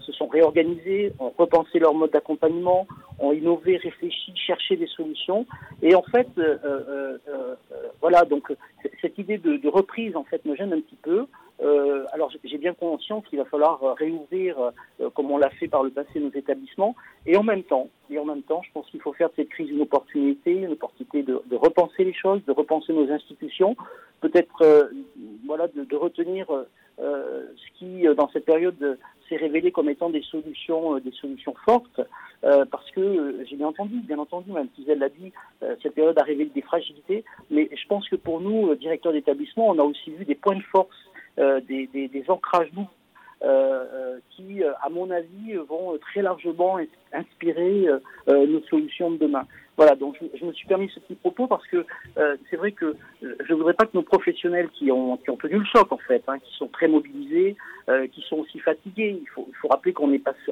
se sont réorganisés, ont repensé leur mode d'accompagnement, ont innové, réfléchi, cherché des solutions. Et en fait, voilà, donc cette idée de, de, reprise en fait me gêne un petit peu. Euh, alors j'ai bien conscience qu'il va falloir euh, réouvrir, euh, comme on l'a fait par le passé, nos établissements, et en même temps, et en même temps, je pense qu'il faut faire de cette crise une opportunité, une opportunité de, de repenser les choses, de repenser nos institutions, peut-être voilà de, de retenir ce qui, dans cette période, s'est révélé comme étant des solutions, des solutions fortes, parce que j'ai bien entendu, bien entendu, Mme Kizel l'a dit, cette période a révélé des fragilités, mais je pense que pour nous, directeurs d'établissement, on a aussi vu des points de force euh, des, des, des, ancrages euh, euh, qui, à mon avis, vont très largement inspirer nos solutions de demain. Voilà, donc je, me suis permis ce petit propos parce que c'est vrai que je ne voudrais pas que nos professionnels qui ont, qui ont tenu le choc, en fait, hein, qui sont très mobilisés, qui sont aussi fatigués, il faut, il faut rappeler qu'on est passé,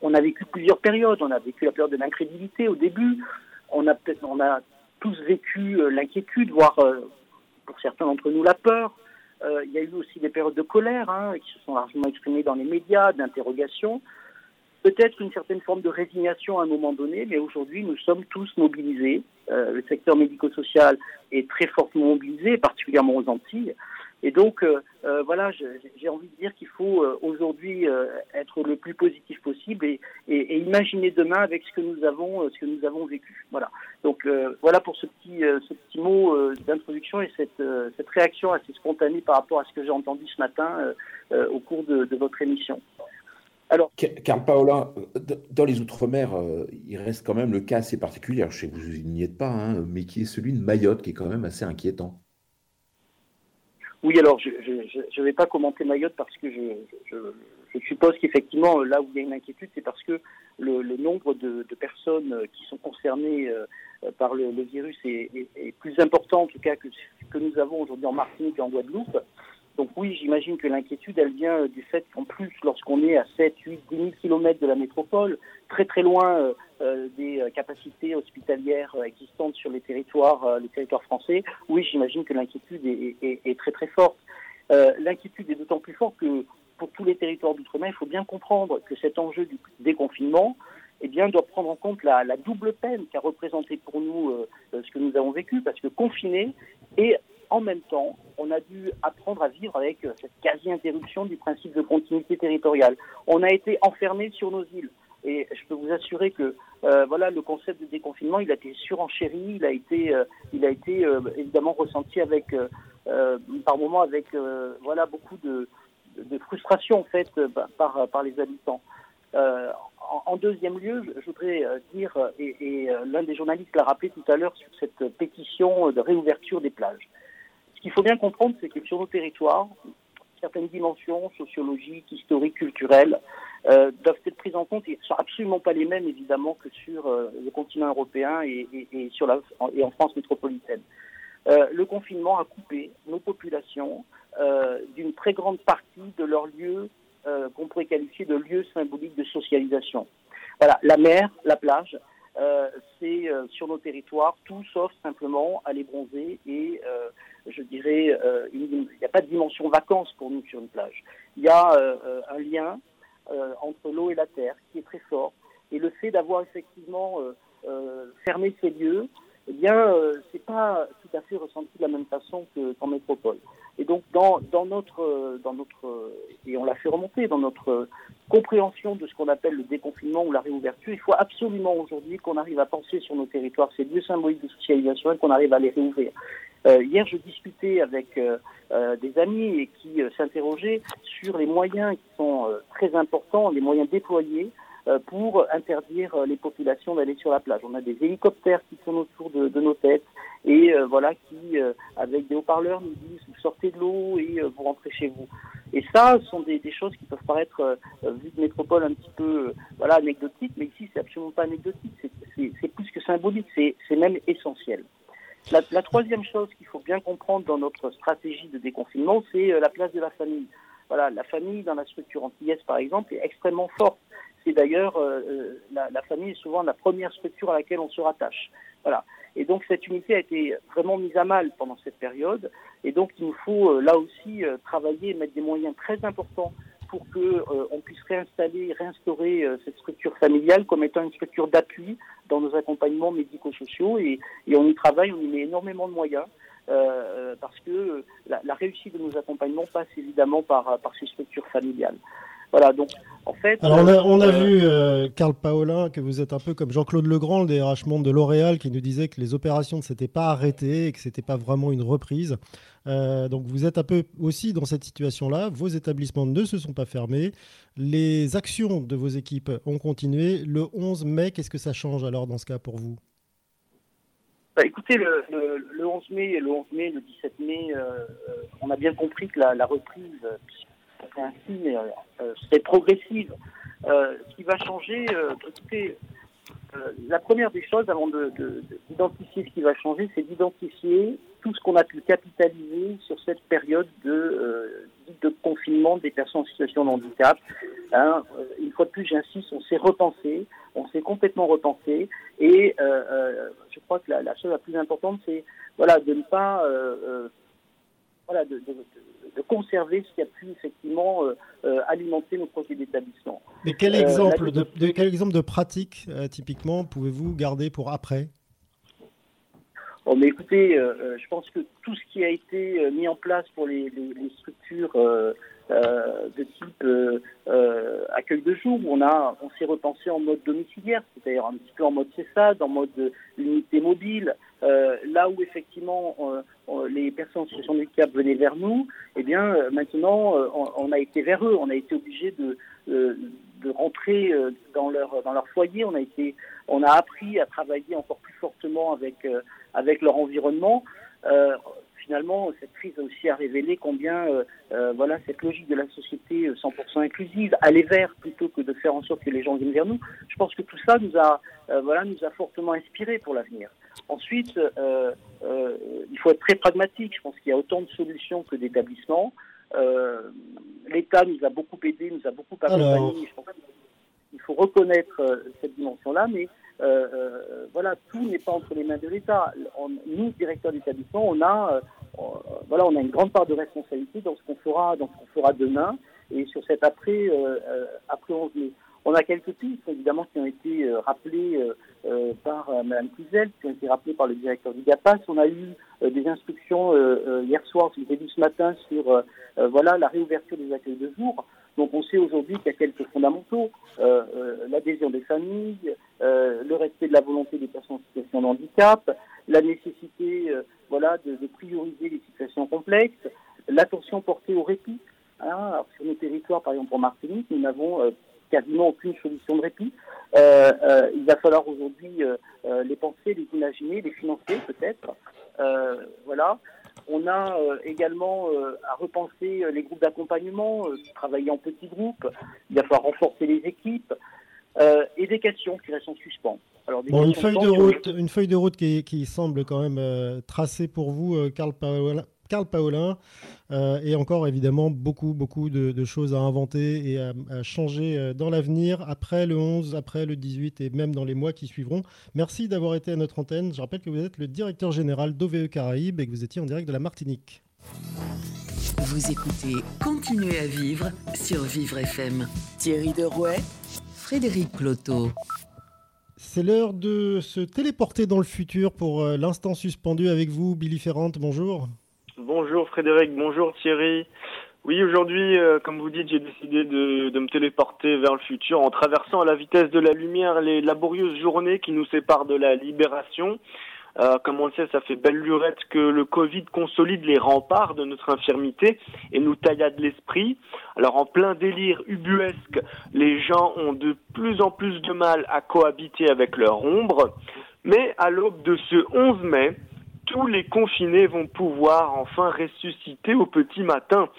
on a vécu plusieurs périodes. On a vécu la période de l'incrédulité au début. On a peut-être, on a tous vécu l'inquiétude, voire pour certains d'entre nous la peur. Euh, il y a eu aussi des périodes de colère hein, qui se sont largement exprimées dans les médias, d'interrogation. Peut-être une certaine forme de résignation à un moment donné, mais aujourd'hui, nous sommes tous mobilisés. Euh, le secteur médico-social est très fortement mobilisé, particulièrement aux Antilles. Et donc, euh, euh, voilà, j'ai envie de dire qu'il faut euh, aujourd'hui être le plus positif possible et, imaginer demain avec ce que nous avons, ce que nous avons vécu. Voilà. Donc, voilà pour ce petit, mot d'introduction et cette, réaction assez spontanée par rapport à ce que j'ai entendu ce matin au cours de, votre émission. Alors, Carl Paola, dans les Outre-mer, il reste quand même le cas assez particulier. je sais que vous n'y êtes pas, hein, mais qui est celui de Mayotte, qui est quand même assez inquiétant. Oui, alors je ne vais pas commenter Mayotte parce que je, je, je suppose qu'effectivement, là où il y a une inquiétude, c'est parce que le, le nombre de, de, personnes qui sont concernées euh, par le, le virus est, est, est, plus important, en tout cas, que ce que nous avons aujourd'hui en Martinique et en Guadeloupe. Donc oui, j'imagine que l'inquiétude, elle vient du fait qu'en plus, lorsqu'on est à 7, 8, 10 000 kilomètres de la métropole, très très loin euh, euh des euh, capacités hospitalières euh, existantes sur les territoires, français, oui, j'imagine que l'inquiétude est, très très forte. l'inquiétude est d'autant plus forte que pour tous les territoires d'outre-mer, il faut bien comprendre que cet enjeu du déconfinement, eh bien, doit prendre en compte la, la double peine qu'a représenté pour nous ce que nous avons vécu, parce que confiné et en même temps, on a dû apprendre à vivre avec euh, cette quasi-interruption du principe de continuité territoriale. On a été enfermés sur nos îles. Et je peux vous assurer que euh, voilà le concept de déconfinement, il a été surenchéri, il a été, euh, il a été évidemment ressenti avec, par moments avec voilà beaucoup de, frustration en fait par les habitants. en, deuxième lieu, je, voudrais dire, et, l'un des journalistes l'a rappelé tout à l'heure sur cette pétition de réouverture des plages. Ce qu'il faut bien comprendre, c'est que sur nos territoires, certaines dimensions sociologiques, historiques, culturelles doivent être prises en compte et ne sont absolument pas les mêmes, évidemment, que sur le continent européen et, en France métropolitaine. le confinement a coupé nos populations d'une très grande partie de leurs lieux euh, qu'on pourrait qualifier de lieu symbolique de socialisation. Voilà, la mer, la plage, euh, c'est euh, sur nos territoires tout sauf simplement aller bronzer et je dirais il n'y a pas de dimension vacances pour nous sur une plage. Il y a un lien entre l'eau et la terre qui est très fort et le fait d'avoir effectivement fermé ces lieux, eh bien c'est pas tout à fait ressenti de la même façon qu'en métropole. Et donc, dans, dans, notre, dans notre, et on l'a fait remonter, dans notre compréhension de ce qu'on appelle le déconfinement ou la réouverture, il faut absolument aujourd'hui qu'on arrive à penser sur nos territoires ces lieux symboliques de socialisation et qu'on arrive à les réouvrir. Euh, hier, je discutais avec euh, euh, des amis et qui s'interrogeaient sur les moyens qui sont très importants, les moyens déployés pour interdire les populations d'aller sur la plage. On a des hélicoptères qui sont autour de, de nos têtes et voilà qui, avec des haut-parleurs, nous disent vous sortez de l'eau et vous rentrez chez vous. Et ça, ce sont des, des, choses qui peuvent paraître, euh, vues de métropole, un petit peu voilà anecdotiques, mais ici, c'est absolument pas anecdotique, c'est plus que symbolique, c'est même essentiel. La, la troisième chose qu'il faut bien comprendre dans notre stratégie de déconfinement, c'est la place de la famille. Voilà, la famille dans la structure antillaise, par exemple, est extrêmement forte. C'est d'ailleurs, euh, la, la, famille est souvent la première structure à laquelle on se rattache. Voilà. Et donc cette unité a été vraiment mise à mal pendant cette période. Et donc il nous faut euh, là aussi euh, travailler et mettre des moyens très importants pour que euh, on puisse réinstaller, réinstaurer cette structure familiale comme étant une structure d'appui dans nos accompagnements médico-sociaux. Et, et, on y travaille, on y met énormément de moyens. parce que la, la, réussite de nos accompagnements passe évidemment par, par ces structures familiales. Voilà, donc en fait. Alors on a, vu, euh, Karl Paolin, que vous êtes un peu comme Jean-Claude Legrand, le DRH Monde de L'Oréal, qui nous disait que les opérations ne s'étaient pas arrêtées et que ce n'était pas vraiment une reprise. Euh, donc vous êtes un peu aussi dans cette situation-là. Vos établissements ne se sont pas fermés. Les actions de vos équipes ont continué. Le 11 mai, qu'est-ce que ça change alors dans ce cas pour vous? Bah, écoutez, le, le, 11 mai, le 11 mai, le 17 mai, euh, on a bien compris que la, la reprise, ainsi, mais euh, c'est progressive. Euh, ce qui va changer, euh, écoutez, la première des choses, avant d'identifier de, ce qui va changer, c'est d'identifier tout ce qu'on a pu capitaliser sur cette période de, de confinement des personnes en situation de handicap. Hein, une fois de plus, j'insiste, on s'est repensé, on s'est complètement repensé, et je crois que la, chose la plus importante, c'est voilà, de ne pas voilà, de, de conserver ce qui a pu effectivement euh, euh, alimenter nos projets d'établissement. Mais quel euh, exemple, de, quel exemple de pratique, typiquement, pouvez-vous garder pour après? Oh, mais écoutez, je pense que tout ce qui a été mis en place pour les, les, structures de type accueil de jour, on a, on s'est repensé en mode domiciliaire, c'est-à-dire un petit peu en mode CESAD, en mode unité mobile, euh, là où effectivement les personnes en situation de handicap venaient vers nous, eh bien euh, maintenant euh, on, a été vers eux, on a été obligé de, de rentrer dans leur dans leur foyer, on a été on a appris à travailler encore plus fortement avec avec leur environnement. finalement, cette crise a aussi à révélé combien voilà cette logique de la société 100% inclusive, aller vers plutôt que de faire en sorte que les gens viennent vers nous. Je pense que tout ça nous a voilà nous a fortement inspiré pour l'avenir. Ensuite, euh, euh, il faut être très pragmatique. Je pense qu'il y a autant de solutions que d'établissements. Euh, L'État nous a beaucoup aidé, nous a beaucoup accompagnés. Il faut reconnaître cette dimension-là, mais voilà, tout n'est pas entre les mains de l'État. Nous, directeurs d'établissement, on a, voilà, on a une grande part de responsabilité dans ce qu'on fera, dans ce qu'on fera demain et sur cet après, après 11 mai. On a quelques pistes, évidemment, qui ont été euh, rappelées euh, euh, par Mme Cluzel, qui ont été rappelées par le directeur du GAPAS. On a eu des instructions hier soir, début ce matin, sur voilà la réouverture des accueils de jour. Donc on sait aujourd'hui qu'il y a quelques fondamentaux, l'adhésion des familles, le respect de la volonté des personnes en situation de handicap, la nécessité voilà, de, de, prioriser les situations complexes, l'attention portée au répit. Hein. Alors, sur nos territoires, par exemple en Martinique, nous n'avons quasiment aucune solution de répit. il va falloir aujourd'hui les penser, les imaginer, les financer peut-être. voilà. On a également à repenser les groupes d'accompagnement, travailler en petits groupes. Il va falloir renforcer les équipes et des questions qui restent en suspens. Alors, une, feuille de route, une feuille de route qui, semble quand même tracée pour vous, Karl Paola, Carl Paolin. Euh, et encore évidemment beaucoup, beaucoup de, choses à inventer et à, changer euh, dans l'avenir, après le 11, après le 18 et même dans les mois qui suivront. Merci d'avoir été à notre antenne. Je rappelle que vous êtes le directeur général d'OVE Caraïbes et que vous étiez en direct de la Martinique. Vous écoutez Continuez à vivre sur Vivre FM. Thierry Derouet, Frédéric Cloteau. C'est l'heure de se téléporter dans le futur pour euh, l'instant suspendu avec vous, Billy Ferrand. Bonjour. Bonjour Frédéric, bonjour Thierry. Oui, aujourd'hui, euh, comme vous dites, j'ai décidé de, me téléporter vers le futur en traversant à la vitesse de la lumière les laborieuses journées qui nous séparent de la libération. Euh, comme on le sait, ça fait belle lurette que le Covid consolide les remparts de notre infirmité et nous taillade l'esprit. Alors en plein délire ubuesque, les gens ont de plus en plus de mal à cohabiter avec leur ombre. Mais à l'aube de ce 11 mai, tous les confinés vont pouvoir enfin ressusciter au petit matin.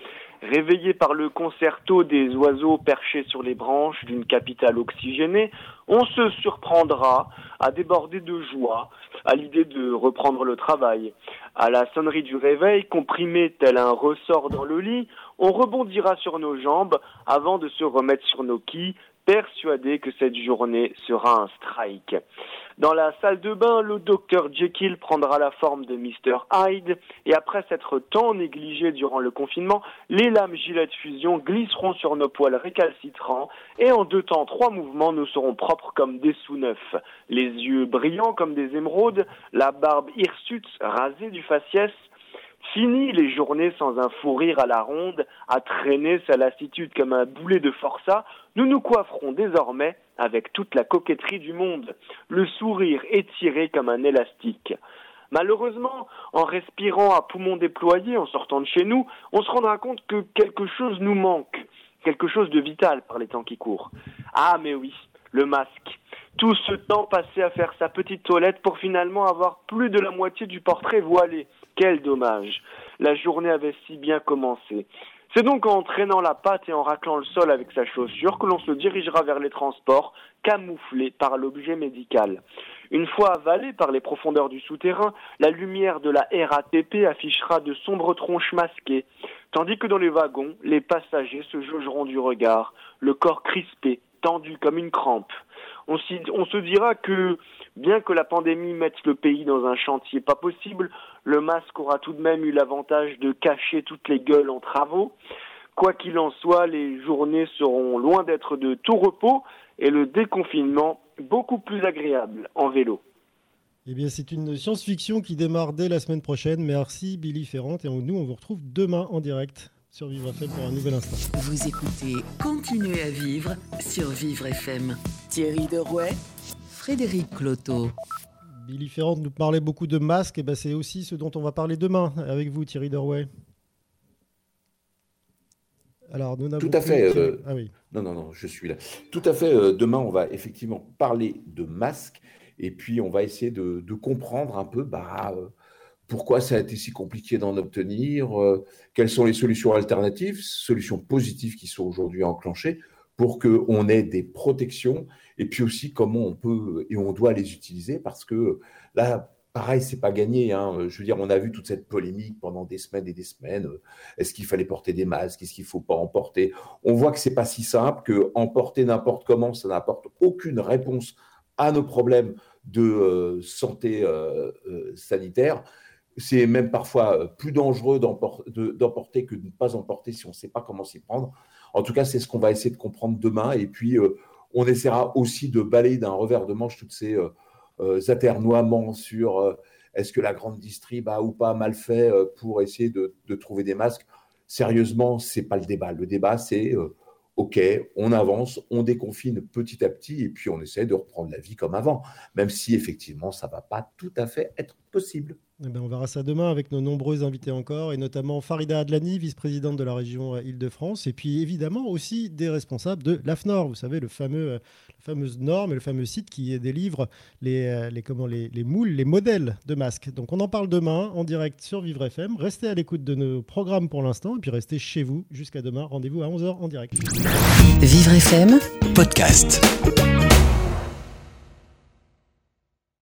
Réveillés par le concerto des oiseaux perchés sur les branches d'une capitale oxygénée, on se surprendra à déborder de joie à l'idée de reprendre le travail. À la sonnerie du réveil, comprimé tel un ressort dans le lit, on rebondira sur nos jambes avant de se remettre sur nos quilles, persuadé que cette journée sera un strike. Dans la salle de bain, le docteur Jekyll prendra la forme de Mr. Hyde et après s'être tant négligé durant le confinement, les lames Gillette Fusion glisseront sur nos poils récalcitrants et en deux temps, trois mouvements, nous serons propres comme des sous-neufs. Les yeux brillants comme des émeraudes, la barbe hirsute rasée du faciès, Fini les journées sans un fou rire à la ronde, à traîner sa lassitude comme un boulet de forçat, nous nous coifferons désormais avec toute la coquetterie du monde, le sourire étiré comme un élastique. Malheureusement, en respirant à poumons déployés, en sortant de chez nous, on se rendra compte que quelque chose nous manque, quelque chose de vital par les temps qui courent. Ah mais oui, le masque. Tout ce temps passé à faire sa petite toilette pour finalement avoir plus de la moitié du portrait voilé. Quel dommage. La journée avait si bien commencé. C'est donc en traînant la patte et en raclant le sol avec sa chaussure que l'on se dirigera vers les transports, camouflés par l'objet médical. Une fois avalé par les profondeurs du souterrain, la lumière de la RATP affichera de sombres tronches masquées, tandis que dans les wagons, les passagers se jaugeront du regard, le corps crispé, tendu comme une crampe. On, se dira que Bien que la pandémie mette le pays dans un chantier pas possible, le masque aura tout de même eu l'avantage de cacher toutes les gueules en travaux. Quoi qu'il en soit, les journées seront loin d'être de tout repos et le déconfinement beaucoup plus agréable en vélo. Eh bien, c'est une science-fiction qui démarre dès la semaine prochaine. Merci Billy Ferrand et nous, on vous retrouve demain en direct sur Vivre FM pour un nouvel instant. Vous écoutez Continuez à vivre sur Vivre FM. Thierry Derouet Frédéric Cloteau. Billy Ferrand nous parlait beaucoup de masques, et ben c'est aussi ce dont on va parler demain avec vous, Thierry Dorway. Alors, nous Tout à fait. Euh, ah oui. Non, non, non, je suis là. Tout à fait. Euh, demain, on va effectivement parler de masques et puis on va essayer de, comprendre un peu bah, euh, pourquoi ça a été si compliqué d'en obtenir, quelles sont les solutions alternatives, solutions positives qui sont aujourd'hui enclenchées pour qu'on ait des protections et puis aussi comment on peut et on doit les utiliser parce que là, pareil, c'est pas gagné. Hein. Je veux dire, on a vu toute cette polémique pendant des semaines et des semaines. Est-ce qu'il fallait porter des masques? Est-ce qu'il faut pas en porter On voit que c'est pas si simple, que en porter n'importe comment, ça n'apporte aucune réponse à nos problèmes de euh, santé euh, euh, sanitaire. C'est même parfois plus dangereux d'emporter que de ne pas emporter si on ne sait pas comment s'y prendre. En tout cas, c'est ce qu'on va essayer de comprendre demain. Et puis, euh, on essaiera aussi de balayer d'un revers de manche toutes ces euh, euh, aternoiements sur est-ce que la grande distrib a ou pas mal fait pour essayer de, trouver des masques. Sérieusement, ce n'est pas le débat. Le débat, c'est OK, on avance, on déconfine petit à petit et puis on essaie de reprendre la vie comme avant, même si effectivement, ça ne va pas tout à fait être possible. Eh ben, on verra ça demain avec nos nombreux invités encore, et notamment Farida Adlani, vice-présidente de la région Île-de-France, et puis évidemment aussi des responsables de l'AFNOR, vous savez, le fameux, la fameuse norme et le fameux site qui délivre les, les, comment, les, les moules, les modèles de masques. Donc on en parle demain en direct sur Vivre FM. Restez à l'écoute de nos programmes pour l'instant, et puis restez chez vous jusqu'à demain. Rendez-vous à 11h en direct. Vivre FM, podcast.